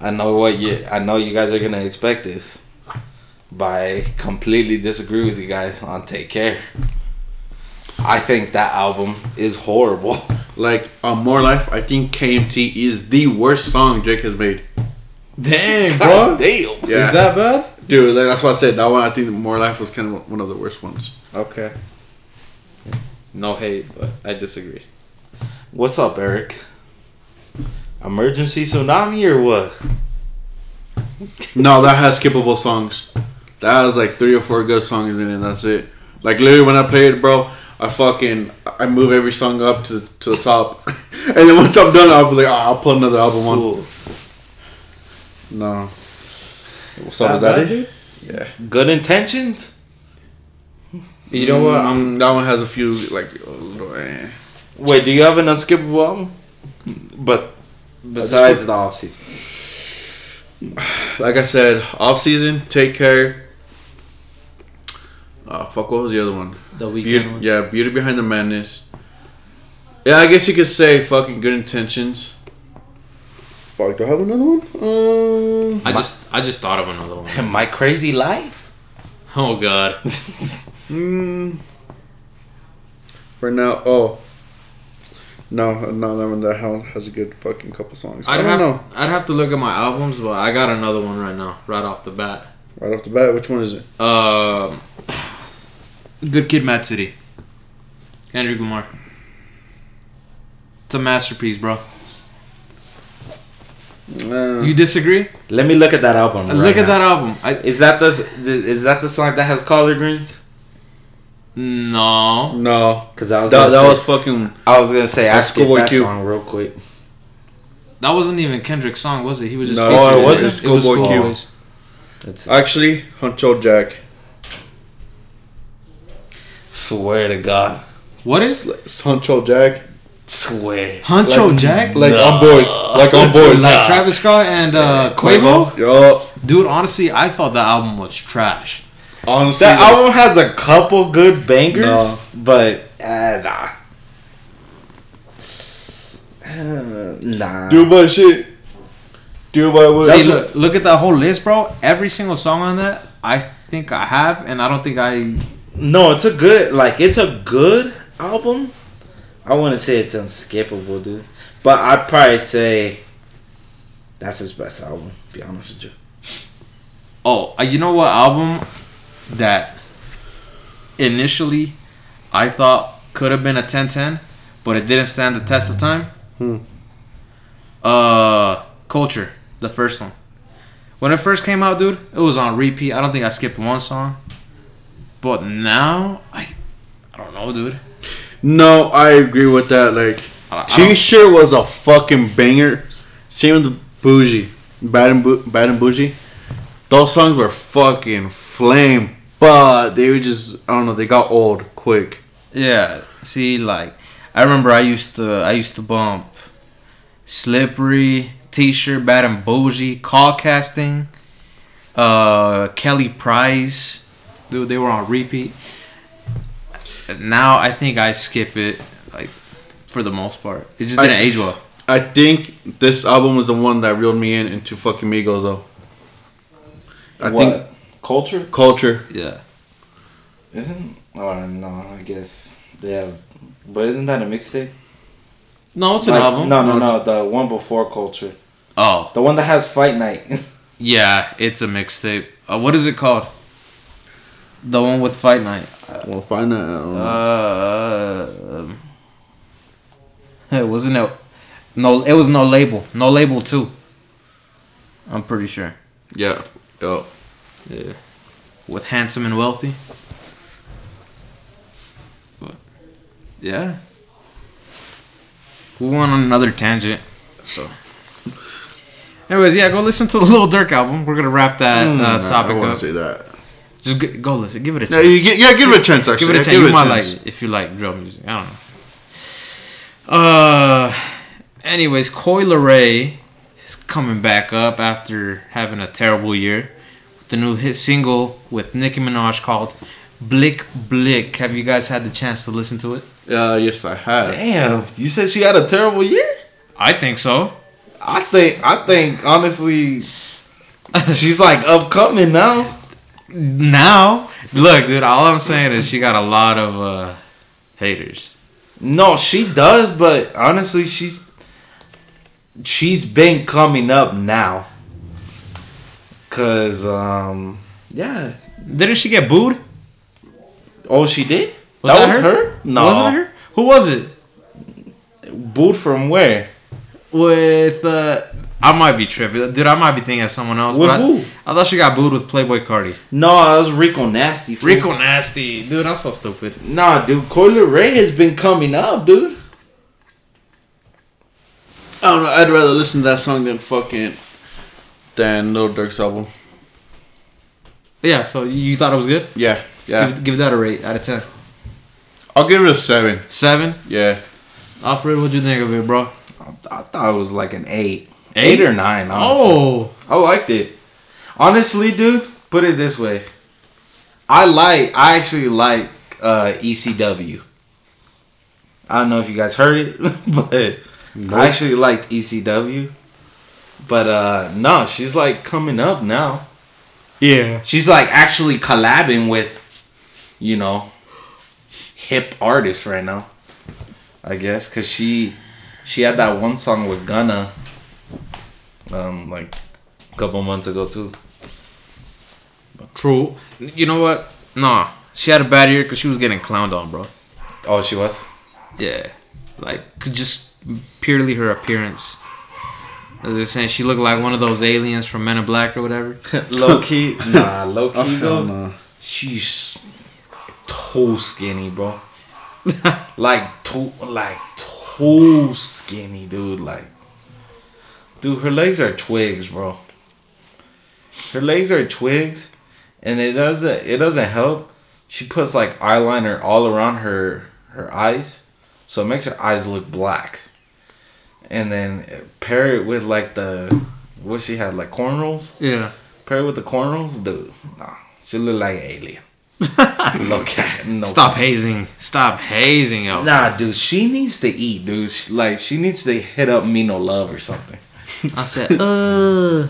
I know what you. I know you guys are gonna expect this, but I completely disagree with you guys on Take Care. I think that album is horrible. [laughs] Like on More Life, I think KMT is the worst song Drake has made. Dang, God damn. Yeah. Is that bad? Dude, like, that's why I said that one. I think More Life was kind of one of the worst ones. Okay. No hate, but I disagree. What's up, Eric? Emergency tsunami or what? No, that has skippable songs. That has like three or four good songs in it. That's it. Like literally, when I play it, bro, I fucking I move every song up to to the top, [laughs] and then once I'm done, I'll be like, oh, I'll put another album on. Cool. No. So is that it? Yeah. Good intentions? You know what? I'm Um, that one has a few like. eh. Wait, do you have an unskippable album? But besides the off season. Like I said, off season, take care. Oh fuck! What was the other one? the Beauty, Weeknd. one. yeah, Beauty Behind the Madness. Yeah, I guess you could say fucking good intentions. Fuck, do I have another one? Um, I just I just thought of another one. [laughs] My crazy life? Oh god. [laughs] mm, for now, oh. No, no, that one that one has a good fucking couple songs. I I'd don't have know. I'd have to look at my albums, but I got another one right now, right off the bat. Right off the bat, which one is it? Um, Good Kid, Mad City. Kendrick Lamar. It's a masterpiece, bro. Uh, You disagree? Let me look at that album. Uh, look at that album. I, Is that the is that the song that has collard greens? No. no, Cause I was that, that say, was fucking. I was gonna say I That's skipped Schoolboy that Q. song real quick. That wasn't even Kendrick's song, was it? He was just No, featured it wasn't? It was Schoolboy Q. Schoolboy's. That's Actually, Huncho Jack. swear to God, What is Huncho Jack? swear. Huncho Like- Jack? Like on boys, like on boys. Like Travis Scott and uh, Quavo? Yo, Dude, honestly, I thought the album was trash. Honestly, That like- album has a couple good bangers, No. but uh, nah. Uh, nah. do my shit. Do my what? See, look, look at that whole list, bro. Every single song on that, I think I have, and I don't think I. No, it's a good like it's a good album. I wouldn't say it's unskippable, dude. But I'd probably say that's his best album. Be honest with you. Oh, uh, you know what album that initially I thought could have been a 10-10, but it didn't stand the test of time? Hmm. Uh, Culture, the first one. When it first came out, dude, it was on repeat. I don't think I skipped one song. But now, I, I don't know, dude. No, I agree with that. Like, I- I don't- T-shirt was a fucking banger. Same with the Bougie, Bad and Bou- Bad and Bougie. Those songs were fucking flame, but they were just I don't know. They got old quick. Yeah. See, like I remember I used to I used to bump Slippery, T-shirt, Bad and Bougie, Call Casting, uh, Kelly Price. Dude, they were on repeat. Now I think I skip it like for the most part. It just didn't I- age well. I think this album was the one that reeled me in into fucking Migos though. I think culture culture. Yeah. isn't. Oh no, I guess they have. But isn't that a mixtape? No, it's an Like, album. No, no, no. The one before culture, Oh, the one that has Fight Night. [laughs] yeah, it's a mixtape. Uh, what is it called? The one with Fight Night. Well, Fight Night. I don't know. Uh, um, it [laughs] wasn't it. No, it was no label. No label too. I'm pretty sure. yeah. Yo. Yeah. With handsome and wealthy. But yeah. We went on another tangent. So. Anyways, yeah, go listen to the [laughs] Lil Durk album. We're gonna wrap that Mm, uh, I topic want up. to say that. Just go, go listen. Give it a Yeah, chance. you get, yeah, give it a chance. Actually, Give it a Yeah, chance. You might chance. like it if you like drum music. I don't know. Uh, anyways, Coi Leray is coming back up after having a terrible year. The new hit single with Nicki Minaj called "Blick Blick." Have you guys had the chance to listen to it? Uh, yes, I have. Damn, you said she had a terrible year. I think so. I think. I think honestly, [laughs] she's like upcoming now. Now, look, dude. All I'm saying is she got a lot of uh, haters. No, she does, but honestly, she's she's been coming up now. Cause um yeah. Didn't she get booed? Oh, she did. Was that, that was her? her? No. Wasn't it her? Who was it? Booed from where? With uh, I might be tripping, dude. I might be thinking of someone else. With but I- who? I, thought she got booed with Playboi Carti. No, that was Rico Nasty. fool. Rico Nasty, dude. I'm so stupid. Nah, dude. Coi Leray has been coming up, dude. I don't know. I'd rather listen to that song than fucking than Lil Durk's album. Yeah. So you thought it was good? Yeah, yeah. Give, give that a rate out of ten. I'll give it a seven. Seven. Yeah. Alfred, what'd you think of it, bro? I thought it was like an eight. Eight? Eight or nine, honestly. Oh, I liked it. Honestly, dude, put it this way. I like I actually like uh ECW. I don't know if you guys heard it, [laughs] but I actually liked ECW. But uh no, she's like coming up now. yeah. She's like actually collabing with you know hip artists right now. I guess cuz she she had that one song with Gunna um like a couple months ago too. True. You know what? Nah, she had a bad year because she was getting clowned on, bro. Oh, she was. Yeah, like just purely her appearance. As they're saying, she looked like one of those aliens from Men in Black or whatever. [laughs] low key, [laughs] nah, low key Oh, though. hell no. She's too skinny, bro. [laughs] like too, like too skinny, dude. Like, dude, her legs are twigs, bro. Her legs are twigs, and it doesn't, it doesn't help. She puts like eyeliner all around her her eyes, so it makes her eyes look black. And then pair it with like the what she had like cornrows. Yeah. Pair it with the cornrows, dude. Nah, she look like an alien. [laughs] Look at no. Stop hazing. Stop hazing, yo. Nah, dude, she needs to eat, dude. She, like she needs to hit up me no love or something. I said, uh.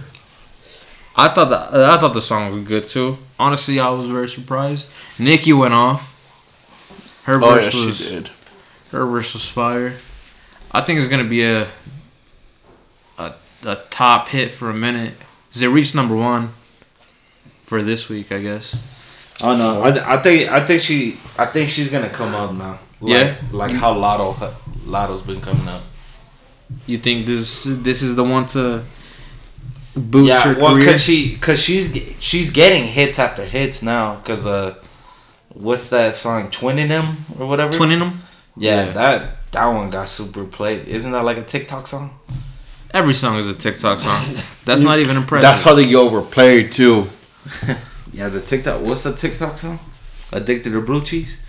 I thought that I thought the song was good too. Honestly, I was very surprised. Nikki went off. Her Oh yeah, verse she was did. her verse was fire. I think it's gonna be a a, a top hit for a minute. 'Cause It reached number one for this week, I guess. Oh no, I, I think I think she I think she's gonna come up now. Like, Yeah? like how Latto Latto's been coming up. You think this this is the one to boost yeah, her well, career? cause she cause she's she's getting hits after hits now. Cause uh, what's that song, Twinnem or whatever? Twinnem. Yeah, Yeah. that that one got super played. Isn't that like a TikTok song? Every song is a TikTok song. [laughs] That's not even impressive. That's how they get overplayed too. [laughs] Yeah, the TikTok. What's the TikTok song? Addicted to blue cheese.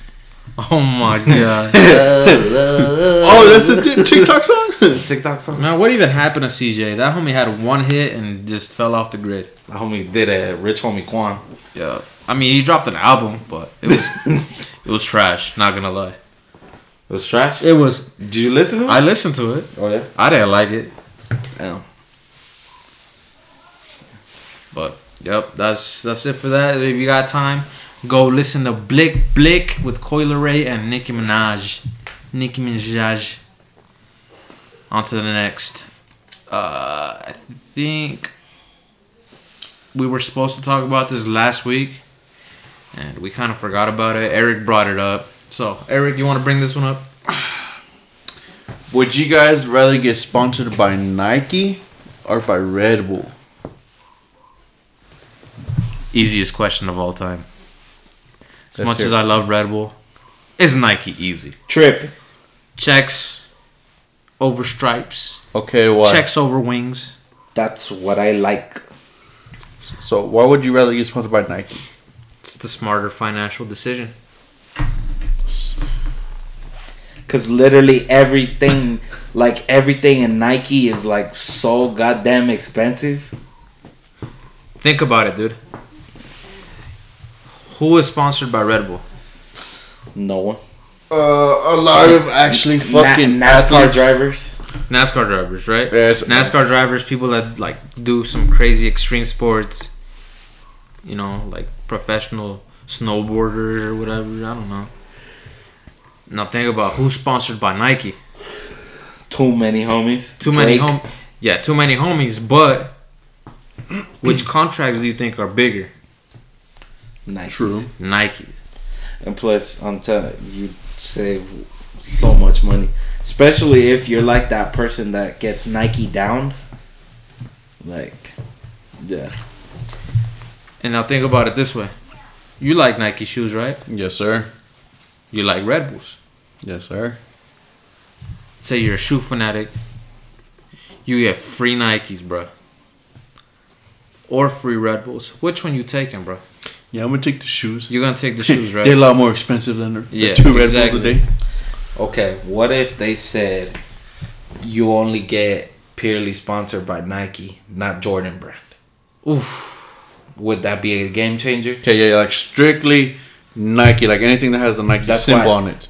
Oh my [laughs] god. Oh, that's the t- TikTok song. TikTok song. Man, what even happened to CJ? That homie had one hit and just fell off the grid. My homie did a rich homie Quan. Yeah. I mean, he dropped an album, but it was it was trash. Not gonna lie. It was trash. It was. Did you listen to it? I listened to it. oh yeah. I didn't like it, Damn. but yep, that's that's it for that. If you got time, go listen to Blick Blick with Coi Leray and Nicki Minaj. Nicki Minaj. On to the next. Uh, I think we were supposed to talk about this last week, and we kind of forgot about it. Eric brought it up. So, Eric, you want to bring this one up? Would you guys rather get sponsored by Nike or by Red Bull? Easiest question of all time. As Let's much hear as. I love Red Bull, is Nike easy? Trip. Checks over stripes, Okay, why? checks over wings. That's what I like. So why would you rather get sponsored by Nike? It's the smarter financial decision. Cause literally everything, like everything in Nike is like so goddamn expensive. Think about it, dude. Who is sponsored by Red Bull? No one. Uh, a lot of actually fucking Na- NASCAR athletes- drivers. NASCAR drivers, right? Yes. NASCAR drivers, people that like do some crazy extreme sports. You know, like professional snowboarders or whatever. I don't know. Now think about who's sponsored by Nike. Too many homies. Too many hom. Yeah, too many homies. But which contracts do you think are bigger? Nikes. True. Nikes. And plus, I'm telling you, you save so much money, especially if you're like that person that gets Nike down. Like, yeah, And now think about it this way: you like Nike shoes, right? Yes, sir. You like Red Bulls. Yes, sir. Say you're a shoe fanatic. You get free Nikes, bro. Or free Red Bulls. Which one you taking, bro? Yeah, I'm gonna take the shoes. You're gonna take the [laughs] shoes, right? They're a lot more expensive than the, the two Red exactly. Bulls a day. Okay, what if they said you only get purely sponsored by Nike, not Jordan brand? Oof. Would that be a game changer? Okay, yeah, like strictly Nike, like anything that has the Nike That's symbol why- on it.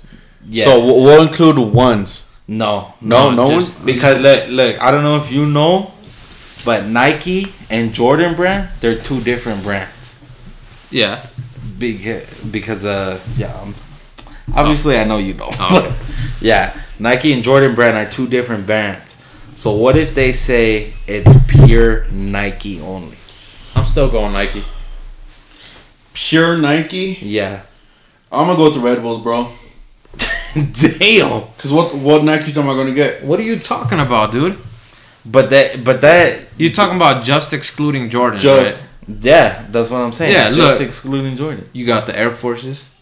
Yeah. So we'll, we'll include ones. no, No, no just one? because look, look, I don't know if you know, but Nike and Jordan brand, they're two different brands. Yeah. Because because uh yeah, um, obviously I know you know. Oh, but okay. yeah, Nike and Jordan brand are two different brands. So what if they say it's pure Nike only? I'm still going Nike. Pure Nike. Yeah. I'm gonna go with the Red Bulls, bro. [laughs] Damn. Cause what what Nikes am I gonna get? What are you talking about, dude? But that but that You talking about just excluding Jordan, Just right? yeah, that's what I'm saying. Yeah, just look. excluding Jordan. You got the Air Forces.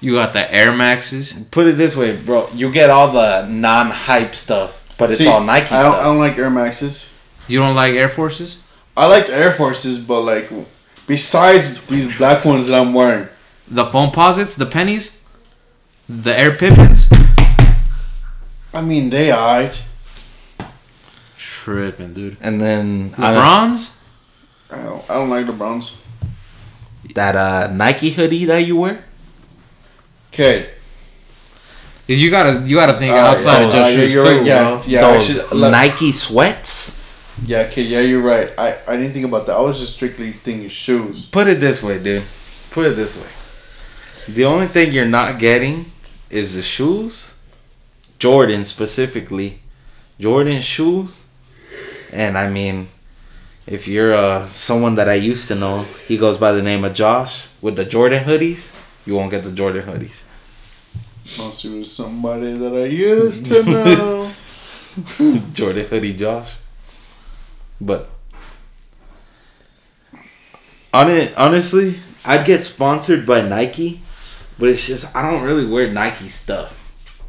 You got the Air Maxes. Put it this way, bro. You get all the non-hype stuff, but it's all Nike I don't, stuff. I don't like Air Maxes. You don't like Air Forces? I like Air Forces, but like besides these black ones that I'm wearing, The Foamposites, the pennies, the Air Pippens. I mean they alright. Tripping, dude. and then I don't- LeBrons. I don't, I don't like the Browns. that uh, Nike hoodie that you wear. Okay, You gotta, you gotta think Uh, outside yeah, of just uh, shoes you're too, right, yeah. bro. Yeah, Those actually, look- Nike sweats. yeah, okay, yeah, you're right. I, I didn't think about that. I was just strictly thinking shoes. Put it this way, dude. Put it this way. The only thing you're not getting is the shoes. Jordan specifically. Jordan shoes. And I mean, if you're uh, someone that I used to know, he goes by the name of Josh with the Jordan hoodies, you won't get the Jordan hoodies. Unless it was somebody that I used to know. [laughs] Jordan hoodie Josh. But on it, honestly, I'd get sponsored by Nike, but it's just I don't really wear Nike stuff.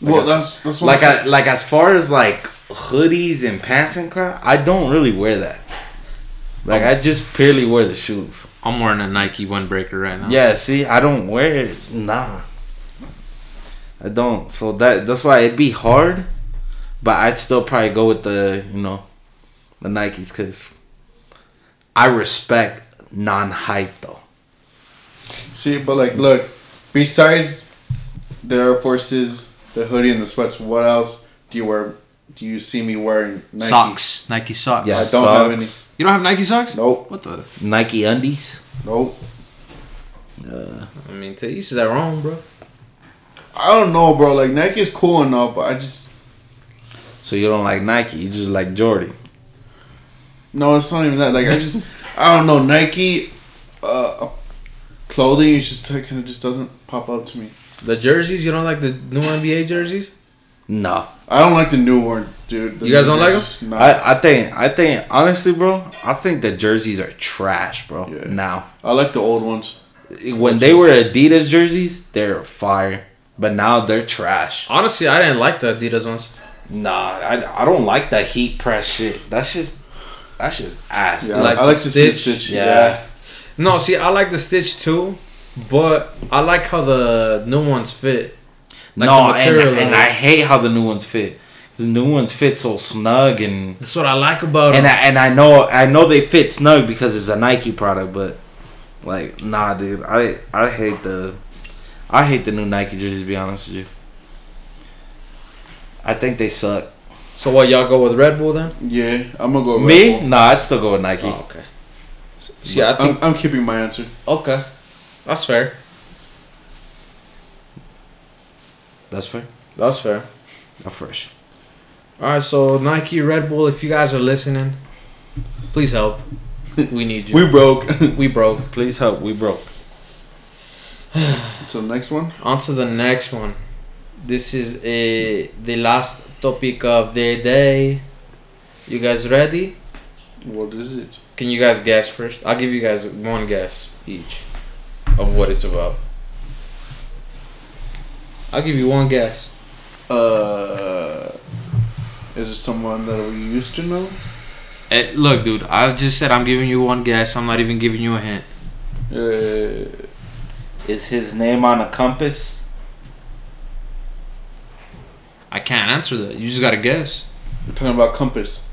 well, as- that's that's what Like I'm like as far as like hoodies and pants and crap, I don't really wear that. Like um, I just purely wear the shoes. I'm wearing a Nike windbreaker right now. Yeah, see, I don't wear it. Nah. I don't. So that that's why it'd be hard, but I'd still probably go with the, you know, the Nikes cuz I respect non-hype though. See, but like, look, besides the Air Forces, the hoodie, and the sweats, what else do you wear? Do you see me wearing Nike? Socks, Nike socks. Yeah, I don't have any. socks, You don't have Nike socks? Nope. What the? Nike undies. Nope. Uh, I mean, to each their own, bro. I don't know, bro. Like Nike is cool enough, but I just so you don't like Nike, you just like Jordan. no. It's not even that. Like I just I don't know. Nike uh, clothing is just uh, kind of just doesn't pop up to me. The jerseys, you don't like the new NBA jerseys? No. I don't like the new one, dude. The You guys don't like them? No. I, I think I think honestly, bro, I think the jerseys are trash, bro. Yeah. Now. I like the old ones. when they were Adidas jerseys, they're fire. But now they're trash. Honestly, I didn't like the Adidas ones. Nah, I, I don't like that heat press shit. That's just that's just ass. Yeah, like I like the to see stitch. stitch. Yeah. Yeah. No, see, I like the Stitch too, but I like how the new ones fit. Like no, the material and, and. I hate how the new ones fit. The new ones fit so snug and That's what I like about and them. I, and I know I know they fit snug because it's a Nike product, but like nah, dude, I I hate the I hate the new Nike jerseys. To be honest with you, I think they suck. so what, y'all go with Red Bull then? Yeah, I'm gonna go. Red Me? Bull. Nah, I'd still go with Nike. Oh, okay. See, I think I'm, I'm keeping my answer. okay, that's fair. That's fair. That's fair. A fresh. All right, so Nike, Red Bull, if you guys are listening, Please help. [laughs] We need you. We broke. [laughs] we broke. Please help. We broke. so next one. On to the next one. This is a the last topic of the day. You guys ready? What is it? Can you guys guess first? I'll give you guys one guess each of what it's about. I'll give you one guess. Uh, is it someone that we used to know? Eh, look, dude, I just said I'm giving you one guess. I'm not even giving you a hint. Uh, Is his name on a compass? I can't answer that. You just gotta guess. we're talking about compass.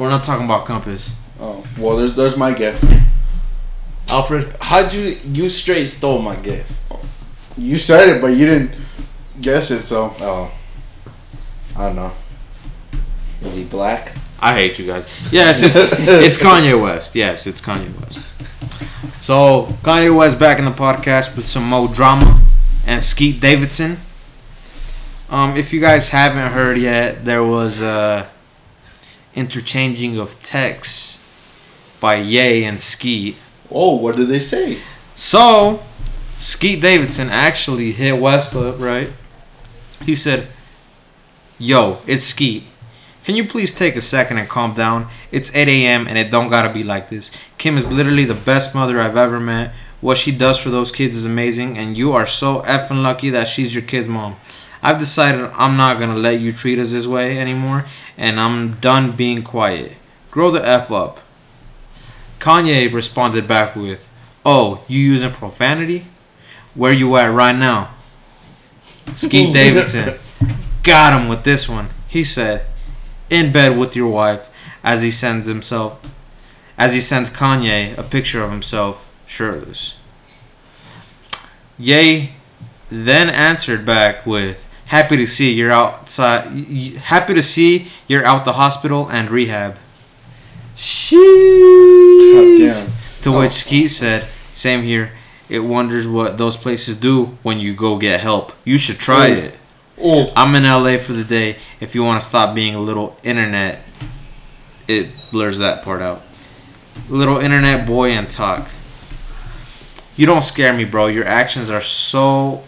We're not talking about compass. Oh, well, there's there's my guess. Alfred, How'd you you straight stole my guess? You said it, but you didn't guess it. So Oh, I don't know. Is he black? I hate you guys. Yes, it's [laughs] it's Kanye West. Yes, it's Kanye West. So Kanye West back in the podcast with some more drama and Skete Davidson. Um, if you guys haven't heard yet, there was a interchanging of texts by Ye and Skete. oh, what did they say? So, Skete Davidson actually hit West up, right? He said, Yo, it's Skete. Can you please take a second and calm down? It's 8 a.m. and it don't gotta be like this. Kim is literally the best mother I've ever met. What she does for those kids is amazing, and you are so effing lucky that she's your kid's mom. I've decided I'm not gonna let you treat us this way anymore, and I'm done being quiet. Grow the F up. Kanye responded back with, Oh, you using profanity? Where you at right now? Skete [laughs] Davidson got him with this one. He said, "In bed with your wife," as he sends himself, as he sends Kanye a picture of himself shirtless. Ye then answered back with, "Happy to see you're outside. Happy to see you're out the hospital and rehab." Sheesh. To oh. which Skete said, "Same here. It wonders what those places do when you go get help. You should try Ooh. it. Oh, I'm in LA for the day. If you want to stop being a little internet, it blurs that part out. Little internet boy and talk. You don't scare me, bro. Your actions are so.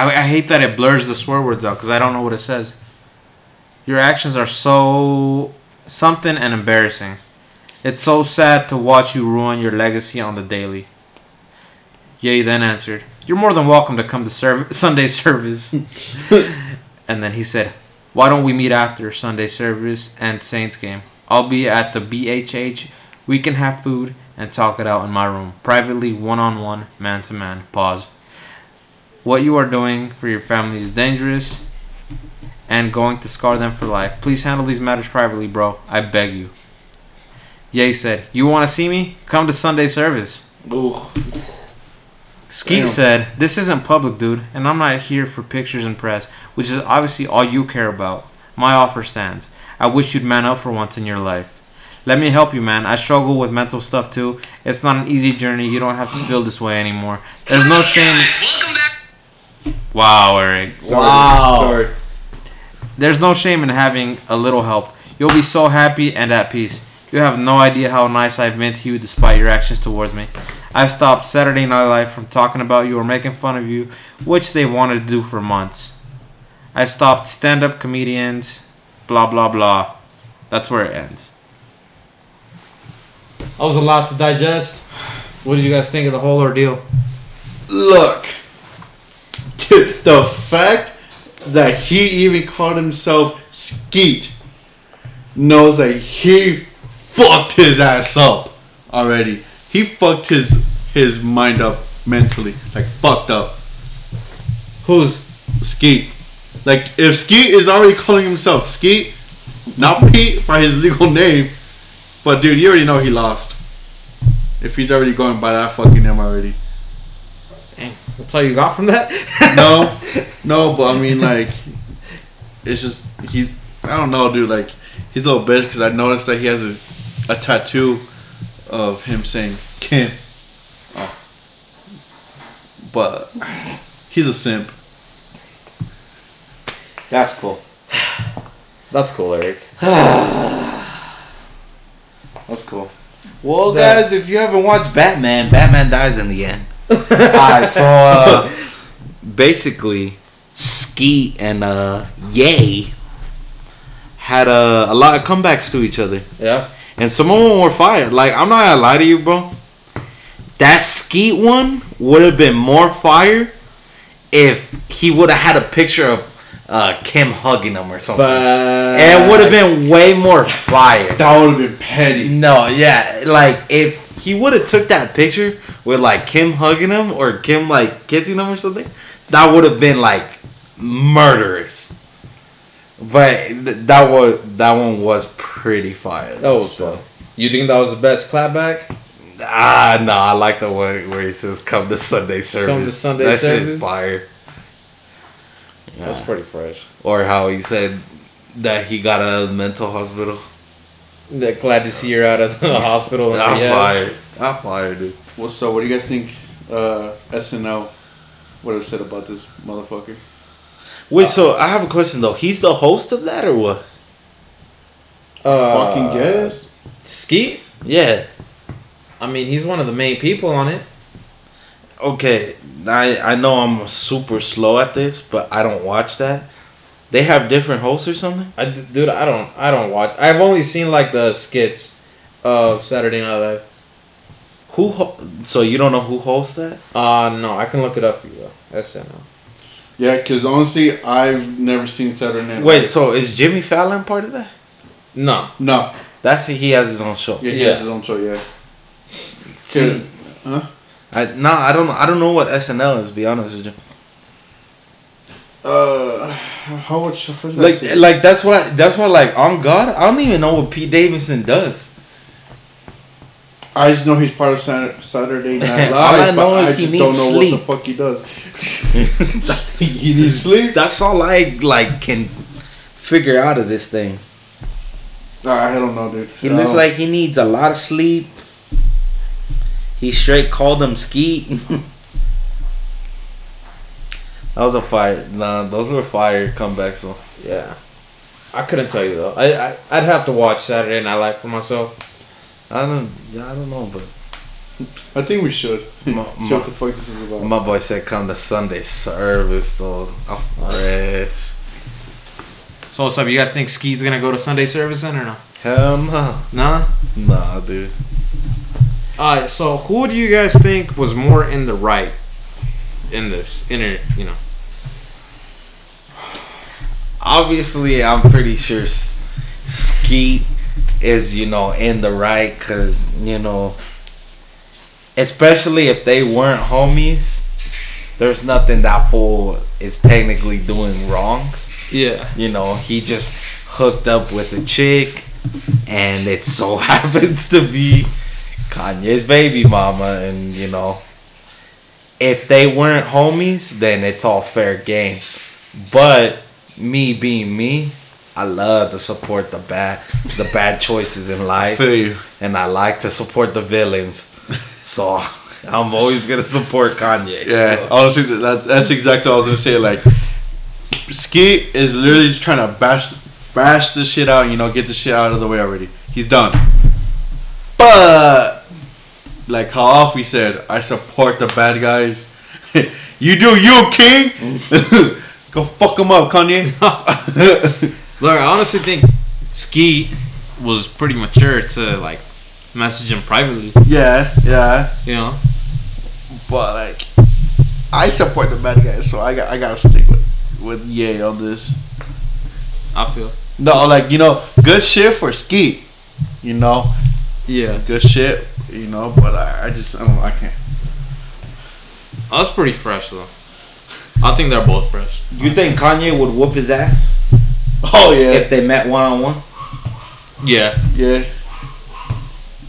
I, I hate that it blurs the swear words out because I don't know what it says. Your actions are so something and embarrassing. It's so sad to watch you ruin your legacy on the daily. Ye then answered, You're more than welcome to come to serv- [laughs] Sunday service. [laughs] and then he said, Why don't we meet after Sunday service and Saints game? I'll be at the BHH. We can have food and talk it out in my room, privately, one on one, man to man. Pause. What you are doing for your family is dangerous and going to scar them for life. Please handle these matters privately, bro. I beg you. Ye said, You want to see me? Come to Sunday service. ooh. Skete Damn. said, This isn't public, dude, and I'm not here for pictures and press, which is obviously all you care about. My offer stands. I wish you'd man up for once in your life. Let me help you, man. I struggle with mental stuff too. It's not an easy journey. You don't have to feel this way anymore. There's no shame. Wow, Eric. Sorry. Wow. Sorry. There's no shame in having a little help. You'll be so happy and at peace. You have no idea how nice I've been to you despite your actions towards me. I've stopped Saturday Night Live from talking about you or making fun of you, which they wanted to do for months. I've stopped stand up comedians, blah blah blah. That's where it ends. That was a lot to digest. What did you guys think of the whole ordeal? Look, dude, the fact that he even called himself Skete knows that he fucked his ass up already. He fucked his his mind up mentally, like fucked up. Who's Skete. Like if Skete is already calling himself Skete, not Pete by his legal name, but dude, you already know he lost. If he's already going by that fucking name already. Dang, that's all you got from that? No, [laughs] no, but I mean like, it's just he's I don't know, dude. Like he's a little bitch because I noticed that he has a, a tattoo of him saying Kim. Oh. But he's a simp. That's cool. [sighs] That's cool, Eric. [sighs] That's cool. Well, That- guys, if you haven't watched Batman, Batman dies in the end. Alright, so uh, [laughs] basically, Skete and uh, Ye had uh, a lot of comebacks to each other. Yeah. And some of them were fired. Like, I'm not gonna lie to you, bro. That Skete one would have been more fire if he would have had a picture of uh, Kim hugging him or something. But and it would have been way more fire. That would have been petty. No, yeah, like if he would have took that picture with like Kim hugging him or Kim like kissing him or something, that would have been like murderous. But th- that was that one was pretty fire. That was fun. You think that was the best clapback? Ah, no, I like the one where he says, "Come to Sunday service." Come to Sunday that service? shit's fire. That was pretty fresh. Or how he said that he got out of the mental hospital. They're glad to see you're out of the [laughs] hospital. And I'm fired. I'm fired, dude. What's so? What do you guys think? Uh, SNL would have said about this motherfucker? Wait, so I have a question though. He's the host of that or what? Uh, Fucking guess. Skete? Yeah. I mean, he's one of the main people on it. Okay, I I know I'm super slow at this, but I don't watch that. They have different hosts or something. I dude, I don't, I don't watch. I've only seen like the skits of Saturday Night Live. Who? Ho- so you don't know who hosts that? Uh no, I can look it up for you though. SNL. Yeah, because honestly, I've never seen Saturday Night. Wait, Live. so is Jimmy Fallon part of that? No. no. That's he has his own show. Yeah, he Yeah. has his own show. Yeah. See, Huh? I no, I don't know. I don't know what SNL is. To be honest with you, Uh, how much? How much like like that's why that's why like on God, I don't even know what Pete Davidson does. I just know he's part of Saturday, Night [laughs] Live. All I but know is I he just needs don't know sleep. what the fuck he does. [laughs] he needs sleep. That's all I like can figure out of this thing. I don't know, dude. He looks like he needs a lot of sleep. He straight called him Skete. [laughs] that was a fire. Nah, those were fire comebacks though. Yeah. I couldn't tell you though. I, I I'd have to watch Saturday Night Live for myself. I don't. Yeah, I don't know, but I think we should [laughs] Ma- see what the fuck this is about. my boy said come to Sunday service though. I'm fresh. So what's up? You guys think Skete's gonna go to Sunday service then or no? Hell no. Nah. Nah, dude. Alright, so who do you guys think was more in the right in this? Inner, you know. Obviously, I'm pretty sure Skete is, you know, in the right because, you know, especially if they weren't homies, there's nothing that fool is technically doing wrong. Yeah. You know, he just hooked up with a chick, and it so [laughs] happens to be Kanye's baby mama, and you know, if they weren't homies, then it's all fair game. But me being me, I love to support the bad, the bad choices in life, and I like to support the villains. So [laughs] I'm always gonna support Kanye. Yeah, So- honestly, that, that's exactly what I was gonna say. Like, Ski is literally just trying to bash, bash this shit out. You know, get the shit out of the way already. He's done. But, like how off we said, I support the bad guys. [laughs] you do you, King. [laughs] Go fuck him up, Kanye. [laughs] Look, I honestly think Skete was pretty mature to like message him privately. yeah, yeah. You know. But like, I support the bad guys, so I got I gotta stick with with Ye on this. I feel. No, like you know, good shit for Skete. You know, Yeah. good shit. You know, but I, I just I don't know. I can't. That's pretty fresh though. I think they're both fresh. You think Kanye would whoop his ass Oh yeah, if they met one on one? Yeah. yeah.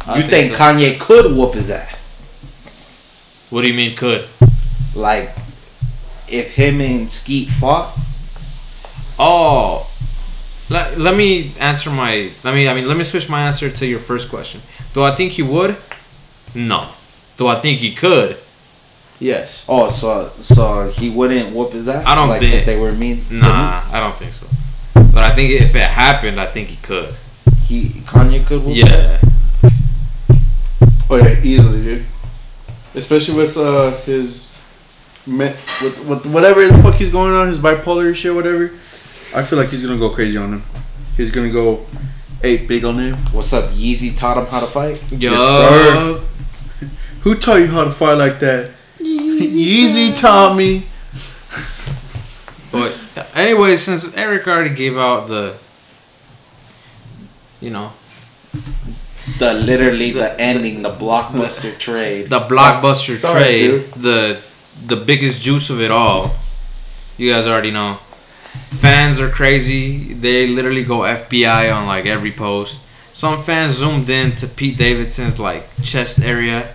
I You think so. Kanye could whoop his ass? What do you mean could? Like, if him and Skete fought? Oh. Let, let me answer my let me I mean let me switch my answer to your first question. Do I think he would? No. Do I think he could? Yes. Oh, so so he wouldn't whoop his ass? I don't like think- if they were mean. Nah, I don't think so. But I think if it happened, I think he could. He Kanye could. whoop Yeah. ass. Oh yeah, easily, dude. Especially with uh his, me- with with whatever the fuck he's going on, his bipolar shit, whatever. I feel like he's gonna go crazy on him. He's gonna go eight big on him. What's up? Yeezy taught him how to fight. Yo. sir. [laughs] Who taught you how to fight like that? Easy Tommy. But anyway, since Eric already gave out the, you know, The literally the ending, the blockbuster trade. the blockbuster Sorry, trade, dude. the the biggest juice of it all. You guys already know. Fans are crazy. They literally go FBI on like every post. Some fans zoomed in to Pete Davidson's like chest area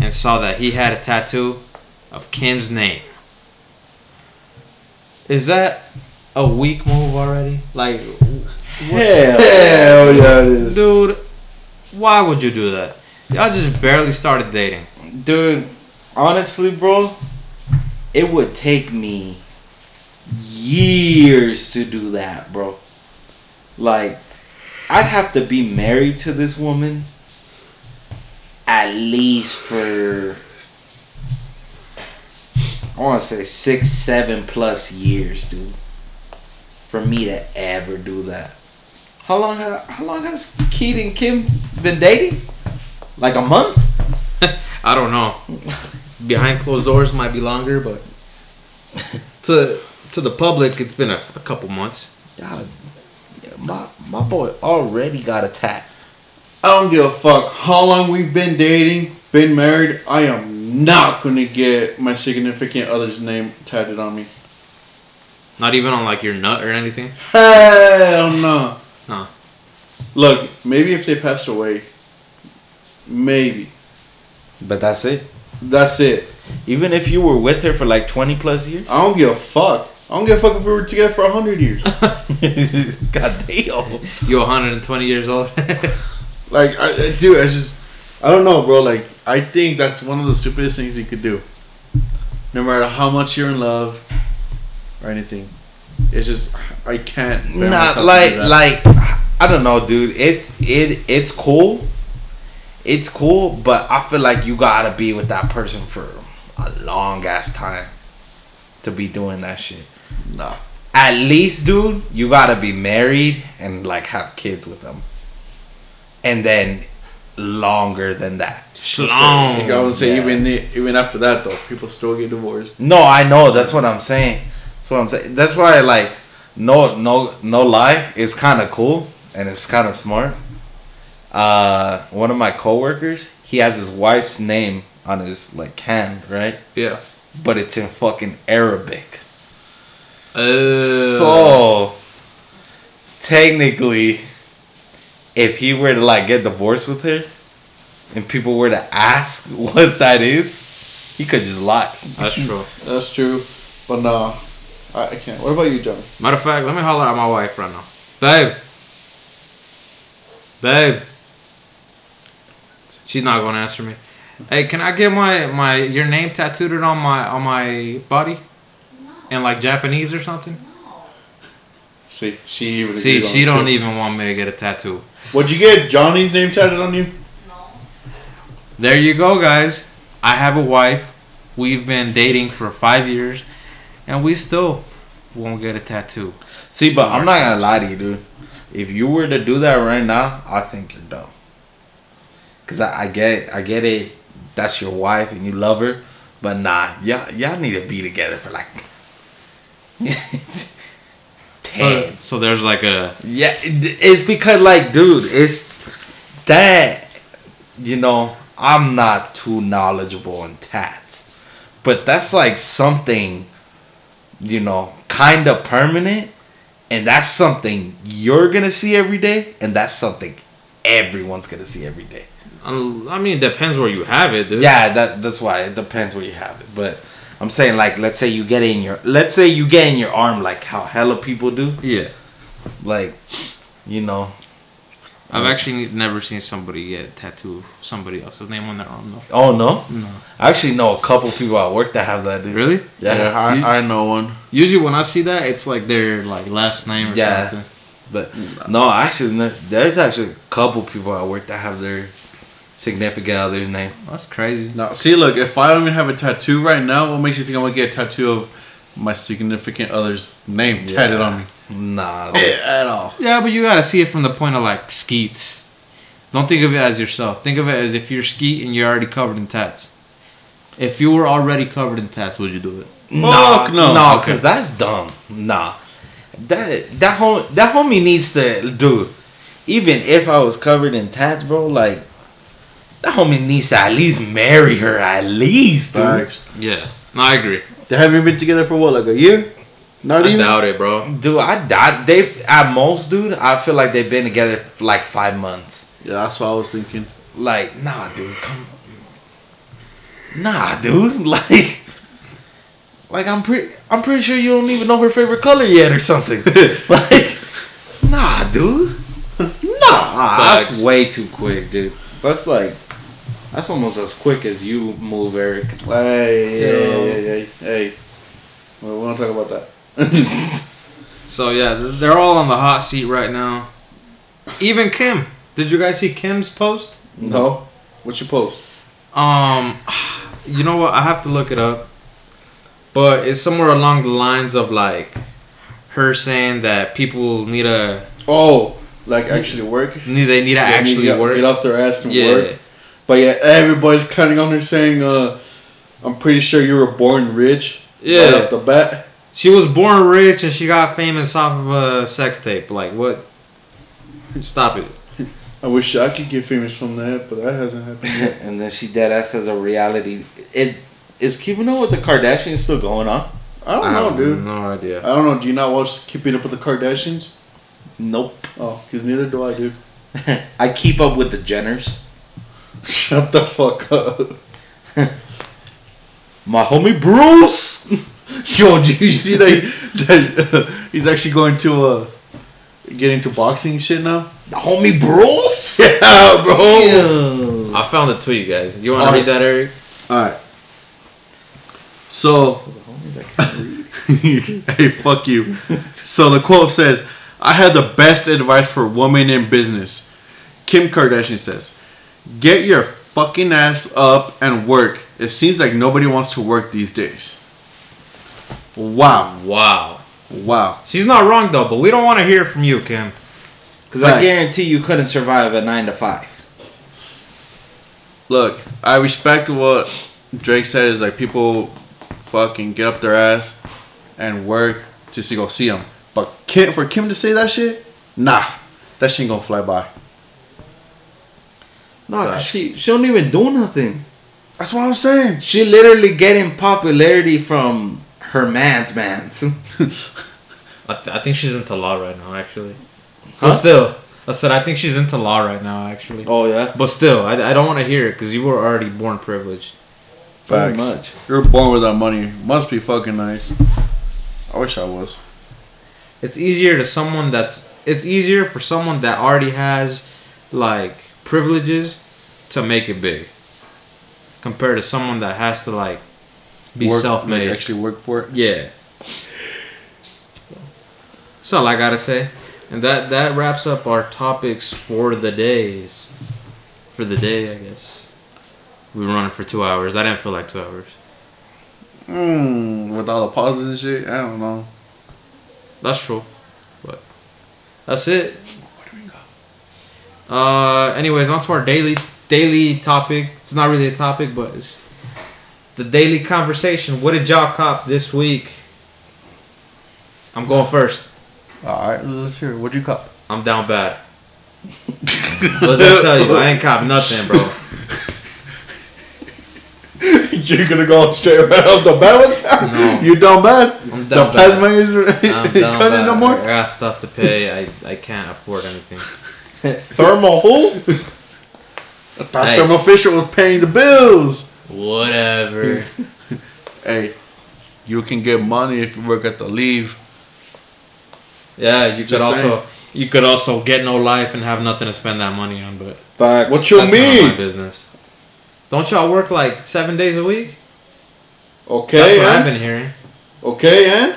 and saw that he had a tattoo of Kim's name. Is that a weak move already? Like, Hell. Hell yeah, it is. dude, why would you do that? Y'all just barely started dating. Dude, honestly, bro, it would take me years to do that, bro. Like, I'd have to be married to this woman at least for, I want to say six, seven plus years, dude. For me to ever do that. How long? ha- How long has Keith and Kim been dating? Like a month. [laughs] I don't know. Behind closed doors might be longer, but to to the public, it's been a, a couple months. God, my my boy already got attacked. I don't give a fuck how long we've been dating, been married. I am not gonna get my significant other's name tatted on me. Not even on like your nut or anything. Hell no. No. Look, maybe if they passed away, maybe. But that's it. That's it. Even if you were with her for like twenty plus years. I don't give a fuck. I don't give a fuck if we were together for a hundred years. [laughs] [laughs] God damn. You're 120 years old. [laughs] like, I, I dude, I just, I don't know, bro. Like, I think that's one of the stupidest things you could do. No matter how much you're in love or anything, it's just I can't. Not like like I don't know, dude. It's it it's cool. It's cool, but I feel like you gotta be with that person for a long ass time to be doing that shit. No. At least, dude, you gotta be married and like have kids with them, and then longer than that. Schlong. Like, I would say Yeah. even even after that though, people still get divorced. No, I know. That's what I'm saying. That's what I'm saying. That's why, I like, no, no, no lie. It's kind of cool and it's kind of smart. Uh, one of my coworkers, he has his wife's name on his like hand, right? Yeah. But it's in fucking Arabic. Uh, So technically, if he were to like get divorced with her, and people were to ask [laughs] what that is, he could just lie. that's true. That's true, but nah, I, I can't. What about you, John? Matter of fact, let me holler at my wife right now. Babe. Babe. She's not gonna answer me. Hey, can I get my, my your name tattooed on my on my body? In like Japanese or something? See, she even. See, she don't too. even want me to get a tattoo. What'd you get? Johnny's name tatted on you? No. There you go, guys. I have a wife. We've been dating for five years, and we still won't get a tattoo. See, but I'm not gonna lie to you, dude. If you were to do that right now, I think you're dumb. Cause I, I get, I get it. That's your wife and you love her, but nah, y'all, y'all need to be together for like [laughs] [laughs] So, so there's like a Yeah, it's because like, dude, it's that. You know, I'm not too knowledgeable on tats, but that's like something, you know, kind of permanent, and that's something you're gonna see every day, and that's something everyone's gonna see every day. I mean, it depends where you have it, dude. Yeah, that that's why it depends where you have it, but. I'm saying like let's say you get in your let's say you get in your arm like how hella people do Yeah. like you know I've actually never seen somebody get a tattoo of somebody else's name on their arm, though. Oh no? No. I actually know a couple people at work that have that, dude. Really? Yeah. I, I know one. Usually, when I see that, it's like their like last name or Yeah. something. But no, actually, no, there's actually a couple people at work that have their significant other's name. That's crazy. Now, see, look, if I don't even have a tattoo right now, what makes you think I'm gonna get a tattoo of my significant other's name tatted on me? Nah, they- At all. Yeah, but you gotta see it from the point of like Skete's. Don't think of it as yourself. Think of it as if you're Skete and you're already covered in tats. If you were already covered in tats, would you do it? nah, Fuck no. no, Okay. because that's dumb. Nah, that that hom- that homie needs to, do. Even if I was covered in tats, bro, like that homie needs to at least marry her, at least, dude. Facts. Yeah. No, I agree. They haven't been together for what, like a year? Not I even. doubt it, bro. Dude, I, I they at most, dude. I feel like they've been together for like five months. Yeah, that's what I was thinking. Like, nah, dude, come. Nah, dude, [laughs] like, like I'm pretty, I'm pretty sure you don't even know her favorite color yet or something. [laughs] like, nah, dude, [laughs] nah, that's way too quick, dude. That's like, that's almost as quick as you move, Eric. Hey, Yeah. hey, hey, hey, hey. Well, we don't talk about that. [laughs] So yeah, they're all on the hot seat right now. Even Kim. Did you guys see Kim's post? no. What's your post? Um, [sighs] you know what? I have to look it up. But it's somewhere along the lines of like her saying that people need to. Oh, like actually work? need they need to They need actually to work. Get off their ass and Yeah. work. But yeah, everybody's counting on her saying, uh, I'm pretty sure you were born rich. Yeah. Right off the bat. She was born rich and she got famous off of a sex tape. Like what? Stop it. I wish I could get famous from that, but that hasn't happened yet. [laughs] and then she dead ass has a reality. It is keeping up with the Kardashians still going on? I don't know, dude. No idea. I don't know. Do you not watch Keeping Up with the Kardashians? Nope. Oh, because neither do I, dude. [laughs] I keep up with the Jenners. Shut the fuck up. My homie Bruce. [laughs] Yo, do you see that, that uh, [laughs] he's actually going to uh, get into boxing shit now? The homie Bruce. [laughs] Yeah, bro. I found it tweet, guys. You want to read that, Eric? All right. So, hey, fuck you. So the quote says, "I had the best advice for women in business." Kim Kardashian says, "Get your fucking ass up and work. It seems like nobody wants to work these days." Wow, Wow. wow. She's not wrong though, but we don't want to hear from you, Kim. Because I guarantee you couldn't survive a nine to five. Look, I respect what Drake said. Is like people fucking get up their ass and work just to go see him. But Kim, for Kim to say that shit, nah, that shit ain't gonna fly by. No, Facts. she she don't even do nothing. That's what I'm saying. She literally getting popularity from her man's mans. [laughs] I, th- I think she's into law right now, actually. Huh? But still, I said I think she's into law right now, actually. oh yeah, But still, I, I don't want to hear it because you were already born privileged. very Facts. much. You're born with that money. Must be fucking nice. I wish I was. It's easier to someone that's. It's easier for someone that already has, like, privileges to make it big. Compared to someone that has to, like, be Work- self made. like, actually work for it. Yeah. That's all I gotta say. And that that wraps up our topics for the days. For the day, I guess. We were running for two hours. I didn't feel like two hours. Mm, with all the pauses and shit, I don't know. That's true. But that's it. Uh anyways, on to our daily daily topic. It's not really a topic, but it's the daily conversation. What did y'all cop this week? I'm going first. All right, let's hear. it. What'd you cop? I'm down bad. [laughs] What does that tell you? I ain't cop nothing, bro. [laughs] You're gonna go straight right off the bat with that? No. You done bad? I'm The down plasma bad. is I'm [laughs] down cutting bad. no more. I got stuff to pay. I, I can't afford anything. Thermal who? I thought Hey. Thermo Fisher was paying the bills. Whatever. [laughs] Hey, you can get money if you work at the leave. Yeah, you could Just also you could also get no life and have nothing to spend that money on, but Facts. What you that's none of my mean? business. Don't y'all work like seven days a week? Okay, That's what I've been hearing. okay, and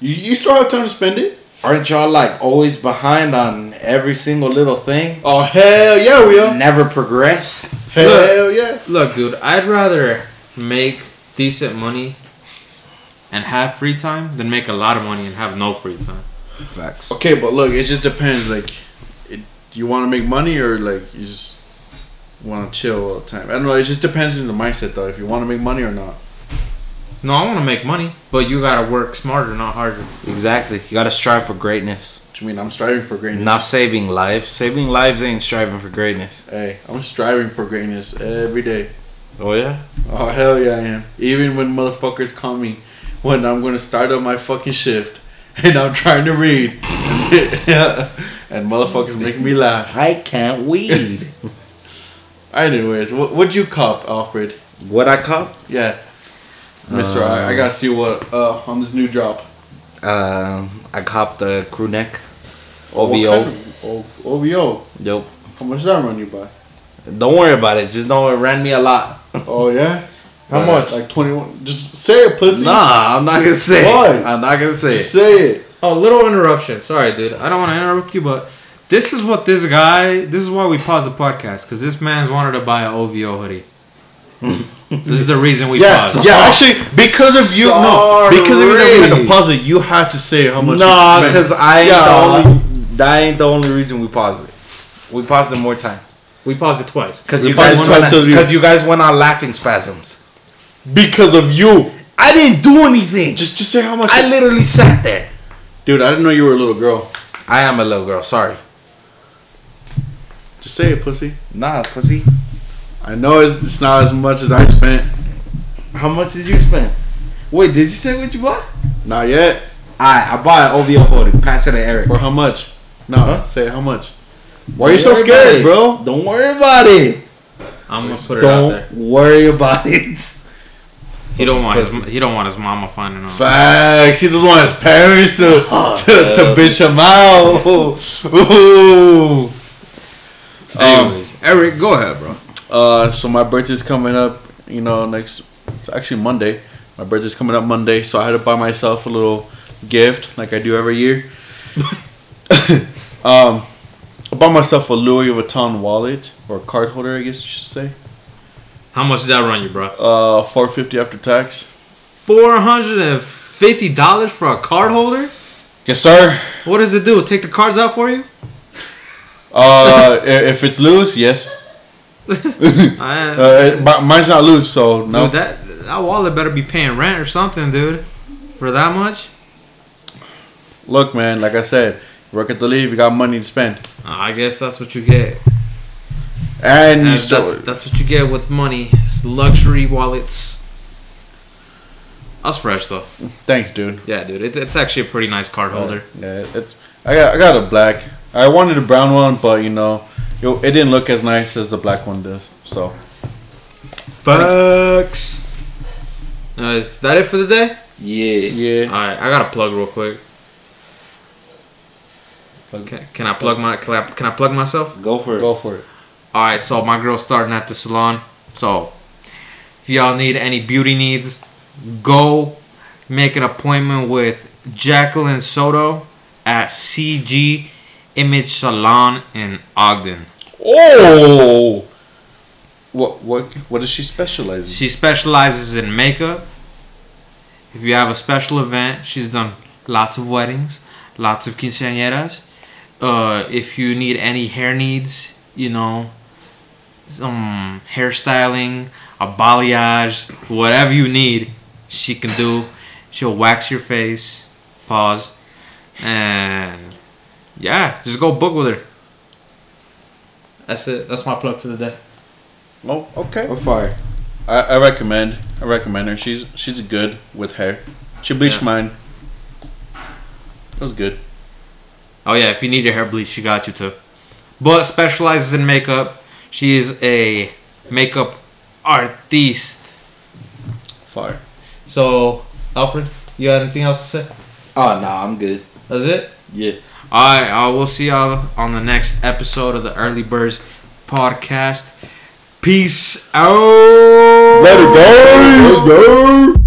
you, you still have time to spend it. Aren't y'all like always behind on every single little thing? Oh hell yeah, we are. Never progress. Hell yeah. Look, dude, I'd rather make decent money and have free time than make a lot of money and have no free time. Facts. Okay, but look, it just depends. Like, it, do you want to make money or like you just want to chill all the time? I don't know. It just depends on the mindset, though. If you want to make money or not. No, I want to make money, but you gotta work smarter, not harder. Exactly. You gotta strive for greatness. Which I mean, I'm striving for greatness. Not saving lives. Saving lives ain't striving for greatness. Hey, I'm striving for greatness every day. Oh yeah. Oh hell yeah, I am. Even when motherfuckers call me when I'm gonna start up my fucking shift [laughs] and I'm trying to read, [laughs] and motherfuckers making me laugh. I can't weed. [laughs] Anyways, what would you cop, Alfred? what I cop? Yeah, Mister. I, I gotta see what uh on this new drop. Um, I copped the crew neck. What OVO. kind of- O- OVO. Yep. How much does that run you by? Don't worry about it. Just know it ran me a lot. Oh yeah. [laughs] How Uh, much? Like twenty one. Just say it, pussy. Nah, I'm not gonna say Why? it. I'm not gonna say Just it. say it. Oh, little interruption. Sorry, dude. I don't want to interrupt you, but this is what this guy. This is why we paused the podcast because this man's wanted to buy an OVO hoodie. [laughs] this is the reason we Yes, paused. yeah. Oh, actually, because of you, no, because of you that we had to pause it. You had to say how much. Nah, because I ain't Yeah. the only. That ain't the only reason we paused it. We paused it more time We paused it twice. because you guys went twice 'cause we- because you guys went on laughing spasms. because of you. I didn't do anything. Just, just say how much. I literally sat there. Dude, I didn't know you were a little girl. I am a little girl. Sorry. Just say it, pussy. Nah, pussy. I know it's, it's not as much as I spent. How much did you spend? Wait, did you say what you bought? Not yet. I I bought an OVO hoodie. Pass it to Eric. For how much? No, Huh? say how much. Why are you so scared, bro? Don't worry about it. I'm gonna put it out there. Don't worry about it. He don't want his he don't want his mama finding out. Facts. He doesn't want his parents to [laughs] oh, to, to hell. bitch him out. Ooh. [laughs] Anyways, um, Eric, go ahead, bro. Uh, so my birthday's coming up. You know, next. It's actually Monday. My birthday's coming up Monday, so I had to buy myself a little gift, like I do every year. [laughs] um, I bought myself a Louis Vuitton wallet or card holder, I guess you should say. How much does that run you, bro? Uh, four fifty after tax. Four hundred and fifty dollars for a card holder. Yes, sir. What does it do? Take the cards out for you? Uh, [laughs] if it's loose, yes. [laughs] I- Uh, it- mine's not loose, so no. Dude, that that wallet better be paying rent or something, dude. For that much? Look, man, like I said, work at the leave, you got money to spend, I guess that's what you get. and you still. that's, that's what you get with money. It's luxury wallets. That's fresh though. Thanks, dude. Yeah, dude. It, it's actually a pretty nice card holder. Yeah, it's. I got I got a black. I wanted a brown one, but you know, it, it didn't look as nice as the black one did. So Facts. Uh, is that it for the day? Yeah. yeah, Alright, I got to plug real quick. Okay, can I plug my can I, can I plug myself? Go for it. go for it. All right, so my girl's starting at the salon. So if y'all need any beauty needs, go make an appointment with Jacqueline Soto at CG Image Salon in Ogden. Oh, what what what does she specialize in? She specializes in makeup. If you have a special event, she's done lots of weddings, lots of quinceañeras. Uh, if you need any hair needs, you know, some hairstyling, a balayage, whatever you need, she can do. She'll wax your face, pause, and yeah, just go book with her. That's it. That's my plug for the day. Oh, okay. We're fire. I, I recommend I recommend her. She's she's good with hair. She bleached Yeah. mine. It was good. Oh yeah, if you need your hair bleached, she got you too. But specializes in makeup. She is a makeup artiste. Fire. So, Alfred, you got anything else to say? Oh no, I'm good. That's it. Yeah. All right, uh, we'll see y'all on the next episode of the Early Birds podcast. Peace out. Go. Let's go.